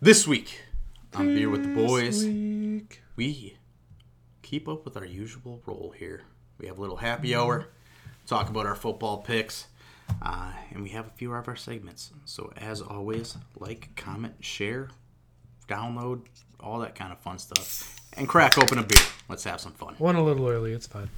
This week on Beer with the Boys, Week. we keep up with our usual role here. We have a little happy hour, talk about our football picks, uh, and we have a few of our segments. So, as always, like, comment, share, download, all that kind of fun stuff, and crack open a beer. Let's have some fun. One a little early. It's fine.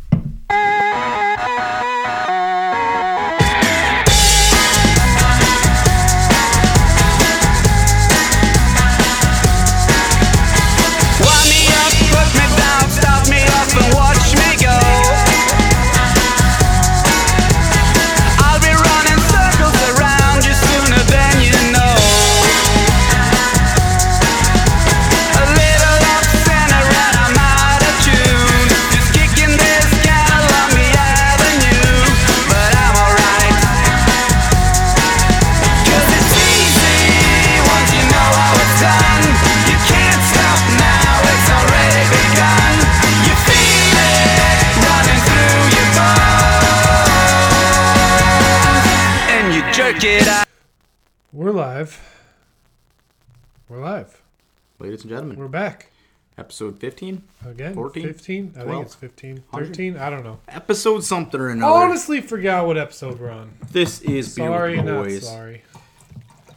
Ladies and gentlemen, We're back episode 15? again. 14? 15? I 12? think it's 15. 100? 13? I don't know. Episode something or another. I honestly, forgot what episode we're on. this is Sorry, not Boys. sorry.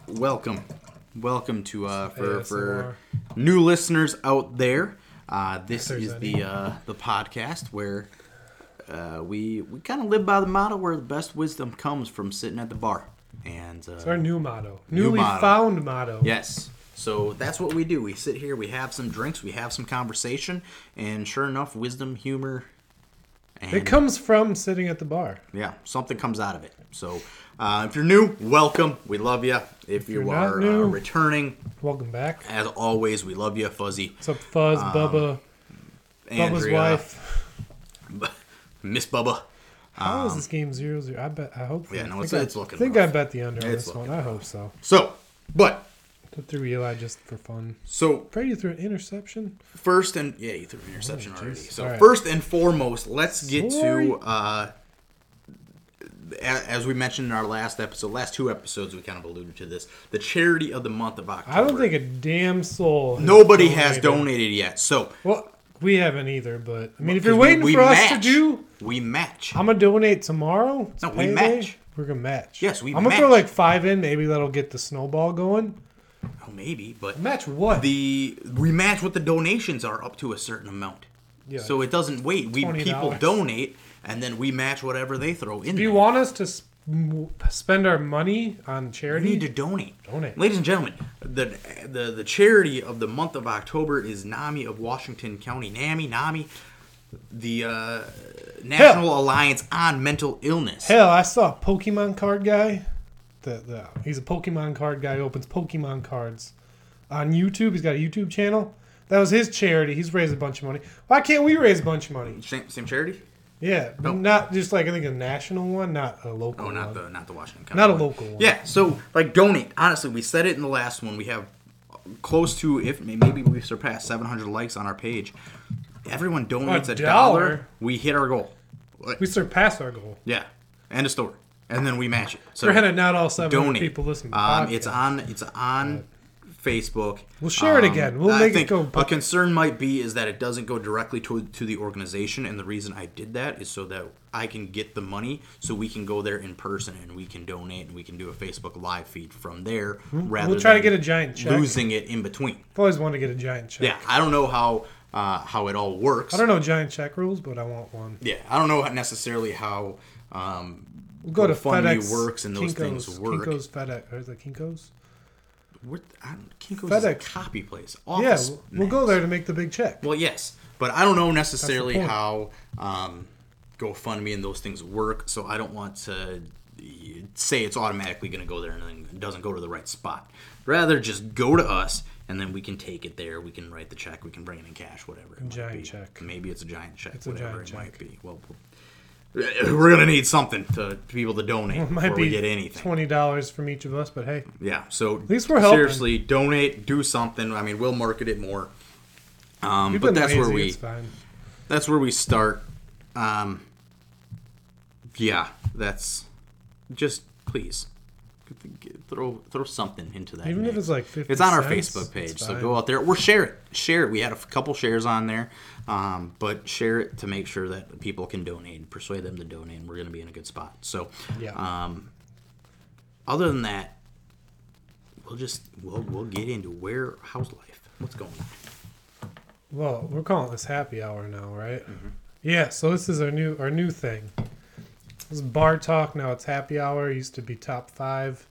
welcome welcome to uh for ASMR. for new listeners out there uh this is any. the uh the podcast where uh we we kind of live by the motto where the best wisdom comes from sitting at the bar and It's uh our new motto. New Newly motto. found motto. yes so that's what we do we sit here we have some drinks we have some conversation and sure enough wisdom humor and It comes from sitting at the bar. yeah something comes out of it so uh, if you're new welcome we love you if, you you're not are uh, returning Welcome back. as always we love you fuzzy What's up, Fuzz, Um, Bubba, Bubba's wife? Miss Bubba. How is this game 0 0? I bet. I hope. um, Yeah, no, it's- I, it's looking I think rough. I bet the under on this one. I hope so. So, but Through Eli just for fun. so Brady you threw an interception. first and yeah, you threw an interception Oh, already. So right. first and foremost, let's get Sorry. to uh, as we mentioned in our last episode, last two episodes, we kind of alluded to this. The charity of the month of October. I don't think a damn soul. has nobody has donated yet. So Well, we haven't either. But I mean, if you're waiting we for us to do, we match. I'm gonna donate tomorrow. No, we match. We're gonna match. Yes, we I'm gonna throw like five in. Maybe that'll get the snowball going. Oh, maybe, but Match what? the we match what the donations are up to a certain amount. Yeah. So it doesn't wait. We people $20. donate, and then we match whatever they throw in. if you there. want us to s- m- spend our money on You charity, need to donate. Donate. Ladies and gentlemen, the, the the charity of the month of October is NAMI of Washington County. NAMI, NAMI, the uh, National Alliance on Mental Illness. Hell, I saw a Pokemon card guy. The, the he's a Pokemon card guy. who Opens Pokemon cards on YouTube. He's got a YouTube channel. That was his charity. He's raised a bunch of money. Why can't we raise a bunch of money? Same, same charity? Yeah, but not just like I think a national one, not a local Oh, not one. the not the Washington County. Not a local one. Yeah, so like donate. Honestly, we said it in the last one. We have close to if maybe we surpassed 700 likes on our page. Everyone donates a, A dollar. dollar? We hit our goal. We surpassed our goal. Yeah, end of story. And then we match it. So Granted, not all 700 donate. people listen to um, podcasts. it's on. It's on Facebook. We'll share it Um, again. We'll I make it think go. A concern might be is that it doesn't go directly to to the organization, and the reason I did that is so that I can get the money, so we can go there in person and we can donate and we can do a Facebook live feed from there, rather We'll try to get a giant check. losing it in between. I've always wanted to get a giant check. Yeah, I don't know how uh, how it all works. I don't know giant check rules, but I want one. Yeah, I don't know necessarily how um, We'll go to FedEx works and those Kinko's, things work. Kinko's FedEx. Or it Kinko's? What, I don't, Kinko's is a FedEx. copy place. Yeah, we'll, we'll go there to make the big check. Well, yes, but I don't know necessarily how um, GoFundMe and those things work, so I don't want to say it's automatically going to go there and then it doesn't go to the right spot. Rather, just go to us, and then we can take it there. We can write the check. We can bring it in cash, whatever. It might giant check. Maybe it's a giant check. It's a whatever giant it might check. be. Well, we're gonna need something to people to donate before might we get anything. twenty dollars from each of us, but hey, Yeah. So at least we're helping. seriously donate, do something. I mean, we'll market it more. Um, but that's lazy. where we that's where we start. Um, yeah, that's just please throw throw something into that. Even if it's like 50 it's on our cents, Facebook page, so go out there or share it. Share it. We had a couple shares on there, um, but share it to make sure that people can donate and persuade them to donate. And we're going to be in a good spot. So, Yeah. um, other than that, we'll just we'll we'll get into where how's life, what's going on. Well, we're calling this happy hour now, right? Mm-hmm. Yeah. So this is our new our new thing. Is bar talk. Now it's happy hour. It used to be top five,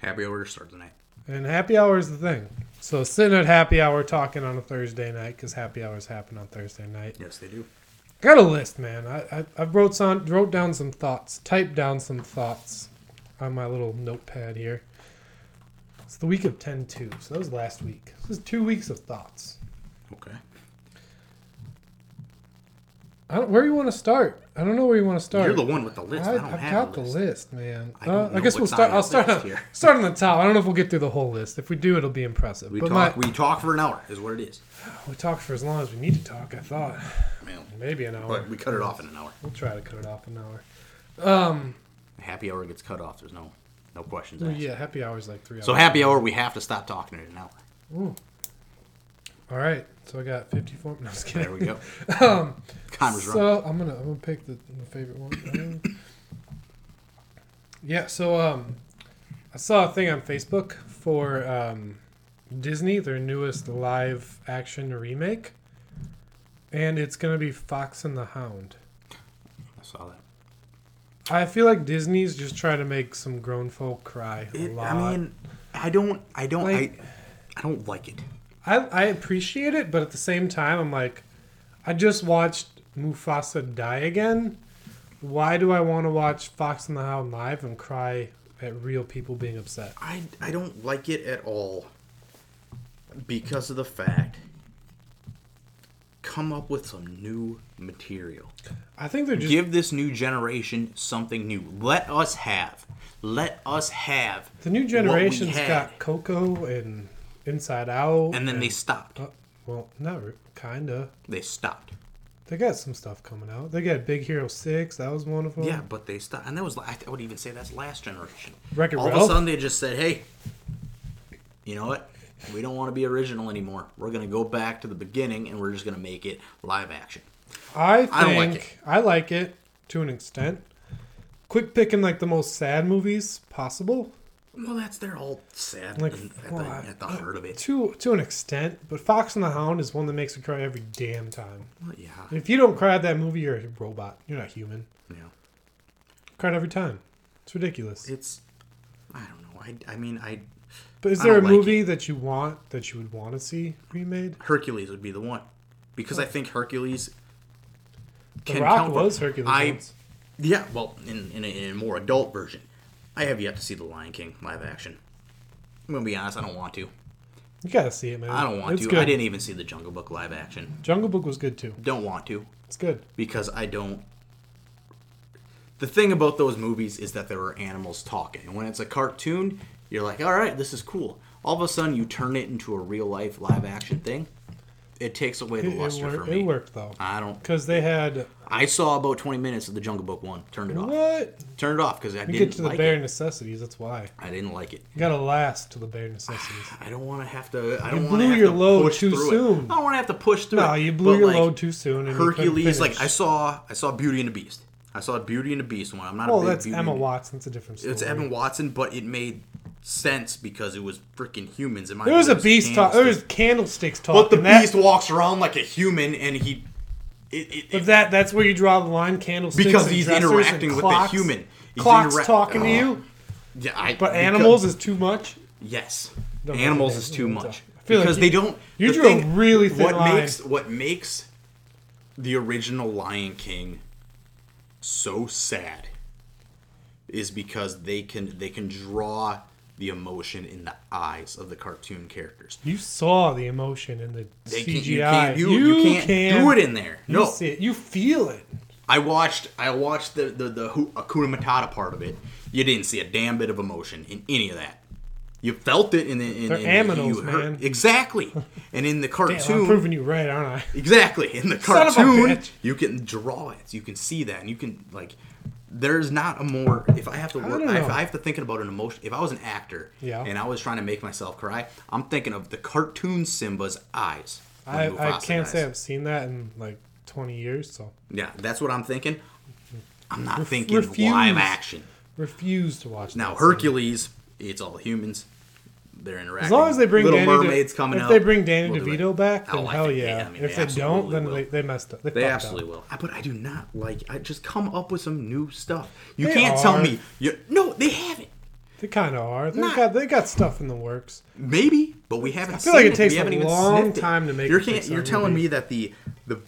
Happy hour to start tonight. and happy hour is the thing. So sitting at happy hour talking on a Thursday night because happy hours happen on Thursday night. Yes, they do. Got a list, man. I I, I wrote some wrote down some thoughts, typed down some thoughts on my little notepad here. It's the week of 10-2, so that was last week. This is two weeks of thoughts. Okay. I don't, where you want to start? I don't know where you want to start. You're the one with the list. I, I, have got the list. list, man. I uh, I guess we'll start. I'll start. On, here. start on the top. I don't know if we'll get through the whole list. If we do, it'll be impressive. We but talk. my, we talk for an hour. Is what it is. we talk for as long as we need to talk. I thought Man, maybe an hour. but we cut it off in an hour. We'll try to cut it off in an hour. Um. Happy hour gets cut off. There's no no questions well, asked. yeah, happy hour's like three hours. So happy hour, we have to stop talking in an hour. All right. So I got fifty-four. No, I was kidding. There we go. um. Timer's running. So I'm gonna I'm gonna pick the, the favorite one. Yeah. So um, I saw a thing on Facebook for um, Disney, their newest live action remake, and it's gonna be Fox and the Hound. I saw that. I feel like Disney's just trying to make some grown folk cry a It, lot. I mean, I don't. I don't. Like- I, I don't like it. I, I appreciate it, but at the same time, I'm like, I just watched Mufasa die again. Why do I want to watch Fox and the Hound live and cry at real people being upset? I I don't like it at all. Because of the fact. Come up with some new material. I think they're just Give this new generation something new. Let us have. Let us have. the new generation's got Coco and Inside Out, And then they stopped. uh, well, not re- kinda. They stopped. They got some stuff coming out. They got Big Hero Six. That was one of them. Yeah, but they stopped, and that was I would even say that's last generation. Wreck-It All of a sudden, they just said, "Hey, you know what? We don't want to be original anymore. We're gonna go back to the beginning, and we're just gonna make it live action." I think I like I like it to an extent. Quick picking like the most sad movies possible. Well, that's they're all sad Like, at, well, the, at the heart of it. To to an extent, but Fox and the Hound is one that makes me cry every damn time. Well, yeah, If you don't cry at that movie, you're a robot. You're not human. yeah. Cried every time. It's ridiculous. It's I don't know. I I mean, I But is there a like movie that you want that you would want to see remade? Hercules would be the one because I think Hercules. The can Rock was Hercules. I once. Yeah, well, in, in, a, in a more adult version. I have yet to see The Lion King live action. I'm gonna be honest, I don't want to. You gotta see it, man. I don't want it's to. Good. I didn't even see the Jungle Book live action. Jungle Book was good too. Don't want to It's good. because I don't. The thing about those movies is that there are animals talking, and when it's a cartoon, you're like, all right, this is cool. All of a sudden, you turn it into a real life live action thing. It takes away the It, it, luster wor- for it worked though, I don't. because they had I saw about 20 minutes of the Jungle Book one. Turned it off. what? Turned it off because I You didn't get to the like bare it. necessities. That's why I didn't like it. you gotta last to the bare necessities. I don't want to have to. I don't want blew your to load push too through soon. It. I don't want to have to push through No, it. you blew But, your like, load too soon. You Hercules, like. I saw, I saw Beauty and the Beast. I saw Beauty and the Beast one. I'm not Well, a big that's Beauty Emma Watson. It's a different story. It's Emma Watson, but it made sense because it was freaking humans. In my There was a beast talk. There was candlesticks talking. But the that, beast walks around like a human, and he. It, it, But that that's where you draw the line. Candlesticks because he's interacting with clocks. the human. He's Clocks interact- talking to Oh. you, Yeah, I, but because- animals is too much. Yes, Don't animals is it too much I feel like because you- they don't. you the drew a really thin what line. makes what makes the original Lion King so sad is because they can they can draw the emotion in the eyes of the cartoon characters. You saw the emotion in the They CGI. can, you can't, you, you can't can do it in there. You No, see it. You feel it. I watched I watched the the the Hakuna Matata part of it. You didn't see a damn bit of emotion in any of that. You felt it in the in, They're in you heard- man. exactly. And in the Damn, I'm cartoon, proving you right, aren't I? exactly in the Son cartoon, you can draw it. You can see that, and you can like there's not a more if I have to work I, if. I have to think about an emotion if I was an actor Yeah. and I was trying to make myself cry I'm thinking of the cartoon Simba's eyes I, I can't dies. say I've seen that in like 20 years, so yeah that's what I'm thinking I'm not Ref- thinking refuse. live action refuse to watch. now that scene. Hercules it's all humans they're interacting As long as they bring Little Danny De- Mermaids coming if out they bring Danny we'll do it. DeVito back, oh, then Oh, hell think- yeah. I mean, if they, don't, then will. they, they messed up. They, They absolutely up. will. I- But I do not like. I just come up with some new stuff. You They can't tell me. You, no, they haven't. They kind of are. They got they got stuff in the works. Maybe, but we haven't. I feel seen like it it. takes a even long time to make You're can't. You're telling me that the the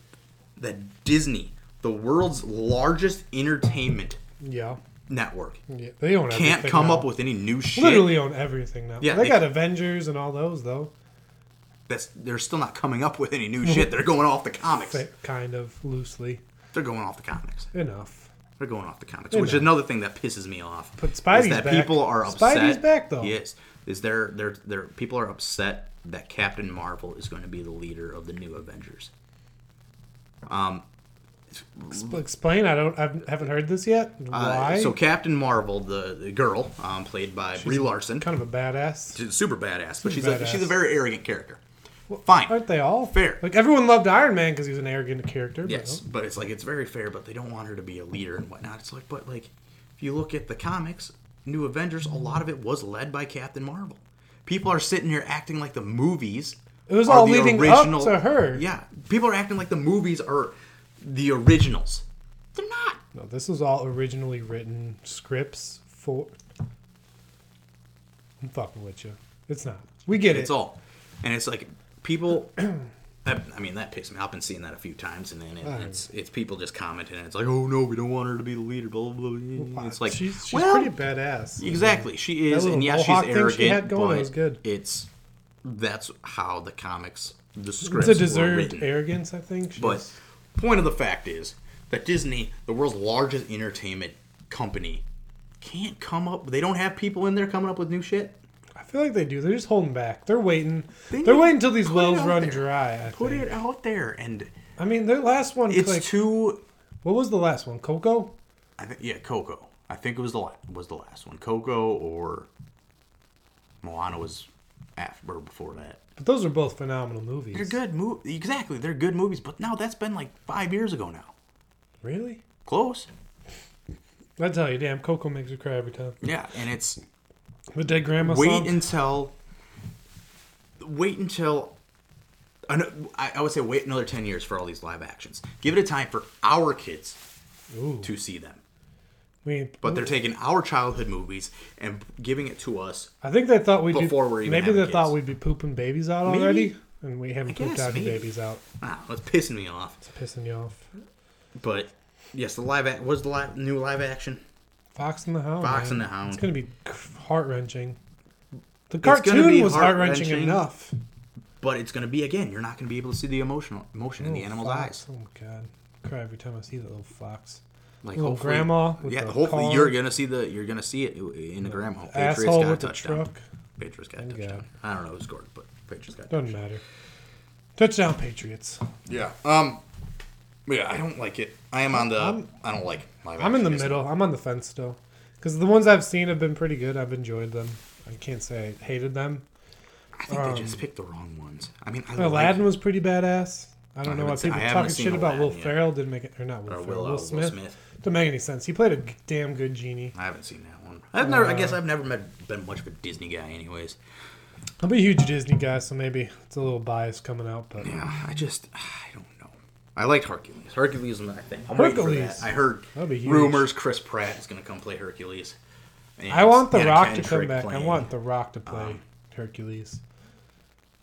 that Disney, the world's largest entertainment Yeah, network, yeah. They own can't come now. up with any new shit. literally own everything now. Yeah, they, they- got Avengers and all those though. That's they're still not coming up with any new shit. They're going off the comics. Kind of loosely They're going off the comics. enough. They're going off the comics, They which is another thing that pisses me off. But Spidey's is that back. people are upset. Spidey's back, though. Yes, is there? They're, they're, people are upset that Captain Marvel is going to be the leader of the new Avengers. Um, Explain. I don't. I haven't heard this yet. uh, Why? so Captain Marvel, the, the girl, um, played by Brie Larson, kind of a badass. she's super badass, but she's Super a, she's a very arrogant character. Fine, Aren't they all Fair. Like everyone loved Iron Man because he was an arrogant character. but- Yes, but it's like it's very fair, but they don't want her to be a leader and whatnot. It's like, but like, if you look at the comics, New Avengers, a lot of it was led by Captain Marvel. People are sitting here acting like the movies. It was are all the leading up to her. Yeah, people are acting like the movies are the originals. They're not. No, this was all originally written scripts for. I'm fucking with you. It's not. We get it. It's all, and it's like people. That, I mean, that picks me. I've been seeing that a few times, and then it, it's it's people just commenting. And it's like, oh no, we don't want her to be the leader. Blah blah. blah. It's like, she's, she's well, pretty badass. Exactly, she is, little and yes, she's mohawk thing she arrogant. had going, but it was good. It's that's how the comics, the It's scripts a were deserved written. arrogance, I think. She's, But point of the fact is that Disney, the world's largest entertainment company, can't come up. They don't have people in there coming up with new shit. I feel like they do. They're just holding back. They're waiting. They are waiting until these to put it wells run there. dry. I Put think. it out there, and I mean, their last one. it's like, too. what was the last one? Coco. I think yeah, Coco. I think it was the la- was the last one. Coco or Moana was after or before that. But those are both phenomenal movies. They're good movies. Exactly, they're good movies. But now that's been like five years ago now. Really? Close. I tell you, damn, Coco makes you cry every time. Yeah, and it's The dead grandma wait song. until wait until I I I would say wait another ten years for all these live actions. Give it a time for our kids Ooh, to see them. We, But they're taking our childhood movies and giving it to us. I think they thought we'd Before be, we're even maybe they thought we'd be pooping babies out Maybe. already, and we haven't pooped guess, out any babies out. Wow, it's pissing me off. It's pissing you off. But yes, the live act was the live, new live action. Fox and the Hound. Fox man. and the Hound. It's gonna be heart wrenching. The cartoon was heart wrenching enough. But it's gonna be again. You're not gonna be able to see the emotional emotion in the Oh, animal's fox. eyes. Oh my god, I cry every time I see that little fox. Like Little hopefully- grandma yeah. the hopefully car. you're gonna see the you're gonna see it in the grandma. Patriots Asshole got a with the touchdown. truck. Patriots got a touchdown. God. I don't know who scored, but Patriots got. A Doesn't touchdown. matter. Touchdown Patriots. Yeah. Um. Yeah, I don't like it. I am on the. I'm- I don't like live I'm in the middle. I'm on the fence still, because the ones I've seen have been pretty good. I've enjoyed them. I can't say I hated them. I think Um, they just picked the wrong ones. I mean, I Aladdin like, was pretty badass. I don't I know why people I talking seen shit about Will yet. Ferrell didn't make it or not Will or Ferrell. Will, uh, Will Smith. Smith. Didn't make any sense. He played a damn good genie. I haven't seen that one. I've never. I Uh, guess I've never met, been much of a Disney guy, anyways. I'm a huge Disney guy, so maybe it's a little bias coming out, but Yeah, I just. I don't know. I liked Hercules. Hercules is my thing. I'm waiting for Hercules. that. I heard That'd be huge. rumors Chris Pratt is going to come play Hercules. And I want The Anna Rock to come Kendrick back. I playing- want The Rock to play um, Hercules.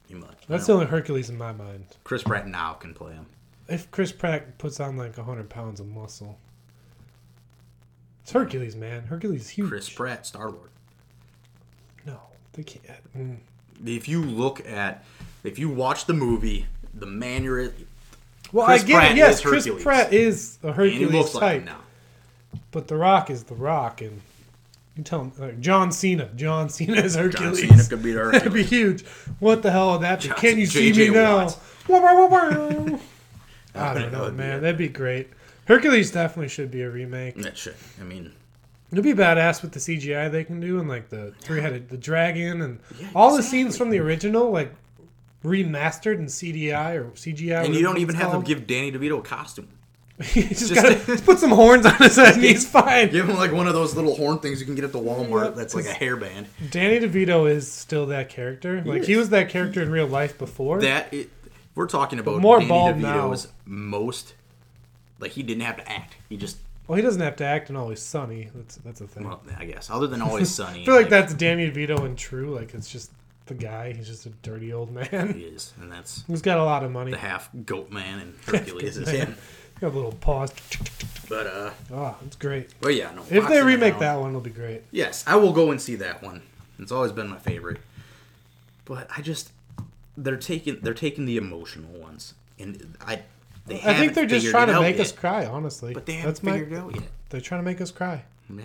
He much. That's the only Hercules in my mind. Chris Pratt now can play him. If Chris Pratt puts on like 100 pounds of muscle. It's Hercules, man. Hercules is huge. Chris Pratt, Star Lord. No, they can't. Mm. If you look at, if you watch the movie, the mannerism, Well, Chris I get Pratt it. Yes, Chris Hercules. Pratt is a and he Hercules looks like type, him now. but The Rock is The Rock, and you tell him like John Cena. John Cena is Hercules. John Hercules. Cena could be the That'd be huge. What the hell would that be? John- Can you see J.J. me now? Watt. Wah, wah, wah, wah. I don't know, man. That'd be great. Hercules definitely should be a remake. That should. I mean, It'd be badass with the CGI they can do and like the three-headed the dragon and Yeah, all the scenes from the original like remastered in CDI or CGI. and you don't even have to give Danny DeVito a costume. just, just- gotta just put some horns on his head and he's fine. Give him like one of those little horn things you can get at the Walmart. Yep, that's like a hairband. Danny DeVito is still that character. Like he was that character in real life before. That it, we're talking about more Danny bald DeVito's most. Like he didn't have to act. He just well, he doesn't have to act in Always Sunny. That's that's a thing. well, I guess other than always sunny. I feel like that's Danny DeVito and True. Like it's just the guy. He's just a dirty old man. He is, and that's He's got a lot of money. the half goat man and Hercules is him. Got a little paws. But uh, Oh, it's great. but yeah, no. If they remake that one, it'll be great. Yes, I will go and see that one. It's always been my favorite. But I just they're taking they're taking the emotional ones, and I they I think they're just trying to make yet. us cry. Honestly, But they haven't that's my. figured it out yet. They're trying to make us cry. Yeah.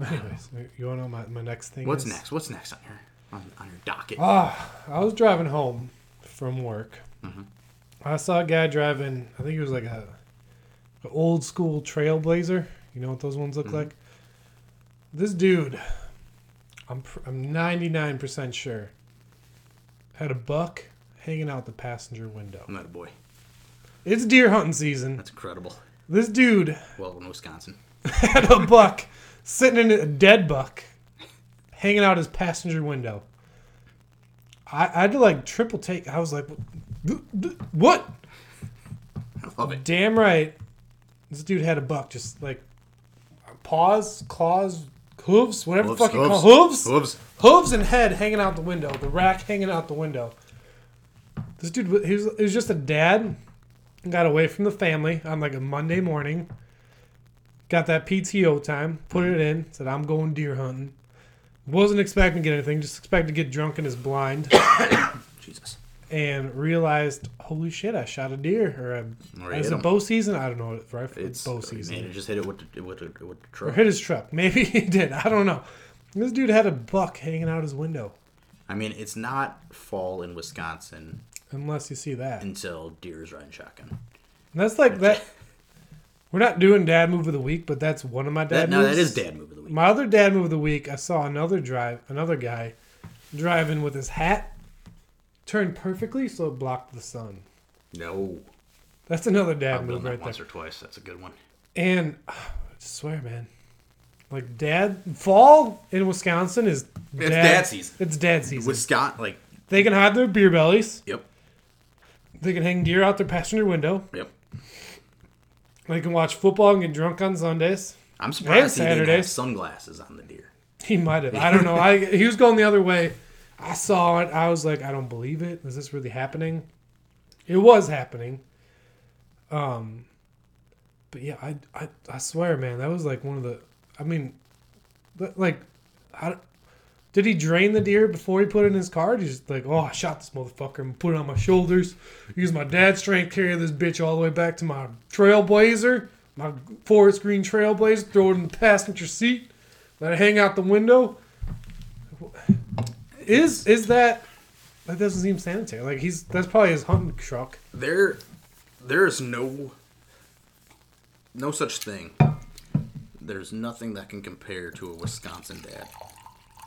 Anyways, you want to know my, my next thing? What's is? next? What's next on your on, on your docket? Ah, I was driving home from work. Mm-hmm. I saw a guy driving. I think he was like a, a old school Trailblazer. You know what those ones Mm-hmm. look like? This dude, I'm I'm 99 percent sure, had a buck hanging out the passenger window. I'm not a boy. It's deer hunting season. That's incredible. This dude Well, in Wisconsin. had a buck sitting in a dead buck hanging out his passenger window. I, I had to like triple take. I was like, what? I love it. Damn right. This dude had a buck just like paws, claws, hooves, whatever the fuck you call hooves, Hooves. hooves and head hanging out the window. The rack hanging out the window. This dude, he was, he was just a dad. Got away from the family on like a Monday morning. Got that PTO time, put it in, said, I'm going deer hunting. Wasn't expecting to get anything, just expected to get drunk in his blind. Jesus. and realized, holy shit, I shot a deer. Or um, a, Or is hit it him. bow season? I don't know. It's rifle. It's bow season. It just hit it with the, with the, with the or hit his truck. Maybe he did. I don't know. This dude had a buck hanging out his window. I mean, it's not fall in Wisconsin Unless you see that. And until deer is riding shotgun. that's like that. We're not doing dad move of the week, but that's one of my That, dad no, moves. that is dad move of the week. My other dad move of the week, I saw another drive, another guy driving with his hat turned perfectly so it blocked the sun. No. That's another dad I've move that right once there. or twice. That's a good one. And ah, I swear, man, like dad fall in Wisconsin is It's dad season. It's dad season. Wisconsin, like, they can hide their beer bellies. yep, They can hang deer out their passenger window. yep. They can watch football and get drunk on Sundays. I'm surprised he didn't have sunglasses on the deer. He might have. I don't know. I he was going the other way. I saw it. I was like, I don't believe it. Is this really happening? It was happening. Um, but yeah, I I, I swear, man, that was like one of the. I mean, like, I, did he drain the deer before he put it in his car? He's just like, oh, I shot this motherfucker and put it on my shoulders. Use my dad's strength, carry this bitch all the way back to my Trailblazer, my forest green Trailblazer. Throw it in the passenger seat. Let it hang out the window. Is is that that doesn't seem sanitary? Like he's that's probably his hunting truck. There, there is no, no such thing. There's nothing that can compare to a Wisconsin dad,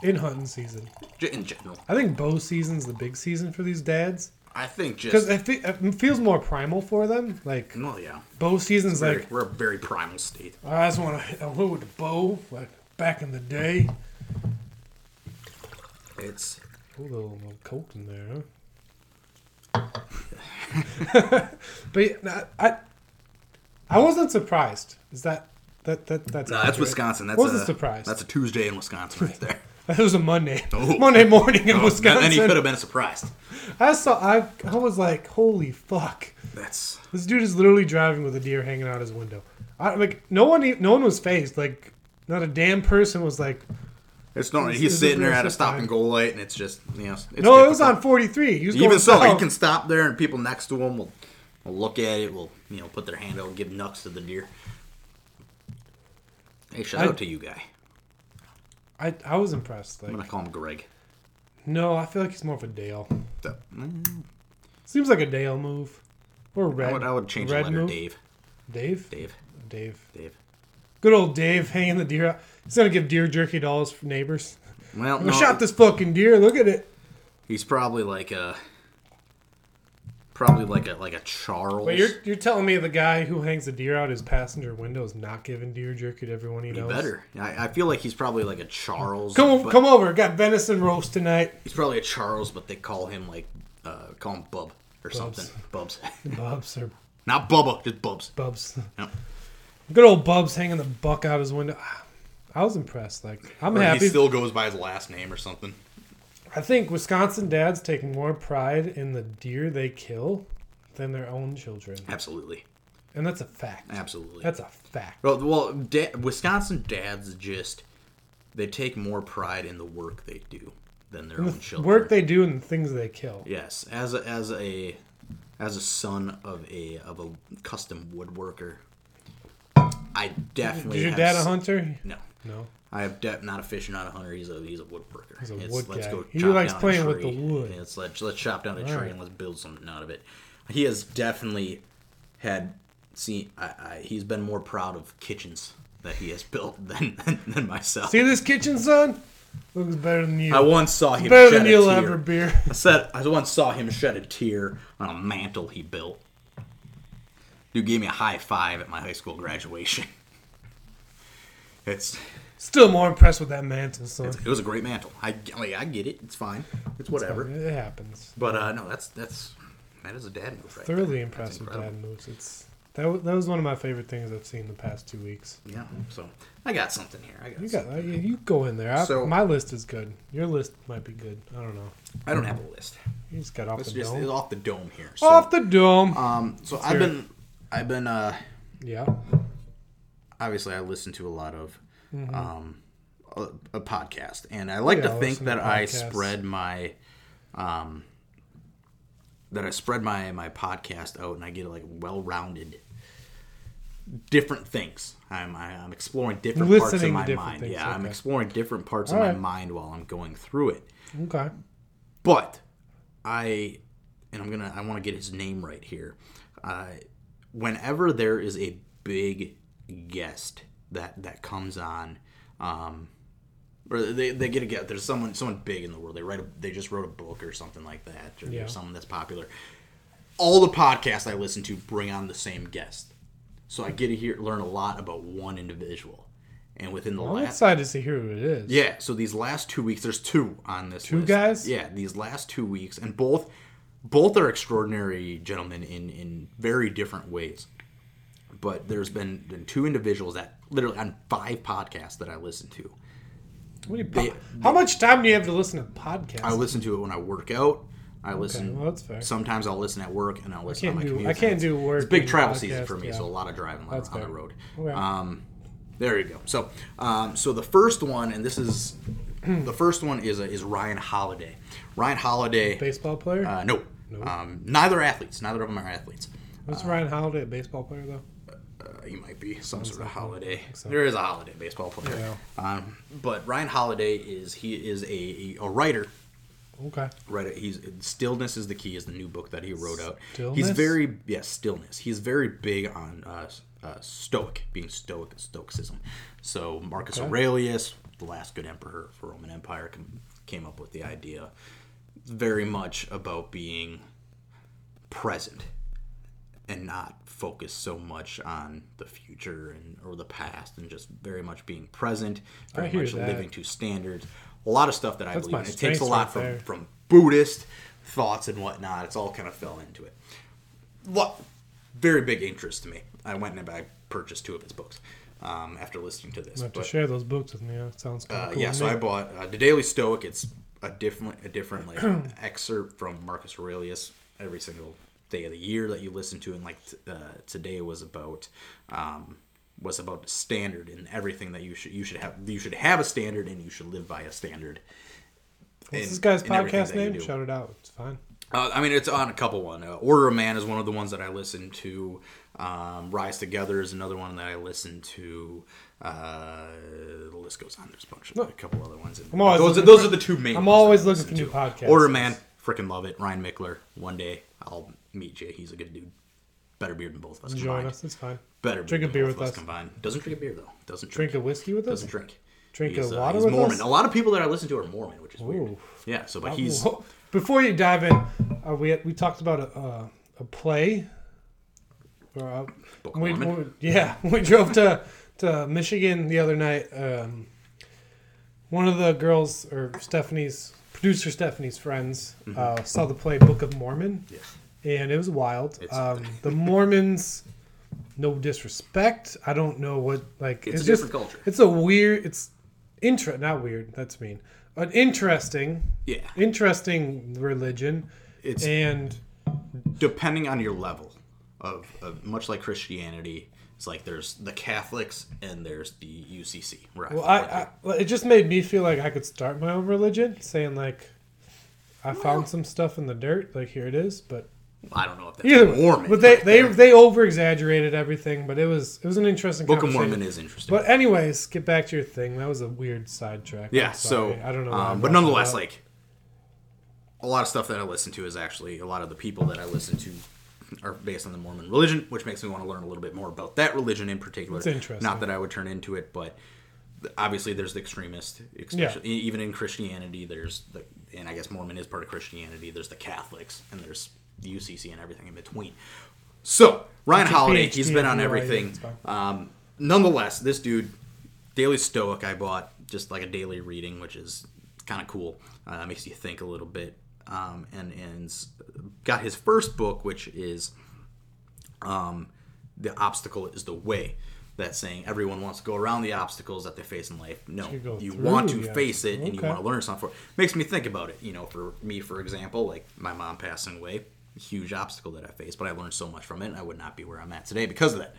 in hunting season. In general. I think bow season's the big season for these dads I think because just, it, fe- it feels more primal for them. Like well, yeah. bow season's Very- like we're a very primal state. I just want to hit with the bow like back in the day. It's a little, little coke in there, huh? but yeah, I, I wasn't surprised. Is that that that that's no, that's. Wisconsin. That's wasn't a, surprised. That's a Tuesday in Wisconsin right there. That was a Monday. Oh. Monday morning in Oh, Wisconsin. Then he could have been surprised. I saw. I I was like, holy fuck! That's This dude is literally driving with a deer hanging out his window. I like no one. No one was phased. Like not a damn person was like. it's not. He's sitting there at a stop man. and go light, and it's just you know. It's no, it was on forty three. He Even going so, he can stop there, and people next to him will, will look at it. Will you know put their hand out, and give nucks to the deer. Hey, shout I- out to you, guy. I I was impressed. I'm gonna call him Greg. no, I feel like he's more of a Dale. So, mm, Seems like a Dale move. Or a red. I would, I would change the red letter move. Dave. Dave. Dave. Dave. Dave. Good old Dave hanging the deer out. He's gonna give deer jerky dollars for neighbors. Well, I no, shot this fucking deer. Look at it. he's probably like a, probably like a like a Charles. Wait, you're you're telling me the guy who hangs the deer out his passenger window is not giving deer jerky to everyone he He knows? better. I, I feel like he's probably like a Charles. Come come over. Got venison roast tonight. He's probably a Charles, but they call him like, uh, call him Bub or something. Bubs. Bubs or Not Bubba, just Bubs. Bubs. Yep. Good old Bubs hanging the buck out his window. I was impressed. Like I'm Or happy. he still goes by his last name or something. I think Wisconsin dads take more pride in the deer they kill than their own children, Absolutely. and that's a fact. Absolutely. That's a fact. well, well da- Wisconsin dads just, they take more pride in the work they do than their own children. Work they do and the things they kill. Yes, as a, as a as a son of a of a custom woodworker, I definitely Is your dad a hunter? No, No. I have de- not a fisher, not a hunter. He's a he's a woodworker. He's a It's, wood let's guy. go He chop likes down a playing with the tree. wood. It's let's let's chop down a tree Alright. and let's build something out of it. He has definitely had seen. I, I, he's been more proud of kitchens that he has built than than myself. See this kitchen, son? Looks better than you. I once saw him better shed than a you'll tear. ever be. I said I once saw him shed a tear on a mantle he built. Dude gave me a high five at my high school graduation. It's Still more impressed with that mantle, son. it was a great mantle. I like, I get it. It's fine. It's whatever. It happens. But uh, no, that's that's that is a dad move right Thoroughly there. impressed with incredible. dad moves. It's that, wa- that was one of my favorite things I've seen the past two weeks. Yeah. So I got something here. I got. You got something. uh, you go in there. I, So- my list is good. Your list might be good. I don't know. I don't have a list. You just got off Let's the just dome. it's off the dome here. So, off the dome. um. So I've hear it. been I've been uh yeah. obviously I listen to a lot of Mm-hmm. um, a, a podcast, and I like Yeah, to think that to I spread my um, that I spread my my podcast out, and I get like well-rounded different things. I'm I, I'm exploring different parts of my mind. things, Yeah, I'm exploring different parts of All my mind while I'm going through it. Okay. But I, and I'm gonna, I want to get his name right here. Uh, whenever there is a big guest that that comes on, um, or they, they get a get there's someone someone big in the world. They write a, they just wrote a book or something like that, or Yeah. someone that's popular. All the podcasts I listen to bring on the same guest, so I get to hear learn a lot about one individual. And within the I'm last excited to hear who it is. yeah, so these last two weeks, there's two on this. Two list. guys? Yeah, these last two weeks, and both both are extraordinary gentlemen in in very different ways. But there's been, been two individuals that literally on five podcasts that I listen to. What do you, They- how much time do you have to listen to podcasts? I listen to it when I work out. I listen. well, that's fair. Sometimes I'll listen at work, and I'll listen on my do- commute. I can't do work It's big travel season for me, yeah. so a lot of driving That's on the road. Okay. Um, there you go. So, um, so the first one, and this is the first one is uh, is Ryan Holiday. Ryan Holiday. baseball player. Uh, no, um, neither athletes. Neither of them are athletes. Was Ryan Holiday a baseball player though? Uh, he might be some sort of holiday. so. There is a holiday baseball player. Yeah. Um, but Ryan Holiday is he is a, a, writer. Okay. Right, he's stillness is the key is the new book that he wrote out. He's very yes, stillness. He's very big on uh, uh, stoic, being stoic, stoicism. So Marcus Okay. Aurelius, the last good emperor for Roman Empire, came up with the idea. It's very much about being present and not focus so much on the future and or the past and just very much being present, very much that. living to standards. A lot of stuff that I believe in. It takes a lot right from, there. from Buddhist thoughts and whatnot. It's all kind of fell into it. What very big interest to me. I went and I purchased two of his books um, after listening to this. You have to share those books with me. That sounds kind uh, cool. yeah, so. I bought uh, the Daily Stoic. It's a different, a different like excerpt from Marcus Aurelius every single day of the year that you listen to, and like t- uh, today was about um, was about standard and everything that you should you should have you should have a standard and you should live by a standard. What's in- this guy's podcast name? Shout it out. It's fine. Uh, I mean, it's on a couple one. Uh, Order of Man is one of the ones that I listen to. Um, Rise Together is another one that I listen to. Uh, the list goes on. There's a bunch of a couple other ones. I'm always those are, those for- are the two main. I'm always looking for new podcasts. Order of Man, freaking love it. Ryan Michler. One day I'll meet Jay. He's a good dude. better beer than both of us Join combined. us. It's fine. Better Drink a than beer both with of us. combined. Doesn't drink a beer though. Doesn't Drink drink. a whiskey with us. doesn't drink. Drink He's, a uh, water he's with Mormon. us. A lot of people that I listen to are Mormon, which is weird. Ooh. Yeah. So, but he's Whoa. Before you dive in, uh, we we talked about a uh, a play. Or, uh, Book we, Mormon. we- yeah, we drove to to Michigan the other night. Um, one of the girls, or Stephanie's producer, Stephanie's friends, Mm-hmm. uh, saw the play Book of Mormon, Yeah. And it was wild. Um, the Mormons, no disrespect. I don't know what like It's a just different culture. it's a weird. It's inter not weird. That's mean. An interesting Yeah. interesting religion It's and depending on your level of, of much like Christianity. It's like there's the Catholics and there's the UCC. Right. well I, I well, it just made me feel like i could start my own religion saying like i found some stuff in the dirt like here it is but I don't know if that's either Mormon. but they they they over exaggerated everything but it was it was an interesting Book of. Mormon is interesting. but anyways get back to your thing that was a weird sidetrack yeah. So i don't know Um, but nonetheless, like a lot of stuff that I listen to is actually a lot of the people that I listen to are based on the Mormon religion, which makes me want to learn a little bit more about that religion in particular. It's interesting. Not that I would turn into it, but obviously there's the extremist, especially e- even in Christianity. There's the, and I guess Mormon is part of Christianity. There's the Catholics, and there's the UCC and everything in between. So Ryan Holiday, he's been on everything. Um, nonetheless, this dude, Daily Stoic, I bought just like a daily reading, which is kind of cool. Uh, makes you think a little bit. Um, and and got his first book, which is um, the obstacle is the way. That's saying everyone wants to go around the obstacles that they face in life. No, You you want to face it and you want to learn something. For it. Makes me think about it. You know, for me, for example, like my mom passing away, huge obstacle that I faced, but I learned so much from it, and I would not be where I'm at today because of that.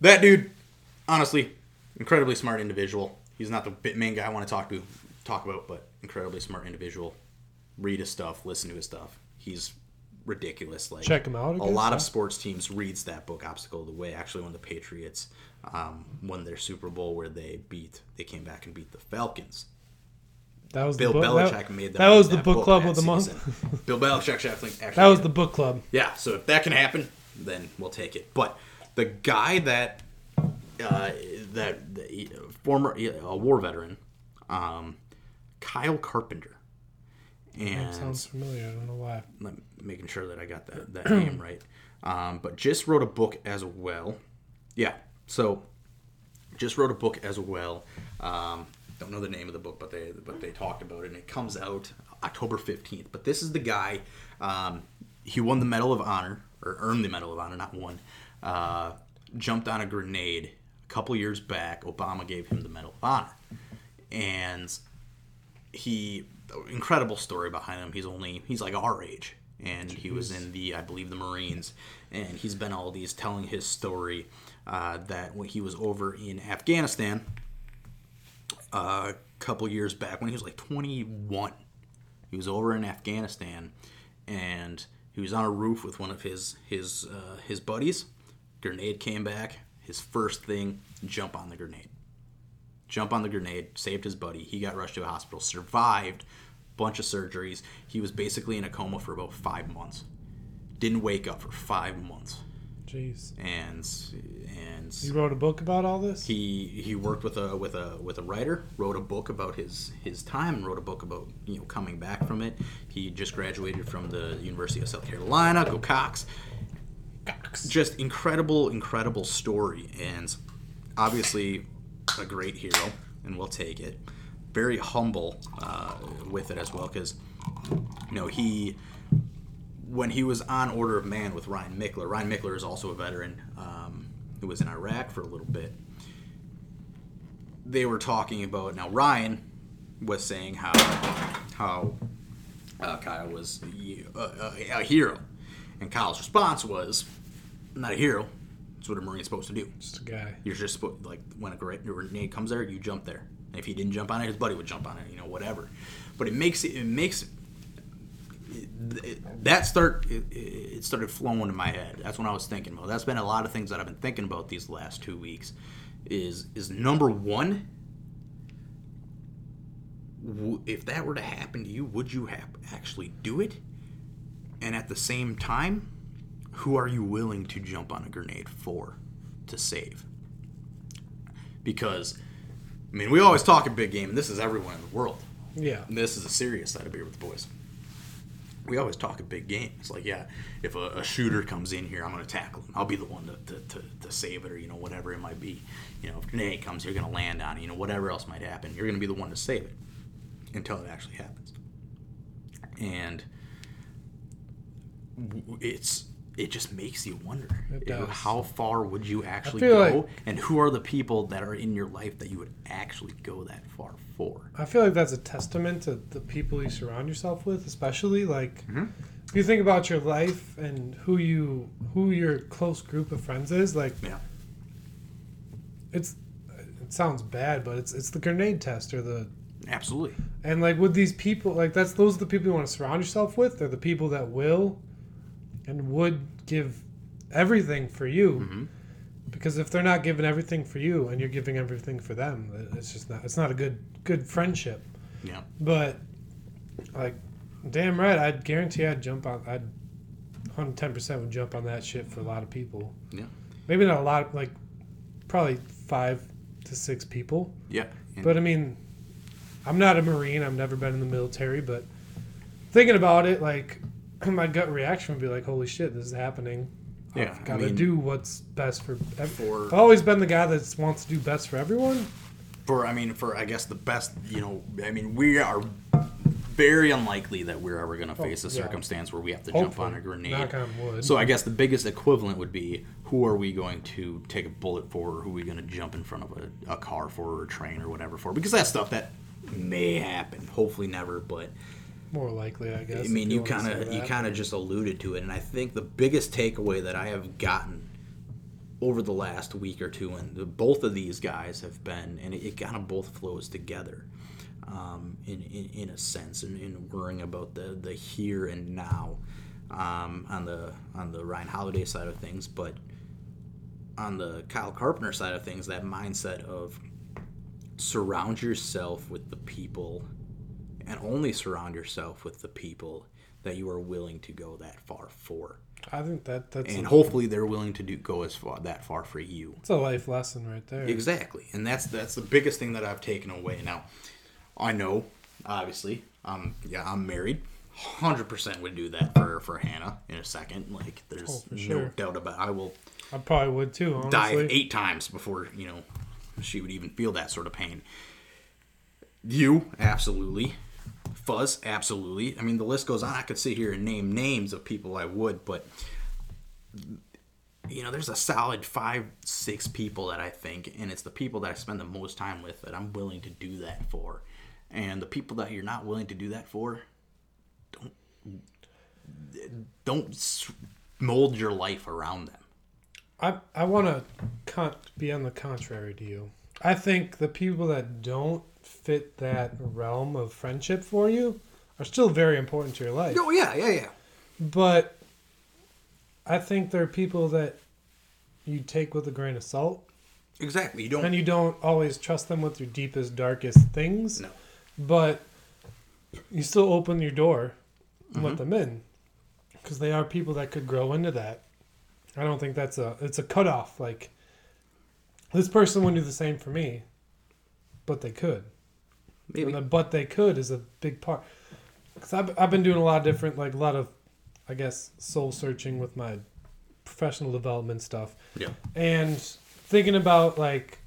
That dude, honestly, incredibly smart individual. He's not the main guy I want to talk to talk about, but incredibly smart individual. Read his stuff, listen to his stuff. He's ridiculous. Like Check him out, A lot yeah. of sports teams reads that book, Obstacle the Way. Actually, when the Patriots um, won their Super Bowl, where they beat, they came back and beat the Falcons. That was Bill the book Belichick that, made them that was the book club of the month season. Bill Belichick actually, that was the book club yeah, so if that can happen, then we'll take it. But the guy that uh, that the former a war veteran, um, Kyle Carpenter, and sounds familiar i don't know why I'm making sure that I got that, that name right. Um, but just wrote a book as well. Yeah, so just wrote a book as well. Um, don't know the name of the book, but they but they talked about it, and it comes out October fifteenth. But this is the guy. Um, he won the Medal of Honor, or earned the Medal of Honor, not won. Uh, jumped on a grenade a couple years back. Obama gave him the Medal of Honor, and he incredible story behind him. He's only he's like our age, and he was in the I believe the Marines, and he's been all these telling his story uh, that when he was over in Afghanistan a couple years back when he was like 21, he was over in Afghanistan, and he was on a roof with one of his his uh, his buddies. Grenade came back. His first thing, jump on the grenade jump on the grenade, saved his buddy. He got rushed to a hospital, survived, bunch of surgeries. He was basically in a coma for about five months. Didn't wake up for five months, jeez and and you wrote a book about all this he he worked with a with a with a writer, wrote a book about his his time, and wrote a book about you know coming back from it. He just graduated from the University of South Carolina. Go Cox! Just incredible, incredible story, and obviously a great hero, and we'll take it. Very humble uh, with it as well, because you know he when he was on Order of Man with Ryan Michler. Ryan Michler is also a veteran um, who was in Iraq for a little bit. They were talking about now. Ryan was saying how how uh, Kyle was a, a, a hero, and Kyle's response was, "I'm not a hero. That's what a Marine's supposed to do. just a guy You're just supposed like when a grenade grenade comes there, you jump there. And if he didn't jump on it, his buddy would jump on it. You know, whatever. But it makes it, it makes it, that start it, it started flowing in my head. That's when I was thinking about. That's been a lot of things that I've been thinking about these last two weeks. Is is number one. w- If that were to happen to you, would you have actually do it? And at the same time, who are you willing to jump on a grenade for to save? Because, I mean, we always talk a big game, and this is everyone in the world. Yeah. And this is a serious side of beer with the boys. We always talk a big game. It's like, yeah, if a, a shooter comes in here, I'm going to tackle him. I'll be the one to, to, to, to save it, or you know, whatever it might be. You know, if grenade comes, you're going to land on it. You know, whatever else might happen, you're going to be the one to save it until it actually happens. And it's it just makes you wonder It does. how far would you actually go, like- and who are the people that are in your life that you would actually go that far for. I feel like that's a testament to the people you surround yourself with, especially like Mhm. if you think about your life and who you who your close group of friends is, like Yeah. it's it sounds bad, but it's it's the grenade test or the Absolutely. and like with these people, like that's those are the people you want to surround yourself with. They're the people that will and would give everything for you. Mhm. Because if they're not giving everything for you and you're giving everything for them, it's just not it's not a good good friendship. Yeah. But like, damn right, I'd guarantee I'd jump on. I'd 110 percent would jump on that shit for a lot of people. Yeah. Maybe not a lot, like probably five to six people. Yeah. And- But I mean, I'm not a marine. I've never been in the military. But thinking about it, like my gut reaction would be like, "Holy shit, this is happening." Yeah, I've got to mean- do what's best for. Ev- For- I've always been the guy that wants to do best for everyone. for I mean for I guess the best you know I mean we are very unlikely that we're ever going to oh, face a Oh, yeah. circumstance where we have to jump on a grenade. Knock on wood. So I guess the biggest equivalent would be who are we going to take a bullet for, or who are we going to jump in front of a, a car for, or a train, or whatever for? Because that stuff that may happen. Hopefully never, but More likely, I guess. I mean, you kind of you kind of just alluded to it, and I think the biggest takeaway that I have gotten over the last week or two, and the, both of these guys have been, and it, it kind of both flows together, um, in, in in a sense, in, in worrying about the the here and now, um, on the on the Ryan Holiday side of things, but on the Kyle Carpenter side of things, that mindset of surround yourself with the people and only surround yourself with the people that you are willing to go that far for. I think that that's And hopefully they're willing to do go as far that far for you. it's a life lesson right there. Exactly. And that's that's the biggest thing that I've taken away. Now, I know, obviously, um yeah, I'm married. 100% would do that for for Hannah in a second. Like there's Oh, no sure. doubt about I will I probably would too. Honestly, dive eight times before you know she would even feel that sort of pain. You absolutely, Fuzz absolutely. I mean, the list goes on. I could sit here and name names of people I would, but you know, there's a solid five, six people that I think, and it's the people that I spend the most time with that I'm willing to do that for. And the people that you're not willing to do that for, don't don't mold your life around them. I I want to con- be on the contrary to you. I think the people that don't fit that realm of friendship for you are still very important to your life. Oh yeah, yeah, yeah. But I think there are people that you take with a grain of salt, Exactly. You don't. and you don't always trust them with your deepest, darkest things. No. But you still open your door and Mm-hmm. let them in, because they are people that could grow into that. I don't think that's a it's a cutoff. Like this person wouldn't do the same for me, but they could. Maybe. The but they could is a big part. Because I've, I've been doing a lot of different, like a lot of, I guess, soul searching with my professional development stuff. Yeah. And thinking about like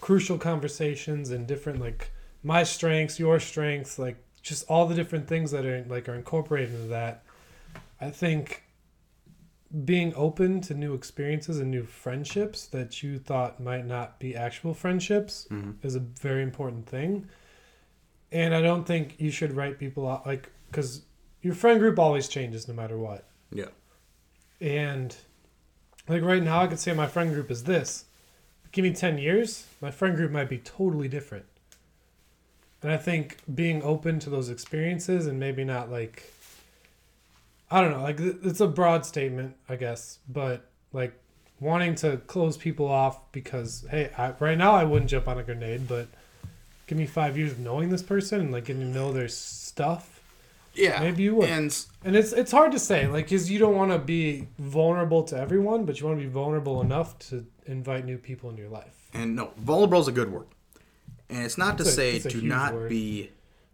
crucial conversations and different, like my strengths, your strengths, like just all the different things that are like are incorporated into that. I think being open to new experiences and new friendships that you thought might not be actual friendships Mhm. is a very important thing. And I don't think you should write people out like because your friend group always changes no matter what. Yeah. And like right now, I could say my friend group is this. Give me 10 years, my friend group might be totally different. And I think being open to those experiences and maybe not like, I don't know, like it's a broad statement, I guess, but like wanting to close people off because, hey, I, right now I wouldn't jump on a grenade, but give me five years of knowing this person and like getting to know their stuff Yeah, Maybe you would. And And it's it's hard to say, like, because you don't want to be vulnerable to everyone, but you want to be vulnerable enough to invite new people into your life. and no, vulnerable is a good word. And it's not to a- say do not word. be,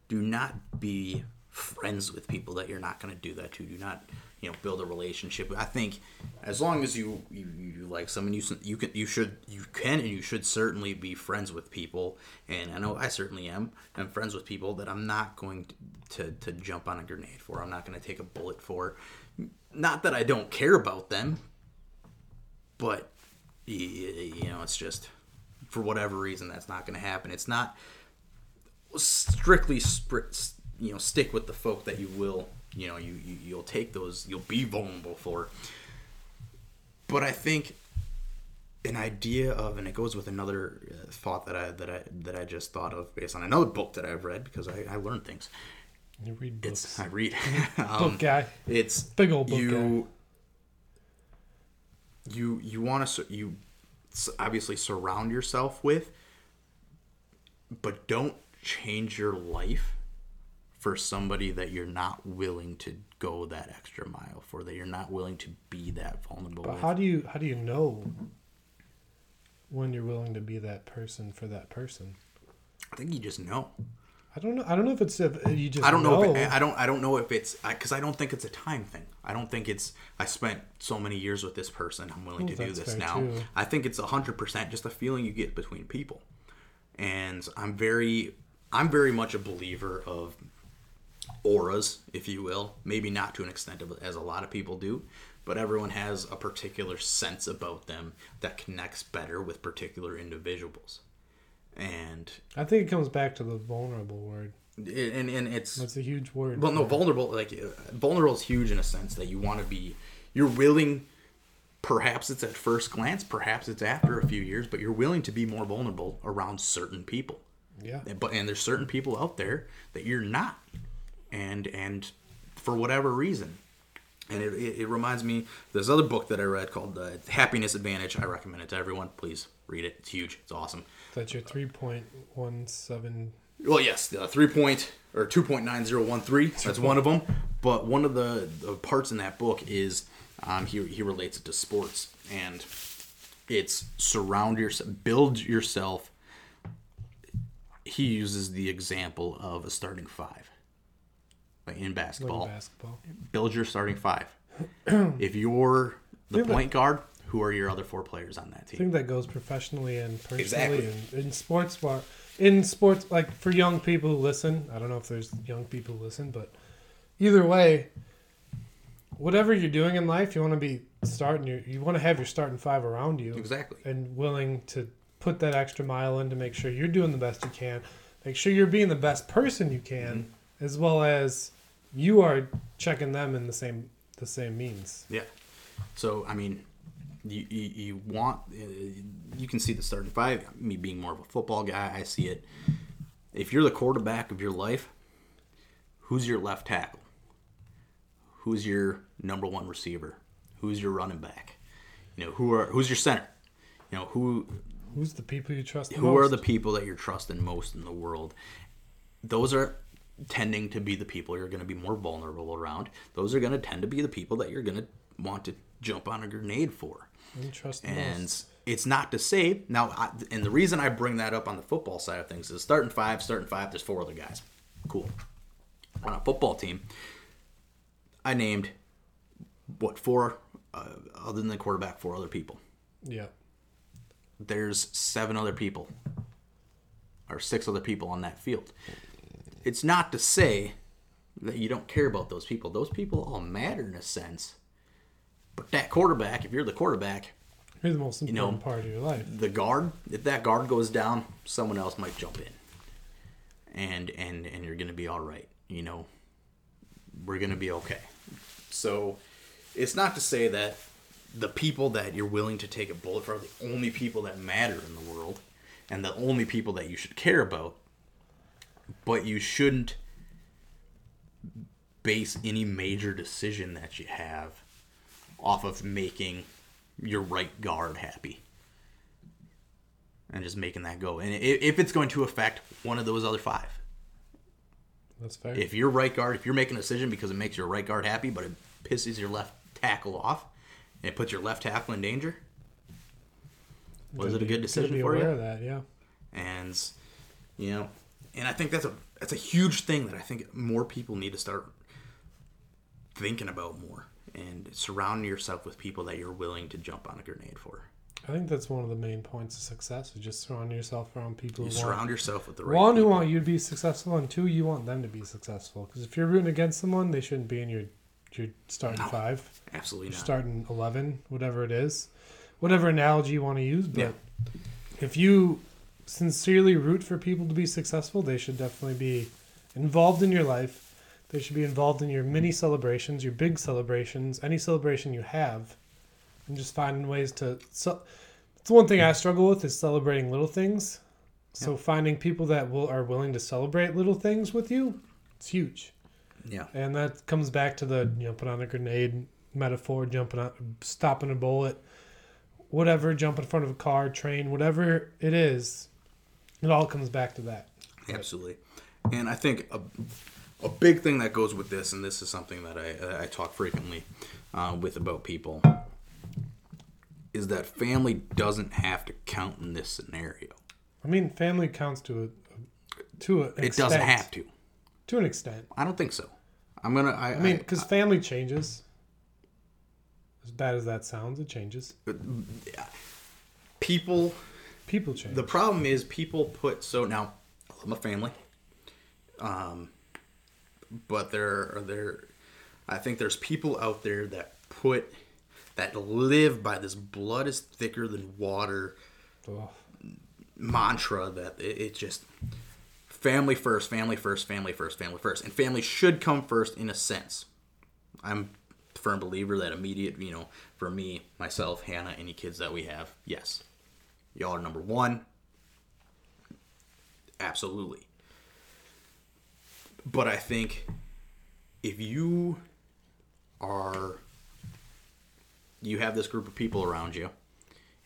do not be friends with people that you're not going to do that to. Do not, you know, build a relationship. I think as long as you you, you like someone, you you can you should you can and you should certainly be friends with people. And I know I certainly am. I'm friends with people that I'm not going to to, to jump on a grenade for. I'm not going to take a bullet for. Not that I don't care about them, but you know, it's just for whatever reason that's not going to happen. It's not strictly spri- you know stick with the folk that you will you know you, you you'll take those you'll be vulnerable for. But I think an idea of and it goes with another uh, thought that I that I that I just thought of based on another book that I've read because I, I learned things. You read books. It's I read book um, guy. it's Big old book you. You you want to you obviously surround yourself with, but don't change your life for somebody that you're not willing to go that extra mile for. That you're not willing to be that vulnerable. But with. how do you how do you know when you're willing to be that person for that person? I think you just know. I don't know. I don't know if it's if you just. I don't know. know. If it, I don't. I don't know if it's because I, don't think it's a time thing. I don't think it's. I spent so many years with this person. I'm willing to do this now. too. I think it's hundred percent just a feeling you get between people, and I'm very. I'm very much a believer of auras, if you will. Maybe not to an extent of as a lot of people do, but everyone has a particular sense about them that connects better with particular individuals, and I think it comes back to the vulnerable word. and and it's That's a huge word. well, no, vulnerable. Like uh, vulnerable is huge in a sense that you want to be. You're willing. Perhaps it's at first glance. Perhaps it's after a few years. But you're willing to be more vulnerable around certain people. yeah. But and there's certain people out there that you're not, and and for whatever reason. And it, it, it reminds me this other book that I read called uh, Happiness Advantage. I recommend it to everyone. Please read it. It's huge. It's awesome. That's your three point one seven. Well, yes, the three point or two point nine zero one three. That's one of them. But one of the, the parts in that book is um, he he relates it to sports, and it's surround yourself, build yourself. He uses the example of a starting five, like in Like basketball. basketball. Build your starting five. if you're the think that- point guard, who are your other four players on that team? I think that goes professionally and personally Exactly. and in sports bar in sports like for young people who listen i don't know if there's young people who listen but either way whatever you're doing in life you want to be starting your you want to have your starting five around you Exactly. and willing to put that extra mile in to make sure you're doing the best you can make sure you're being the best person you can Mm-hmm. As well as you are checking them in the same the same means Yeah. So I mean, you you, you want uh, you can see the starting five. Me being more of a football guy, I see it. If you're the quarterback of your life, who's your left tackle? Who's your number one receiver? Who's your running back? You know who are who's your center? You know who who's the people you trust the who are the people that you're trusting most in the world those are tending to be the people you're going to be more vulnerable around those are going to tend to be the people that you're going to want to jump on a grenade for. The and it's not to say now I, and the reason i bring that up on the football side of things is starting five starting five there's four other guys. Cool. On a football team i named what four uh, other than the quarterback four other people. Yeah. There's seven other people or six other people on that field. It's not to say that you don't care about those people. Those people all matter in a sense. But that quarterback, if you're the quarterback, You're the most know, important part of your life. the guard, if that guard goes down, someone else might jump in. And and and you're going to be all right, you know. We're going to be okay. So it's not to say that the people that you're willing to take a bullet for are the only people that matter in the world and the only people that you should care about. But you shouldn't base any major decision that you have off of making your right guard happy and just making that go. And if it's going to affect one of those other five, That's fair. If your right guard, if you're making a decision because it makes your right guard happy, but it pisses your left tackle off, and it puts your left tackle in danger, was it a good decision be for aware you? of that, yeah. and you know and i think that's a that's a huge thing that i think more people need to start thinking about more and surrounding yourself with people that you're willing to jump on a grenade for I think that's one of the main points of success is just surrounding yourself around people you who surround want yourself with the right one who want you to be successful, and two you want them to be successful. Because if you're rooting against someone, they shouldn't be in your your starting No. five, absolutely your not starting eleven, whatever it is, whatever analogy you want to use. But Yeah. if you sincerely root for people to be successful, they should definitely be involved in your life. They should be involved in your mini celebrations, your big celebrations, any celebration you have, and just finding ways to. So, it's one thing I struggle with is celebrating little things. So finding people that will are willing to celebrate little things with you, it's huge. yeah And that comes back to the you know put on a grenade metaphor, jumping on, stopping a bullet, whatever, jump in front of a car, train, whatever it is. It all comes back to that. absolutely and i think a, a big thing that goes with this and this is something that i, I talk frequently uh, with about people is that family doesn't have to count in this scenario I mean, family counts to a to an it doesn't have to to an extent. i don't think so i'm gonna i, I mean, because family changes. As bad as that sounds, it changes. people People change. the problem is people put so now i'm a family um but there are there i think there's people out there that put that live by this blood is thicker than water Ugh. mantra that it, it just family first family first family first family first and family should come first in a sense i'm a firm believer that immediate you know for me myself hannah any kids that we have yes y'all are number one absolutely but i think if you are you have this group of people around you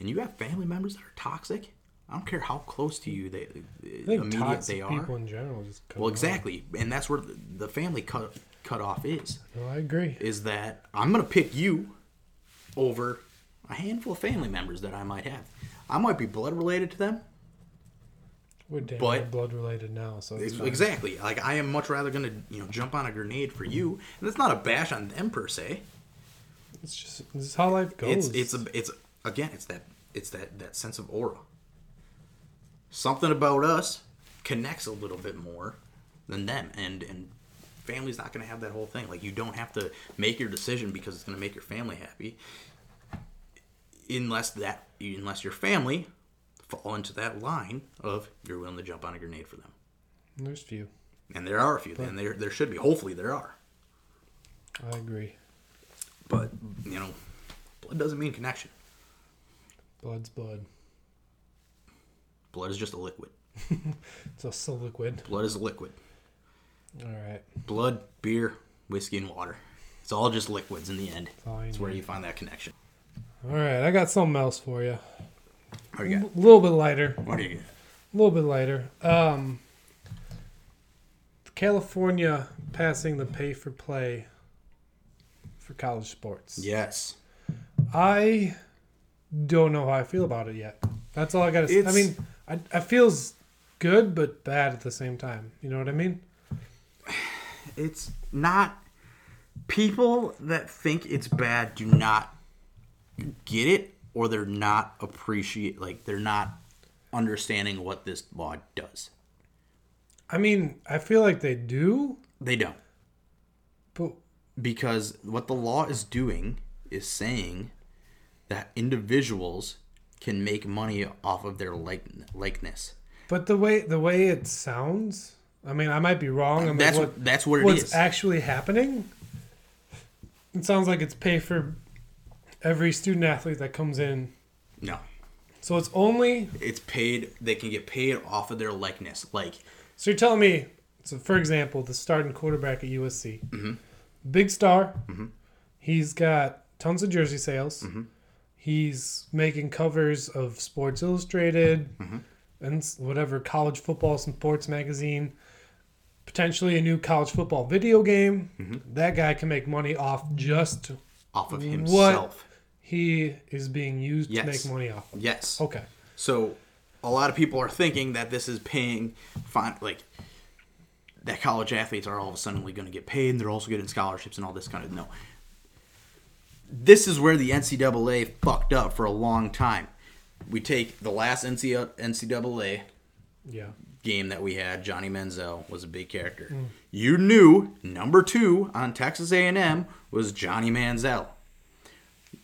and you have family members that are toxic i don't care how close to you they uh, think immediate toxic they are people in general just. well them off. exactly and that's where the, the family cut cut off is No, I agree. is that i'm gonna pick you over a handful of family members that i might have i might be blood related to them We're damn but- near blood related now, so it's Ex- fine. exactly like i am much rather gonna you know jump on a grenade for you and it's not a bash on them per se It's just this is how life goes. It's it's a, it's again it's that it's that that sense of aura. Something about us connects a little bit more than them, and and family's not going to have that whole thing. Like you don't have to make your decision because it's going to make your family happy, unless that unless your family fall into that line of you're willing to jump on a grenade for them. There's few. And there are a few, and there there should be. Hopefully there are, I agree. but you know, blood doesn't mean connection. Blood's blood. Blood is just a liquid. It's also liquid. Blood is a liquid. All right. blood, beer, whiskey, and water. It's all just liquids in the end. It's where you find that connection. All right. I got something else for you. What do you A little bit lighter. What do you got? A little bit lighter. Um, California passing the pay for play for college sports. Yes. I don't know how I feel about it yet. That's all I got to say. I mean, I, I feels good but bad at the same time. You know what I mean? It's not. People that think it's bad do not get it, or they're not appreciate. Like they're not understanding what this law does. I mean, I feel like they do, They don't. but because what the law is doing is saying that individuals can make money off of their like likeness. but the way the way it sounds, I mean, I might be wrong. I mean, That's what, that's what it what's is. actually happening. It sounds like it's pay for every student athlete that comes in. no, So it's only it's paid. They can get paid off of their likeness. Like so you're telling me. So for example, the starting quarterback at USC, Mm-hmm. big star. He's got tons of jersey sales. Mm-hmm. He's making covers of Sports Illustrated Mm-hmm. and whatever college football sports magazine. potentially a new college football video game. Mm-hmm. That guy can make money off just off of himself. He is being used Yes. to make money off. of. Yes. Okay. So a lot of people are thinking that this is paying fine like that college athletes are all of a sudden going to get paid and they're also getting scholarships and all this kind of no. This is where the NCAA fucked up for a long time. We take the last NCAA Yeah. game that we had, Johnny Manziel was a big character. Mm. You knew number two on Texas A&M was Johnny Manziel.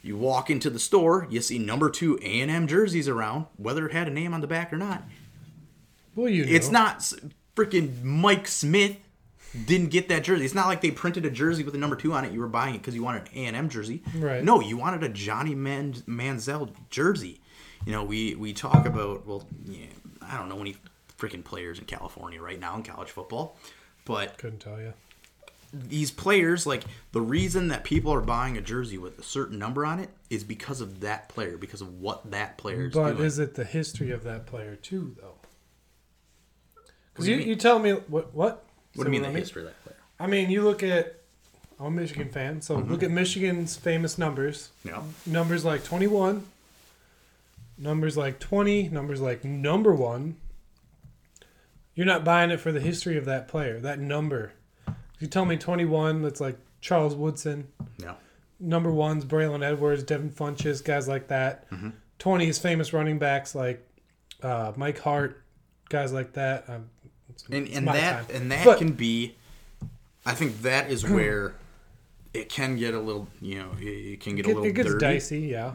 You walk into the store, you see number two A&M jerseys around, whether it had a name on the back or not. Well, you know. It's not freaking Mike Smith didn't get that jersey. It's not like they printed a jersey with a number two on it. You were buying it because you wanted an A&M jersey. Right. No, you wanted a Johnny Man- Manziel jersey. You know, we we talk about well, yeah, I don't know any freaking players in California right now in college football, but Couldn't tell you. These players like the reason that people are buying a jersey with a certain number on it is because of that player, because of what that player is But doing. is it the history of that player too, though? Because you, you you, tell me what what? what do you mean the I history of that player? I mean, you look at. I'm a Michigan fan, so Mm-hmm. look at Michigan's famous numbers. Yeah. Numbers like 21, numbers like 20, numbers like number one. You're not buying it for the history of that player, that number. You tell me 21, that's like Charles Woodson. Yeah. Number one's Braylon Edwards, Devin Funchess, guys like that. Mm-hmm. 20 is famous running backs like uh, Mike Hart, guys like that. Um, it's- and it's and that and that can be i think that is where it can get a little you know it, can get a little it gets dirty dicey, yeah.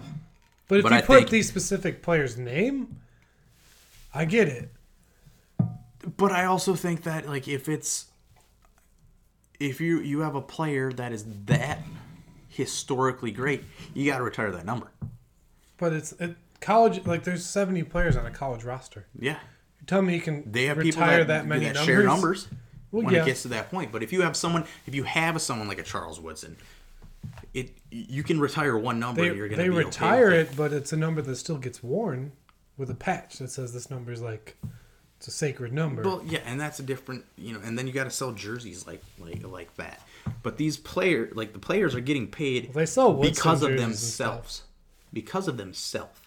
But if But you I put think- these specific players' name, I get it. but i also think that like if it's if you you have a player that is that historically great you got to retire that number But it's it, college. Like there's 70 players on a college roster. yeah You tell me you can they have people retire that, that, many that numbers. share numbers Well, when yeah. it gets to that point but if you have someone if you have someone like a charles woodson it you can retire one number They, and you're gonna they be okay retire with it, but it's a number that still gets worn with a patch that says this number is like it's a sacred number. Well, yeah, and that's a different, you know, and then you got to sell jerseys like like like that. But these players, like the players, are getting paid they sell because of themselves, because of themselves,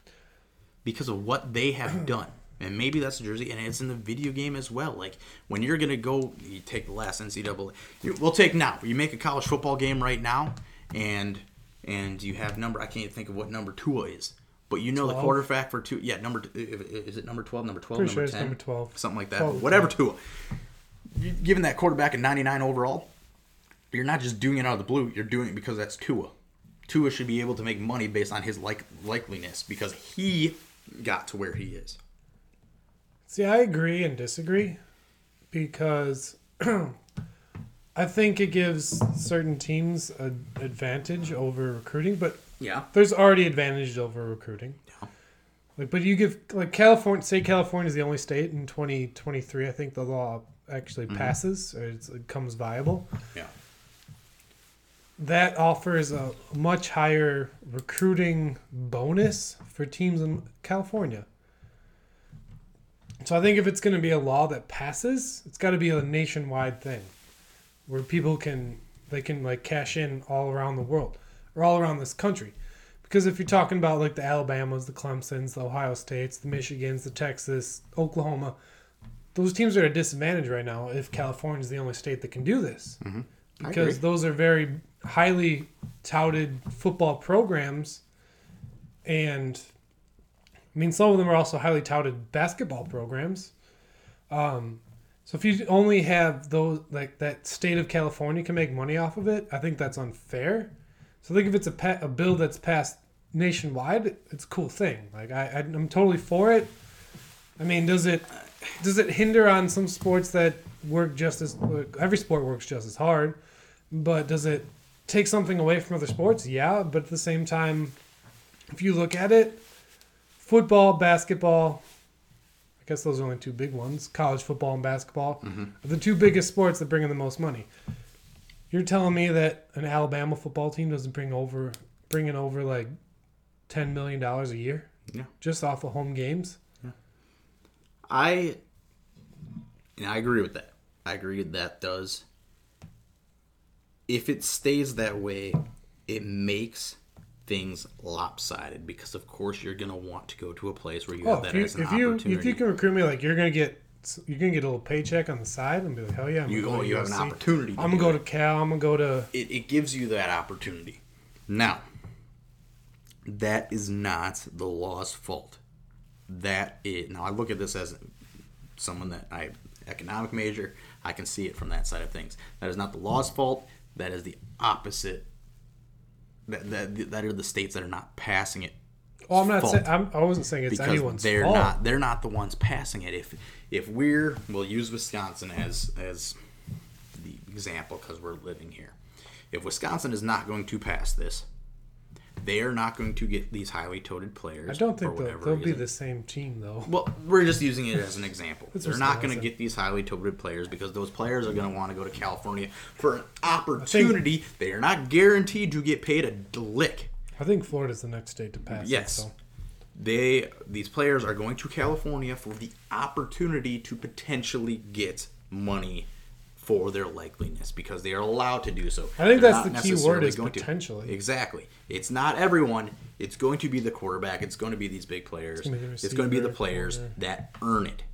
because of what they have done. And maybe that's a jersey, and it's in the video game as well. Like when you're gonna go, you take the last NCAA. You, we'll take now. You make a college football game right now, and and you have number. I can't think of what number Tua is, but you know the 12? quarterback for two. Yeah, number is it number twelve? Number twelve? Pretty sure number it's ten? number 12. Something like that. 12. Whatever Tua. given that quarterback a 99 overall, you're not just doing it out of the blue. You're doing it because that's Tua. Tua should be able to make money based on his like likeliness because he got to where he is. See, I agree and disagree because I think it gives certain teams an advantage over recruiting, but Yeah. there's already advantage over recruiting. Yeah. Like, but you give like California. Say California is the only state in 2023. I think the law actually mm-hmm. passes or it's, it becomes viable. Yeah. That offers a much higher recruiting bonus for teams in California. So I think if it's going to be a law that passes, it's got to be a nationwide thing, where people can they can like cash in all around the world or all around this country. Because if you're talking about like the Alabamas, the Clemsons, the Ohio States, the Michigans, the Texas, Oklahoma, those teams are at a disadvantage right now if California is the only state that can do this. I Because those are very highly touted football programs. And I mean, some of them are also highly touted basketball programs. Um, so if you only have those, like that state of California can make money off of it, I think that's unfair. So I think if it's a, pa- a bill that's passed nationwide, it's a cool thing. Like I, I, I'm totally for it. I mean, does it does it hinder on some sports that work just as every sport works just as hard, but does it take something away from other sports? Yeah, but at the same time, if you look at it, football, basketball, I guess those are only two big ones. College football and basketball mm-hmm. are the two biggest sports that bring in the most money. You're telling me that an Alabama football team doesn't bring over bringing over like ten million dollars a year Yeah. just off of home games? Yeah. I and I agree with that. I agree that does. If it stays that way, it makes things lopsided because of course you're gonna want to go to a place where you Oh, have that you, as an if you opportunity. if you can recruit me, like you're gonna get you're gonna get a little paycheck on the side and be like, hell yeah, I'm You- gonna go to you have an opportunity I'm gonna go it. to Cal. I'm gonna go to. it, it gives you that opportunity. Now, that is not the law's fault. That is now I look at this as someone that I economic major, I can see it from that side of things. That is not the law's fault. That is the opposite. That that, that are the states that are not passing it. Oh, I'm not saying I'm, I wasn't saying it's because anyone's they're fault. not they're not the ones passing it. If if we're we'll use Wisconsin as as the example because we're living here. If Wisconsin is not going to pass this, they are not going to get these highly touted players. I don't think they'll, whatever they'll be the same team though. Well, we're just using it as an example. They're not going to get these highly touted players because those players are going to want to go to California for an opportunity. They are not guaranteed to get paid a lick. I think Florida's the next state to pass. Yes. It, so. They these players are going to California for the opportunity to potentially get money for their likeliness because they are allowed to do so. I think They're that's the key word is going to. potentially. Exactly. It's not everyone. It's going to be the quarterback. It's going to be these big players. gonna be the It's going to be the players that earn it.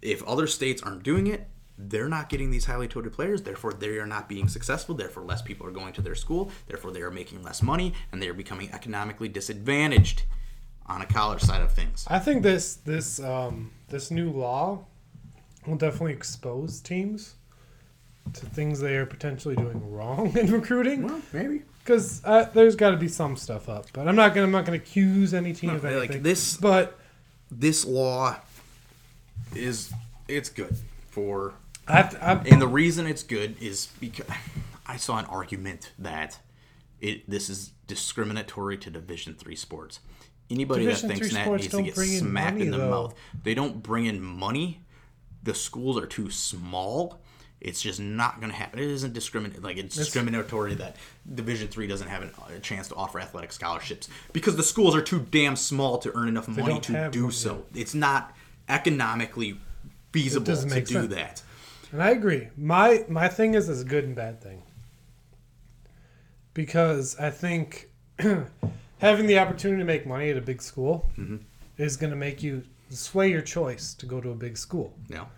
If other states aren't doing it, they're not getting these highly touted players. Therefore, they are not being successful. Therefore, less people are going to their school. Therefore, they are making less money, and they are becoming economically disadvantaged on a college side of things. I think this this um, this new law will definitely expose teams to things they are potentially doing wrong in recruiting. Well, maybe. Because uh, there's got to be some stuff up, but I'm not gonna I'm not gonna accuse any team of No, like this- but This law is it's good for I, have to, I And the reason it's good is because I saw an argument that it this is discriminatory to Division three sports. Anybody Division that thinks that needs to get smacked money, in the though. mouth. They don't bring in money. The schools are too small. It's just not going to happen. It isn't discriminatory. Like it's discriminatory that Division three doesn't have an, a chance to offer athletic scholarships because the schools are too damn small to earn enough money to do money. so. It's not economically feasible doesn't to do sense. that. And I agree. My my thing is is a good and bad thing. Because I think having the opportunity to make money at a big school Mm-hmm. is going to make you sway your choice to go to a big school. No.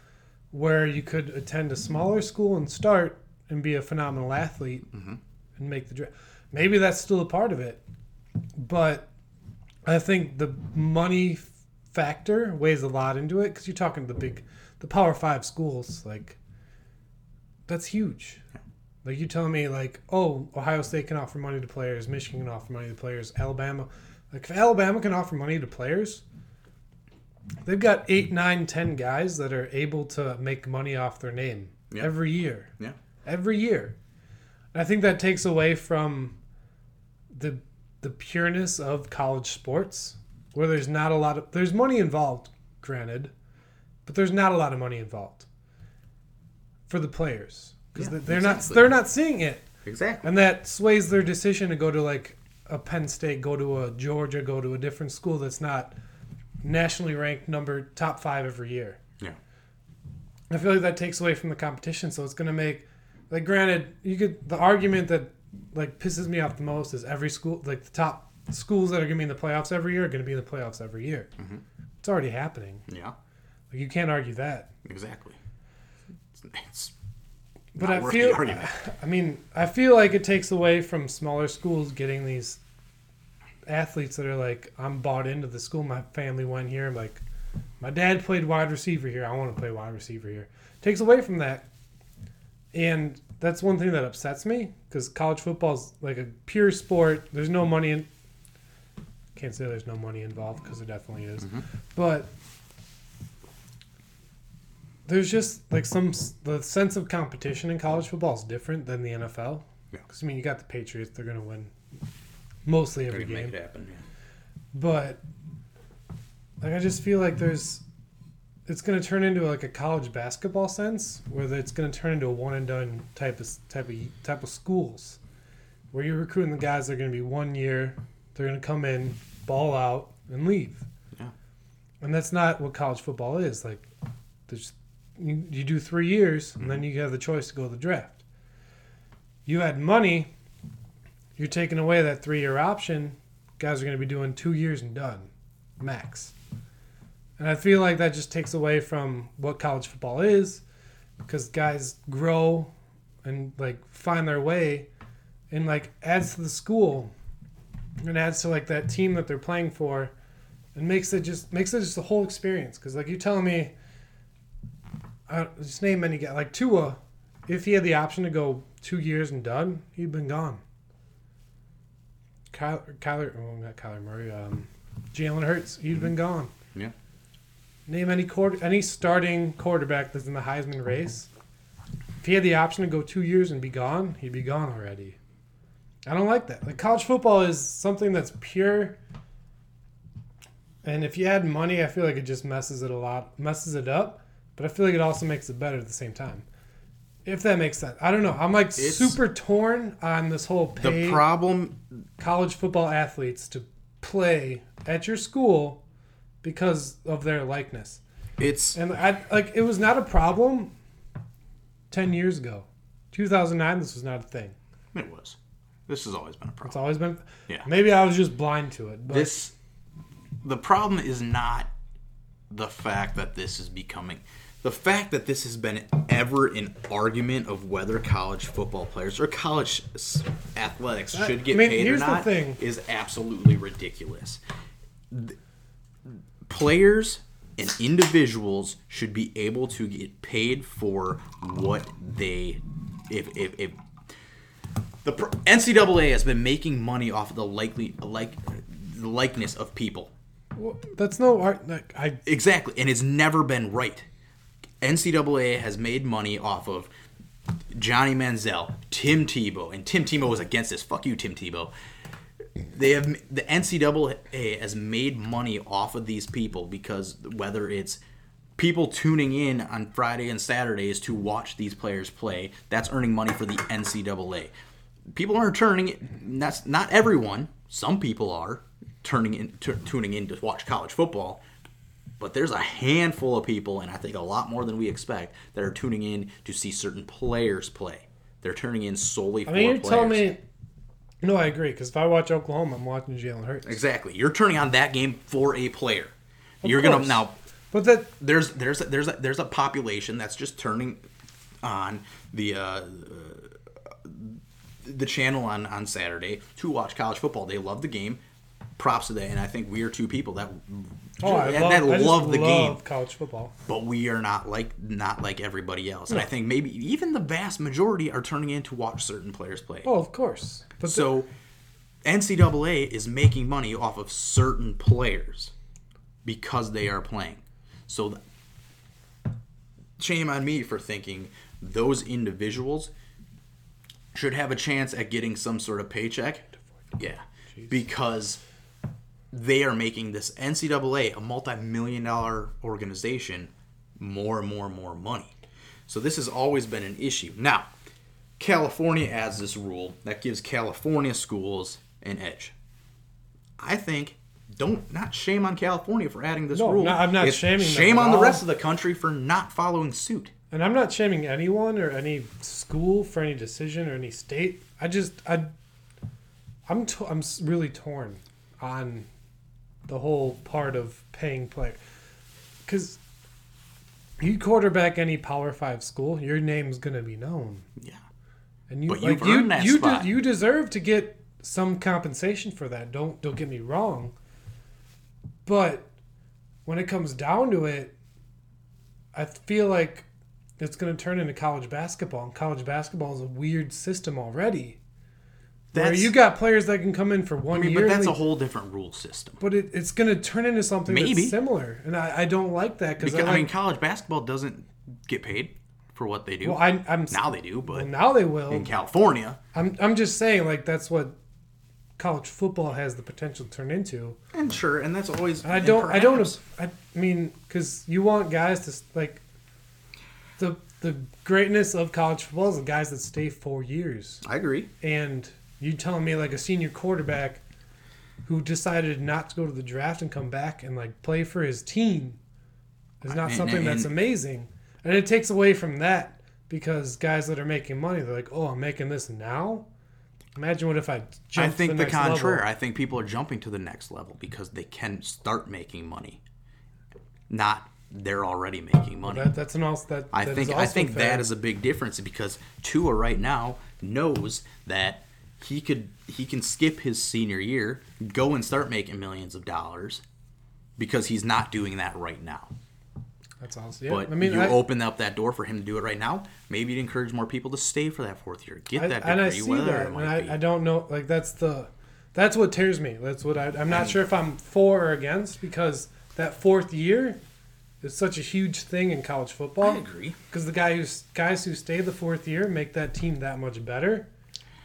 Where you could attend a smaller school and start and be a phenomenal athlete Mm-hmm. and make the draft. Maybe that's still a part of it, but I think the money factor weighs a lot into it because you're talking to the big, the Power Five schools. Like, that's huge. Like you telling me, like, oh, Ohio State can offer money to players, Michigan can offer money to players, Alabama. Like, if Alabama can offer money to players, they've got eight, nine, ten guys that are able to make money off their name Yeah. every year Yeah. every year. I think that takes away from the the pureness of college sports, where there's not a lot of there's money involved, granted, but there's not a lot of money involved for the players because Yeah, they're not they're not seeing it, Exactly. and that sways their decision to go to like a Penn State, go to a Georgia, go to a different school that's not nationally ranked number top five every year. Yeah. I feel like that takes away from the competition, so it's going to make like granted, you could the argument that like pisses me off the most is every school like the top schools that are going to be in the playoffs every year are going to be in the playoffs every year. Mm-hmm. It's already happening. Yeah. Like you can't argue that. Exactly. It's, it's But I feel argument. I mean, I feel like it takes away from smaller schools getting these athletes that are like I'm bought into the school my family went here. I'm like my dad played wide receiver here. I want to play wide receiver here. Takes away from that. And that's one thing that upsets me because college football is like a pure sport. There's no money in. Can't say there's no money involved because there definitely is, mm-hmm. but there's just like some the sense of competition in college football is different than the NFL. Yeah. Because I mean, you got the Patriots; they're gonna win mostly every Gotta make it happen. Yeah. But like, I just feel like there's it's gonna turn into like a college basketball sense, where it's gonna turn into a one and done type of type of type of schools, where you're recruiting the guys that are gonna be one year, they're gonna come in, ball out, and leave. Yeah. And that's not what college football is. Like, there's you, you do three years, and then mm-hmm. you have the choice to go to the draft. You had money. You're taking away that three year option. Guys are going to be doing two years and done, max. And I feel like that just takes away from what college football is, because guys grow and like find their way, and like adds to the school, and adds to like that team that they're playing for, and makes it just makes it just a whole experience. Because like you telling me, I just name any guy like Tua, if he had the option to go two years and done, he'd been gone. Kyler, Kyler, oh, not Kyler Murray, um, Jalen Hurts, he'd been gone. Yeah. Name any quarter, any starting quarterback that's in the Heisman race. If he had the option to go two years and be gone, he'd be gone already. I don't like that. Like college football is something that's pure. And if you add money, I feel like it just messes it a lot, messes it up. But I feel like it also makes it better at the same time. If that makes sense, I don't know. I'm like It's- super torn on this whole The problem college football athletes to play at your school because of their likeness. it's And I like it was not a problem 10 years ago. 2009 this was not a thing. it was. This has always been a problem. It's always been Yeah. Maybe I was just blind to it. But this the problem is not the fact that this is becoming the fact that this has been ever an argument of whether college football players or college athletics uh, should get I mean, paid or not is absolutely ridiculous. Players and individuals should be able to get paid for what they if if, if the pr- NCAA has been making money off of the likely like the likeness of people. Well, that's no art like I Exactly, and it's never been right. NCAA has made money off of Johnny Manziel, Tim Tebow, and Tim Tebow was against this. Fuck you, Tim Tebow. They have the NCAA has made money off of these people because whether it's people tuning in on Friday and Saturdays to watch these players play, that's earning money for the NCAA. People aren't turning. That's not everyone. Some people are turning in, t- tuning in to watch college football, but there's a handful of people, and I think a lot more than we expect, that are tuning in to see certain players play. They're turning in solely for I mean you're players. telling me No, I agree cuz if I watch Oklahoma, I'm watching Jalen Hurts. exactly. You're turning on that game for a player. You're gonna now. But that There's there's a, there's a, there's a population that's just turning on the uh, the channel on on Saturday to watch college football. They love the game. Props to that, and I think we are two people that oh, I that, love, I just love the game. love college football. but we are not like not like everybody else. And I think maybe even the vast majority are turning in to watch certain players play. Oh, of course. But so NCAA is making money off of certain players because they are playing. So shame on me for thinking those individuals should have a chance at getting some sort of paycheck. Yeah, because they are making this NCAA, a multi-million dollar organization, more and more and more money. So this has always been an issue. Now, California adds this rule that gives California schools an edge. I think don't not shame on California for adding this No, rule. no, I'm not It's shaming Shame on the rest of the country for not following suit. And I'm not shaming anyone or any school for any decision or any state. I just I I'm t- I'm really torn on the whole part of paying player because you quarterback any Power Five school, your name's gonna be known, Yeah. and you But like you've you you spot. you deserve to get some compensation for that. Don't don't get me wrong, but when it comes down to it, I feel like it's going to turn into college basketball. And college basketball is a weird system already. Where you got players that can come in for one I mean, year, but that's and a whole different rule system. but it, it's going to turn into something Maybe. that's similar, and I, I don't like that because I, I mean, college basketball doesn't get paid for what they do. well, I, I'm now they do, well, but now they will. in California, I'm I'm just saying like that's what college football has the potential to turn into. and sure, and that's always. And I don't. I don't. I mean, because you want guys to like the the greatness of college football is the guys that stay four years. I agree. And you telling me like a senior quarterback who decided not to go to the draft and come back and like play for his team is not And- something that's and- amazing. and it takes away from that because guys that are making money, they're like, "Oh, I'm making this now." Imagine what if I I think to the, next contrary. level. I think people are jumping to the next level because they can start making money. Not they're already making money. That, that's an also that. I that think I think fair. that is a big difference because Tua right now knows that he could he can skip his senior year, go and start making millions of dollars because he's not doing that right now. That's awesome. Yeah, But I mean, you I, open up that door for him to do it right now. Maybe it encourage more people to stay for that fourth year, get I- that and I see that, and. I, I don't know. Like that's the that's what tears me. That's what I, I'm not sure if I'm for or against because that fourth year is such a huge thing in college football. I agree. because the guy who's guys who stay the fourth year make that team that much better.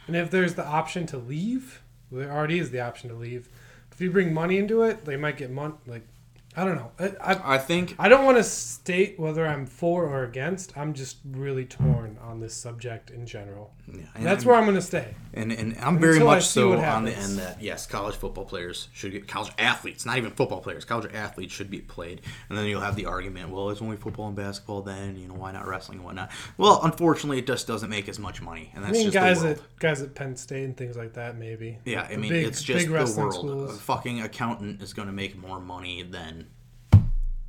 And if there's the option to leave, there already is the option to leave. If you bring money into it, they might get money. Like I don't know. I, I I think I don't want to state whether I'm for or against. I'm just really torn on this subject in general. yeah, That's I'm- where I'm going to stay. And, and I'm very Until I much so on the end that yes, college football players should get college athletes, not even football players. College athletes should be played, and then you'll have the argument, well, it's only football and basketball. Then you know why not wrestling and whatnot? Well, unfortunately, it just doesn't make as much money, and I that's mean, just guys at guys at Penn State and things like that, maybe. yeah, I mean, big- it's just the world. A fucking accountant is going to make more money than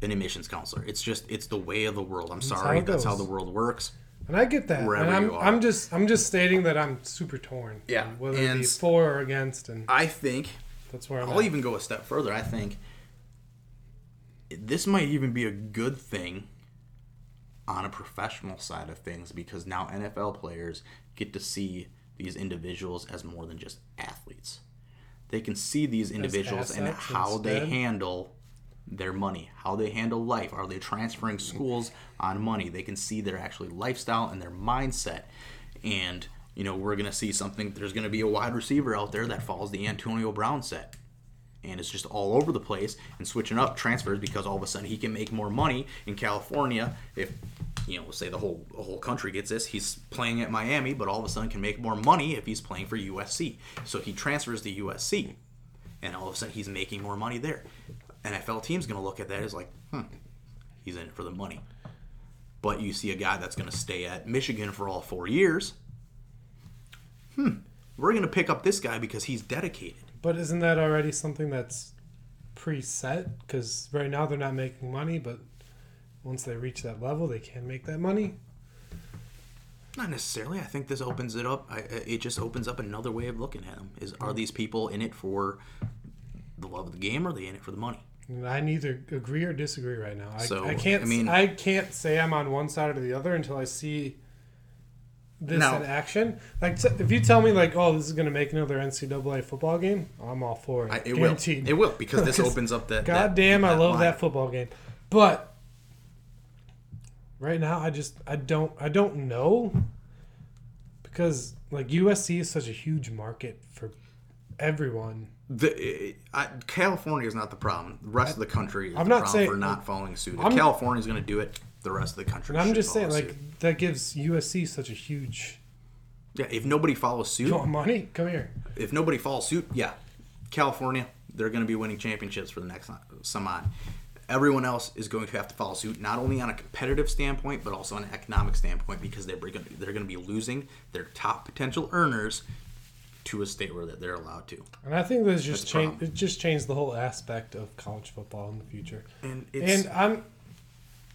an admissions counselor. It's just it's the way of the world. I'm how sorry, it that's how the world works. And I get that. Wherever and I'm, you are. I'm just I'm just stating that I'm super torn. Yeah, Whether it be for or against, and I think that's where I'm I'll at. even go a step further. I think this might even be a good thing on a professional side of things because now NFL players get to see these individuals as more than just athletes. They can see these individuals and how they handle their money, how they handle life. Are they transferring schools on money? They can see their actually lifestyle and their mindset. And you know, we're gonna see something. There's gonna be a wide receiver out there that follows the Antonio Brown set and it's just all over the place and switching up transfers because all of a sudden he can make more money in California if you know say the whole the whole country gets this he's playing at Miami but all of a sudden can make more money if he's playing for USC so he transfers to USC and all of a sudden he's making more money there NFL team's going to look at that as like hmm he's in it for the money but you see a guy that's going to stay at Michigan for all 4 years hmm we're going to pick up this guy because he's dedicated But isn't that already something that's preset? Because right now they're not making money, but once they reach that level, they can make that money. Not necessarily. I think this opens it up. I, it just opens up another way of looking at them. Is are these people in it for the love of the game, or are they in it for the money? I neither agree or disagree right now. I, So, I can't. I mean- I can't say I'm on one side or the other until I see this Now- in action. Like t- if you tell me like, oh, this is going to make another NCAA football game, I'm all for it. I, it will. Guaranteed. It will because this opens up that. God that, damn, I love line. that football game. But right now, I just I don't I don't know because like USC is such a huge market for everyone. The, I, California is not the problem. The rest of the country is I'm the not problem saying- for not following suit. If California is going to do it, the rest of the country. I'm just saying like suit. that gives USC such a huge. yeah. If nobody follows suit, You want money? Come here. if nobody follows suit, yeah, California, they're going to be winning championships for the next some on. Everyone else is going to have to follow suit, not only on a competitive standpoint, but also on an economic standpoint, because they're going to, they're going to be losing their top potential earners to a state where they're allowed to. And I think this just changed. It just changed the whole aspect of college football in the future. And it's And I'm,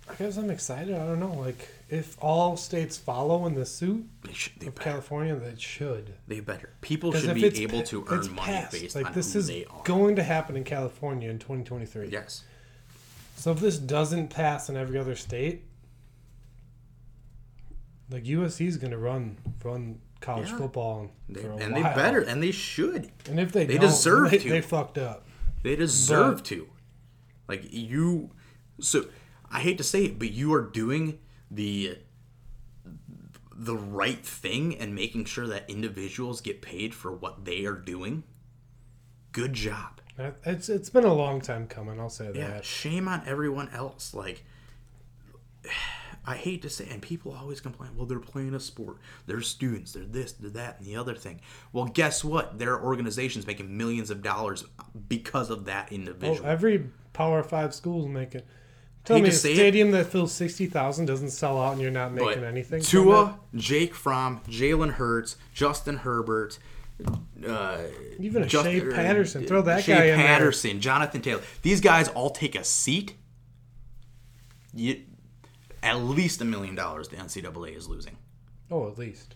I guess I'm excited. I don't know, like if all states follow in the suit they, should, they, of better, California, that should. they better. People should be able to earn money passed. based like on this who is they are. going to happen in California in 2023. yes. So if this doesn't pass in every other state, like USC is going to run run college Yeah. football They, and they while. better, and they should. And if they they deserve they, to. They fucked up. They deserve But- to. Like you so I hate to say it, but you are doing the the right thing and making sure that individuals get paid for what they are doing. Good job. It's it's been a long time coming. I'll say Yeah, that. shame on everyone else. Like I hate to say, and people always complain. Well, they're playing a sport. They're students. They're this, they're that, and the other thing. Well, guess what? There are organizations making millions of dollars because of that individual. every Power Five school's making. Tell me a say it, stadium that fills sixty thousand doesn't sell out and you're not making anything. Tua, Jake Fromm, Jalen Hurts, Justin Herbert, uh, even a Just- Shea Patterson, throw that Shea guy in there. Patterson, Jonathan Taylor. These guys all take a seat. You, at least a million dollars the NCAA is losing. Oh, at least.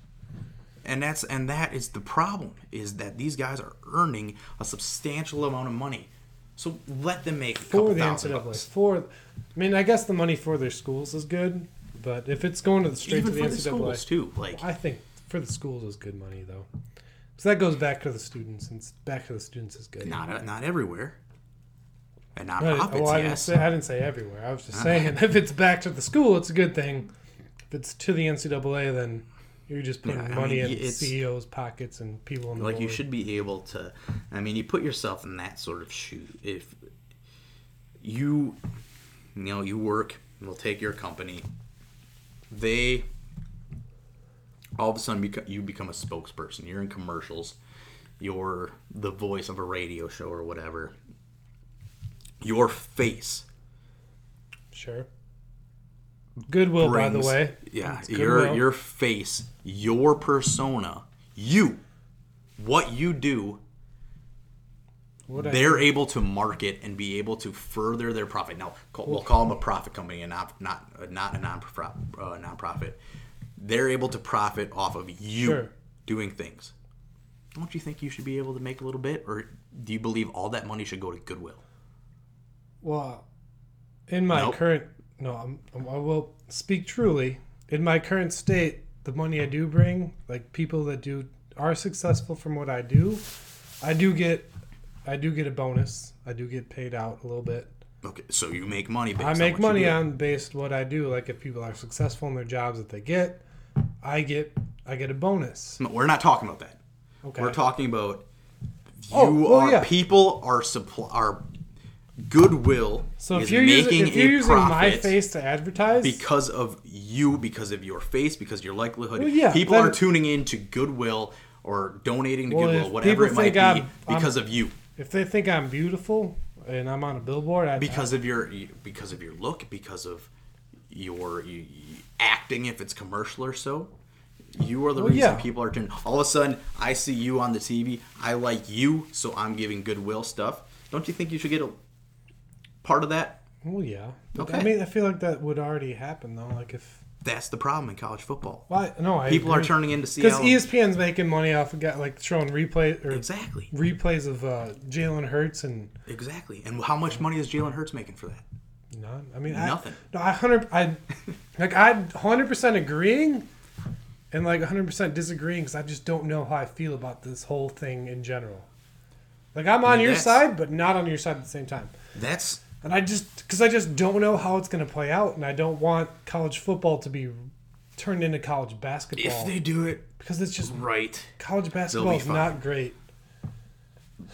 And that's and that is the problem is that these guys are earning a substantial amount of money. So let them make a couple For the NCAA. bucks. For, I mean, I guess the money for their schools is good, but if it's going to the straight Even to the for the NCAA, schools too. Like I think for the schools is good money though. So that goes back to the students, and back to the students is good. not not everywhere. And nonprofits, well, oh, I, didn't say, I didn't say everywhere. I was just saying if it's back to the school, it's a good thing. If it's to the NCAA, then you're just putting Yeah, money mean, in CEOs' pockets and people in the like you should be able to i mean you put yourself in that sort of shoe. If you you know you work they'll take your company. They all of a sudden beco- you become a spokesperson. You're in commercials. You're the voice of a radio show or whatever your face Sure. Goodwill, by the way. yeah It's your goodwill. your face your persona you what you do What they're able to market and be able to further their profit. Now, call, we'll call them a profit company and not not not a non uh, nonprofit. They're able to profit off of you Sure. doing things. Don't you think you should be able to make a little bit, or do you believe all that money should go to Goodwill? Well, in my Nope. current no, I'm, I will speak truly. In my current state, the money I do bring, like people that do are successful from what I do, I do get, I do get a bonus. I do get paid out a little bit. Okay, so you make money. Based I on make you money on based what I do. Like if people are successful in their jobs that they get, I get, I get a bonus. No, We're not talking about that. Okay. We're talking about oh, you Oh, well, are yeah. people are supply are Goodwill So is if you're using, making if you're a using my face to advertise, because of you, because of your face, because your likelihood. Well, yeah, people are tuning in to Goodwill or donating to Well, Goodwill, whatever it might be, I'm- I'm- because of you, if they think I'm beautiful and I'm on a billboard, I, because of your because of your look, because of your you, you- acting, if it's commercial or so. You are the Well, reason yeah. people are tuning. All of a sudden, I see you on the TV. I like you, so I'm giving Goodwill stuff. Don't you think you should get a part of that? Well, yeah. But, I mean, I feel like that would already happen though. Like if That's the problem in college football. why? No, I People are agree. turning into because ESPN's making money off of got like showing replay or exactly, replays of uh, Jalen Hurts and exactly. And how much money is Jalen Hurts making for that? none. I mean, Nothing. I, no, I hundred. I like I hundred percent agreeing, and like hundred percent disagreeing because I just don't know how I feel about this whole thing in general. Like I'm on mean, your side, but not on your side at the same time. That's And I just because I just don't know how it's going to play out, and I don't want college football to be turned into college basketball if they do it because it's just right. college basketball is fine. not great.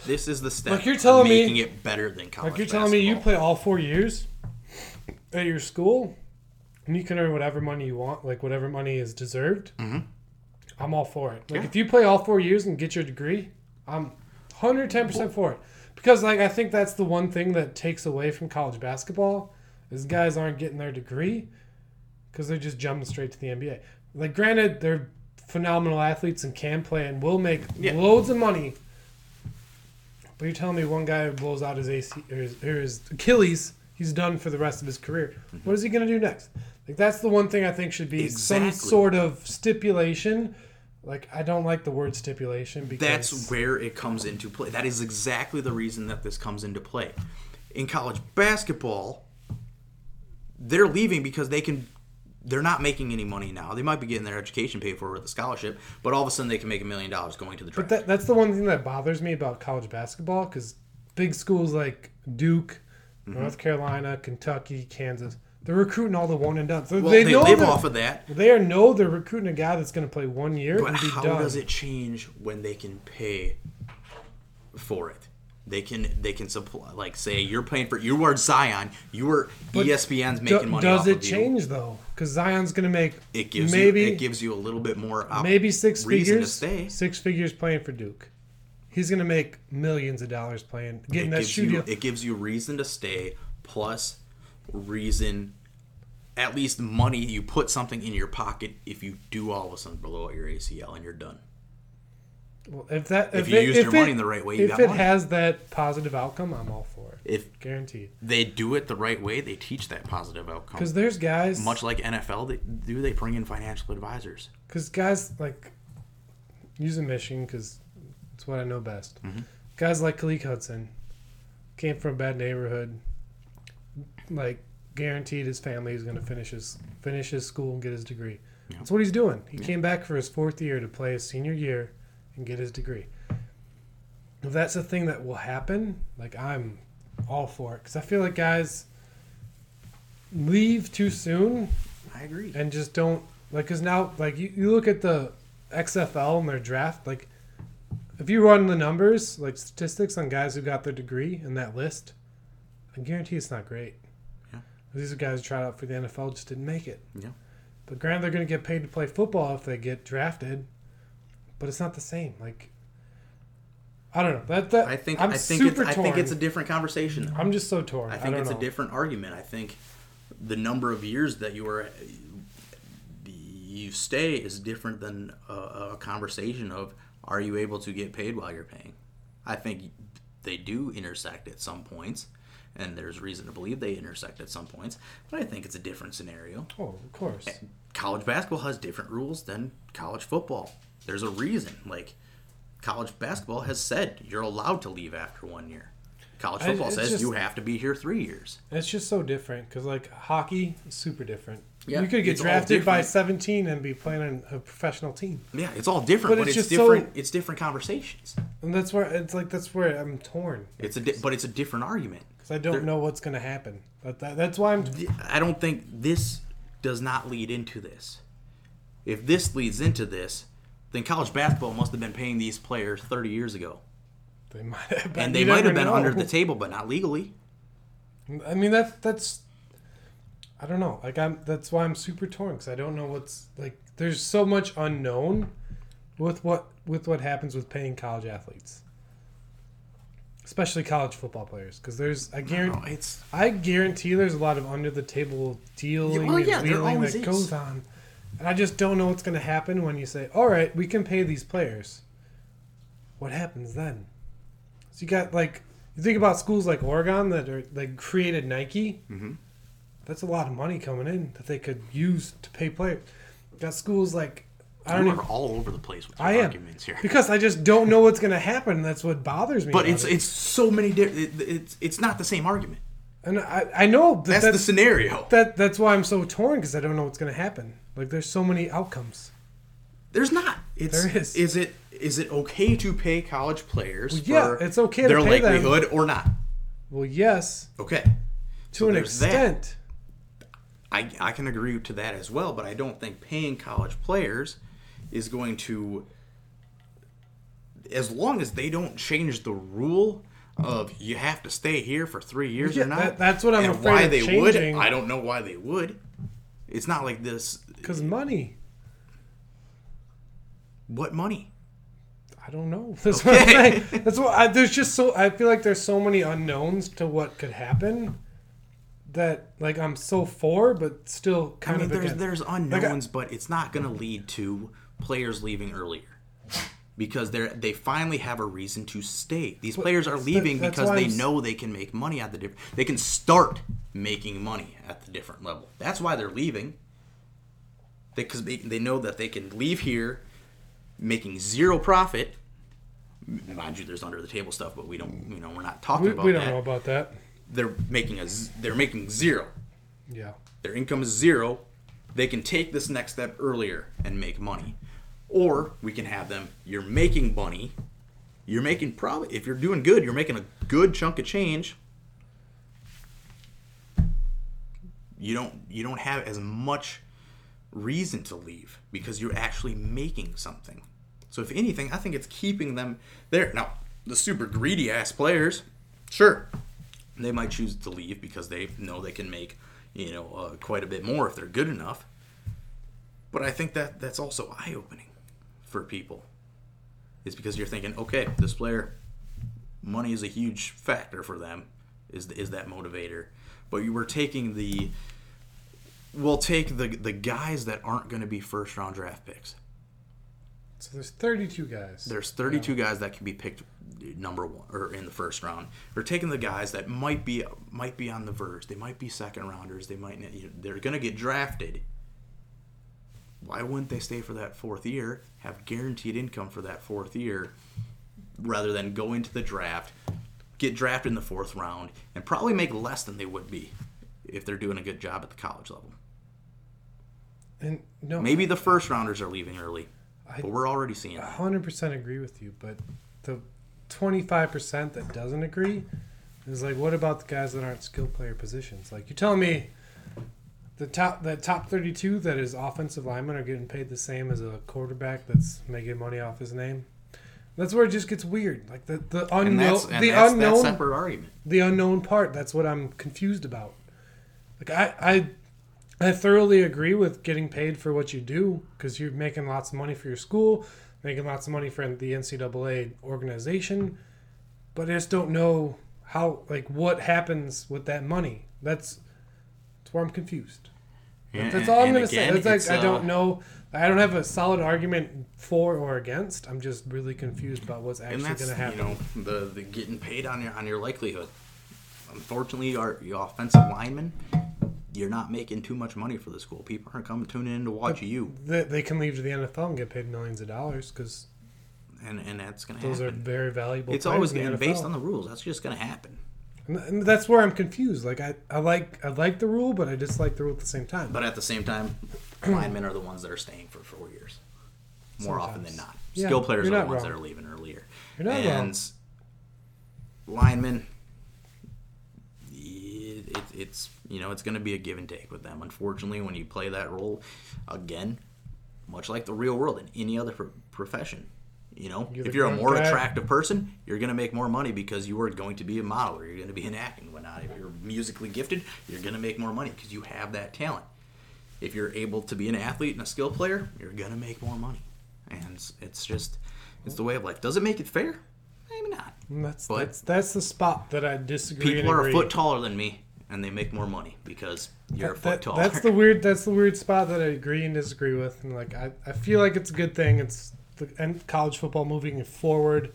This is the step. Like you're telling me- making it better than college. Like you're telling me you play all four years at your school, and you can earn whatever money you want, like whatever money is deserved. Mm-hmm. I'm all for it. Like Yeah. if you play all four years and get your degree, I'm 110 percent for it. Because like I think that's the one thing that takes away from college basketball is guys aren't getting their degree because they're just jumping straight to the NBA. Like granted, they're phenomenal athletes and can play and will make Yeah. loads of money. But you're telling me one guy who blows out his AC or his, or his Achilles, he's done for the rest of his career. Mm-hmm. What is he going to do next? Like that's the one thing I think should be some sort of stipulation. Like I don't like the word stipulation because That's where it comes into play. That is exactly the reason that this comes into play. In college basketball, they're leaving because they can. They're not making any money now. They might be getting their education paid for with a scholarship, but all of a sudden they can make a million dollars going to the But draft. that, that's the one thing that bothers me about college basketball because big schools like Duke, Mm-hmm. North Carolina, Kentucky, Kansas, they're recruiting all the one and done. So well, they, they, know live off of that. They know they're recruiting a guy that's going to play one year But and be how done. does it change when they can pay for it? They can they can supply like say you're playing for you are Zion, you are But ESPN's Do- making money. does it change though? Because Zion's going to make It gives maybe you it gives you a little bit more op- maybe six figures. to stay. Six figures playing for Duke. He's going to make millions of dollars playing, getting it that gives studio. you it gives you reason to stay plus reason, at least money, you put something in your pocket if you do all of a sudden blow out your ACL and you're done. Well, if that If if, you it, if your it- money the right way, you if got it money. has that positive outcome, I'm all for it. If Guaranteed. they do it the right way, they teach that positive outcome. Because there's guys, Much like NFL, they do they bring in financial advisors. because guys like using Michigan because it's what I know best. Mm-hmm. Guys like Khaleke Hudson came from a bad neighborhood. Like guaranteed, his family is going to finish his finish his school and get his degree. Yeah. That's what he's doing. He came back for his fourth year to play his senior year and get his degree. If that's a thing that will happen, like I'm all for it because I feel like guys leave too soon I agree. and just don't like because now like you, you look at the xfl and their draft like if you run the numbers like statistics on guys who got their degree in that list i guarantee it's not great Yeah. These are guys who tried out for the nfl just didn't make it Yeah. but granted they're going to get paid to play football if they get drafted but it's not the same like i don't know that that I think i'm I think it's, super I think it's a different conversation. though. i'm just so torn I i, think don't it's know. a different argument. I think the number of years that you are you stay is different than a, a conversation of are you able to get paid while you're paying. I think they do intersect at some points, and there's reason to believe they intersect at some points. But I think it's a different scenario. oh of course College basketball has different rules than college football. There's a reason. Like college basketball has said you're allowed to leave after one year. College football it's says just- you have to be here three years. It's just so different because like hockey is super different. Yeah, you could get drafted by 17 and be playing on a professional team, Yeah, it's all different, But but, it's it's, just so- different. It's different conversations. and that's where it's like that's where I'm torn It's a di- but it's a different argument. I don't know what's gonna happen. But that, that's why I'm. I don't think this does not lead into this. If this leads into this, then college basketball must have been paying these players 30 years ago, They might have, and they might have been know. under the table, but not legally. I mean that that's. I don't know. Like I'm. That's why I'm super torn because I don't know what's like. There's so much unknown with what with what happens with paying college athletes, especially college football players. Because there's I guarantee. It's I guarantee there's a lot of under the table dealing well, yeah, and wheeling that is. goes on. And I just don't know what's going to happen when you say, all right, we can pay these players. What happens then? So you got like, you think about schools like Oregon that are like created Nike. Mhm. That's a lot of money coming in that they could use to pay players. Got schools like, I don't we're even, all over the place with I am. arguments here. because I just don't know what's going to happen. That's what bothers me. But it's it. it's so many different. It, it's it's not the same argument. and I, I know that That's, that's, the scenario. that that's why I'm so torn because I don't know what's going to happen. Like there's so many outcomes. There's not. It's, There is. Is it is it okay to pay college players Well, yeah, it's okay to their pay them. likelihood or not? Well, yes, Okay. to So an there's that. extent. I, I can agree to that as well, but I don't think paying college players is going to, as long as they don't change the rule of you have to stay here for three years Yeah, or not. that- that's what I'm and afraid why of they changing. would, I don't know why they would. It's not like this. Because money. What money? I don't know. That's what I'm saying. That's what I, there's just so I feel like there's so many unknowns to what could happen that like I'm so for, but still kind I mean, of there's against. there's unknowns, but it's not going to lead to players leaving earlier because they they finally have a reason to stay. These players are leaving that's because they I'm know they can make money at the different. They can start making money at the different level. That's why they're leaving. Because they, they know that they can leave here, making zero profit. Mind you, there's under the table stuff, but we don't. You know, we're not talking we, about we don't that. know about that. They're making a. They're making zero Yeah. their income is zero, they can take this next step earlier and make money. Or we can have them, you're making money, you're making probably, if you're doing good, you're making a good chunk of change. You don't you don't have as much reason to leave because you're actually making something. So if anything, I think it's keeping them there. Now, the super greedy ass players, sure, they might choose to leave because they know they can make you know uh, quite a bit more if they're good enough but i think that that's also eye-opening for people is because you're thinking okay this player money is a huge factor for them is is that motivator but you were taking the. We'll take the the guys that aren't going to be first round draft picks. So there's 32 guys. There's 32 guys that can be picked number one or in the first round. We're taking the guys that might be might be on the verge. They might be second rounders. They might you know, they're going to get drafted. Why wouldn't they stay for that fourth year? Have guaranteed income for that fourth year, rather than go into the draft, get drafted in the fourth round, and probably make less than they would be if they're doing a good job at the college level. and no, Maybe the first rounders are leaving early, but we're already seeing 100% agree with you, but the 25% that doesn't agree is like, what about the guys that aren't skill player positions? Like, you're telling me the top the top 32 that is offensive linemen are getting paid the same as a quarterback that's making money off his name? That's where it just gets weird. Like the the And unknown that's, and the that's unknown that separate argument. the unknown part. That's what I'm confused about. Like I I I thoroughly agree with getting paid for what you do because you're making lots of money for your school, making lots of money for the NCAA organization, but I just don't know how like what happens with that money. That's that's where I'm confused. And- That's all I'm gonna say. again, It's like it's, I uh, don't know. I don't have a solid argument for or against. I'm just really confused about what's actually going to happen. you know the the getting paid on your on your likelihood. Unfortunately, our your offensive linemen, you're not making too much money for the school. People aren't coming tuning in to watch you, they, they can leave to the NFL and get paid millions of dollars because and and that's gonna happen. those are very valuable. It's always in the getting based on the rules. That's just gonna happen. And, that's where I'm confused. Like I, I like I like the rule, but I dislike the rule at the same time. But at the same time, linemen are the ones that are staying for four years, more often than not. Yeah, Skill players are the ones wrong. that are leaving earlier. You're not and linemen, it, it, it's you know it's going to be a give and take with them. Unfortunately, when you play that role, again, much like the real world in any other pro- profession, you know, You're if you're a more guy. attractive person, you're going to make more money because you are going to be a model or you're going to be in acting and whatnot. If you're musically gifted, you're going to make more money because you have that talent. If you're able to be an athlete and a skill player, you're going to make more money. And it's, it's just, it's the way of life. Does it make it fair? Maybe not. That's but- that's that's the spot that I disagree. People are a foot taller than me, and they make more money because you're a foot That- taller. that's the weird. That's the weird spot that I agree and disagree with. And like I, I feel like it's a good thing. It's the and college football moving forward,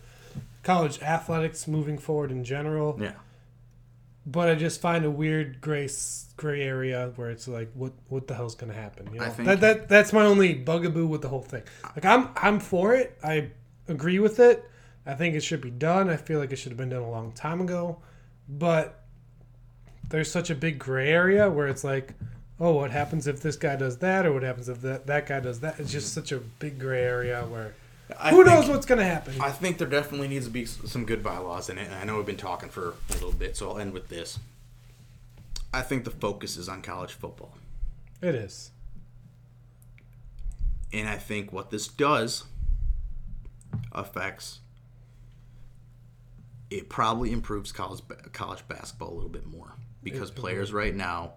college athletics moving forward in general. yeah. But I just find a weird gray gray area where it's like, what what the hell's gonna happen? You know, I think- that that that's my only bugaboo with the whole thing. Like I'm I'm for it. I agree with it. I think it should be done. I feel like it should have been done a long time ago. But there's such a big gray area where it's like, oh, what happens if this guy does that, or what happens if that that guy does that? It's just such a big gray area where I who think- knows what's gonna happen. I think there definitely needs to be some good bylaws in it. And I know we've been talking for a little bit, so I'll end with this. I think the focus is on college football. it is. And I think what this does affects it probably improves college college basketball a little bit more because players right now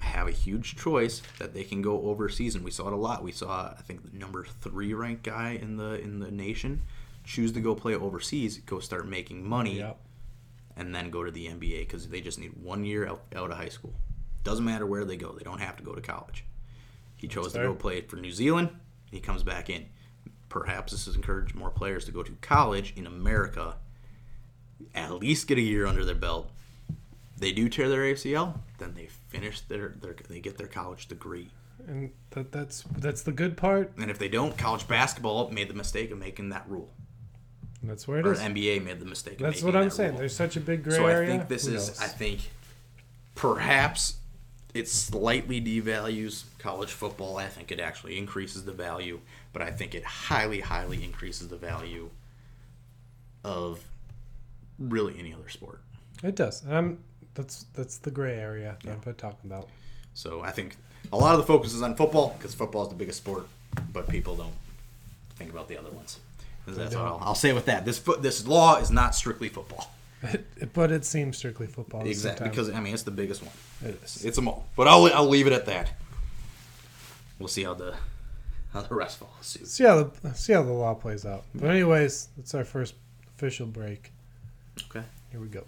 have a huge choice that they can go overseas and we saw it a lot. We saw I think the number 3 ranked guy in the in the nation choose to go play overseas, go start making money Yep. and then go to the NBA because they just need one year out, out of high school. Doesn't matter where they go; they don't have to go to college. He chose to fair. go play for New Zealand. He comes back in. Perhaps this has encouraged more players to go to college in America. At least get a year under their belt. They do tear their ACL, then they finish their, their they get their college degree. And that that's that's the good part. And if they don't, college basketball made the mistake of making that rule, That's where it or is. NBA made the mistake. of That's what I'm that saying. rule. There's such a big gray So area. I think this Who is. knows? I think perhaps it slightly devalues college football. I think it actually increases the value, but I think it highly, highly increases the value of really any other sport. It does. And I'm that's that's the gray area that I'm talking about. So I think a lot of the focus is on football because football is the biggest sport, but people don't think about the other ones. That's all I'll say with that. This foot, this law is not strictly football. but it seems strictly football. at the same Exactly, because I mean it's the biggest one. it is. It's them all. But I'll I'll leave it at that. We'll see how the how the rest follow suit. See how the see how the law plays out. But anyways, it's our first official break. Okay. Here we go.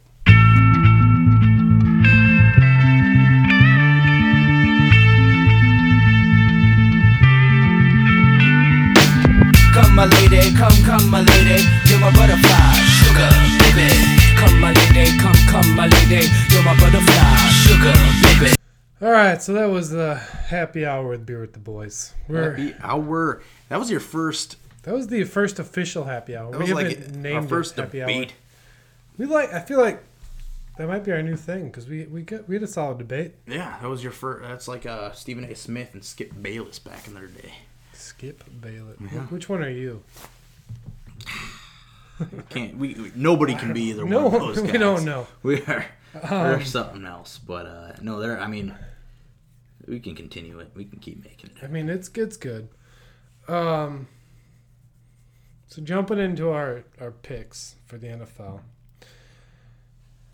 Come my lady, come, come my lady, you're my butterfly, sugar, baby. Come my lady, come, come my lady, you're my butterfly, sugar, baby. All right, so that was the happy hour with beer with the boys. We're Happy hour. That was your first. that was the first official happy hour. That we was like haven't our named first it happy debate. hour. We like. I feel like that might be our new thing because we we got we had a solid debate. Yeah, that was your first. That's like uh, Stephen A. Smith and Skip Bayless back in their day. Skip Bayless. Yeah. Which one are you? Can't we? we- Nobody can be either No, one of those guys. we don't know. We are. Um, we're something else, but uh, no, there. I mean, we can continue it. We can keep making it. I mean, it's it's good. Um, so jumping into our our picks for the NFL.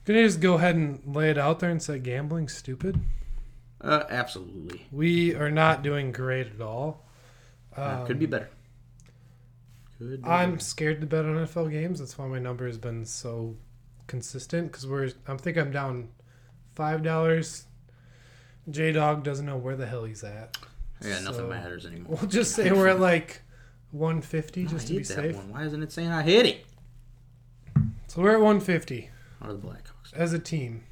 Gonna just go ahead and lay it out there and say gambling stupid. Uh, absolutely. We are not doing great at all. Uh, could be better. Could. Be I'm better. scared to bet on NFL games. That's why my number has been so consistent. Because we're, I think I'm down five dollars. J Dog doesn't know where the hell he's at. Yeah, nothing matters anymore. We'll just say we're at like 150 I just to be that safe. one. Why isn't it saying I hit it? So we're at 150 Or the Blackhawks. as a team.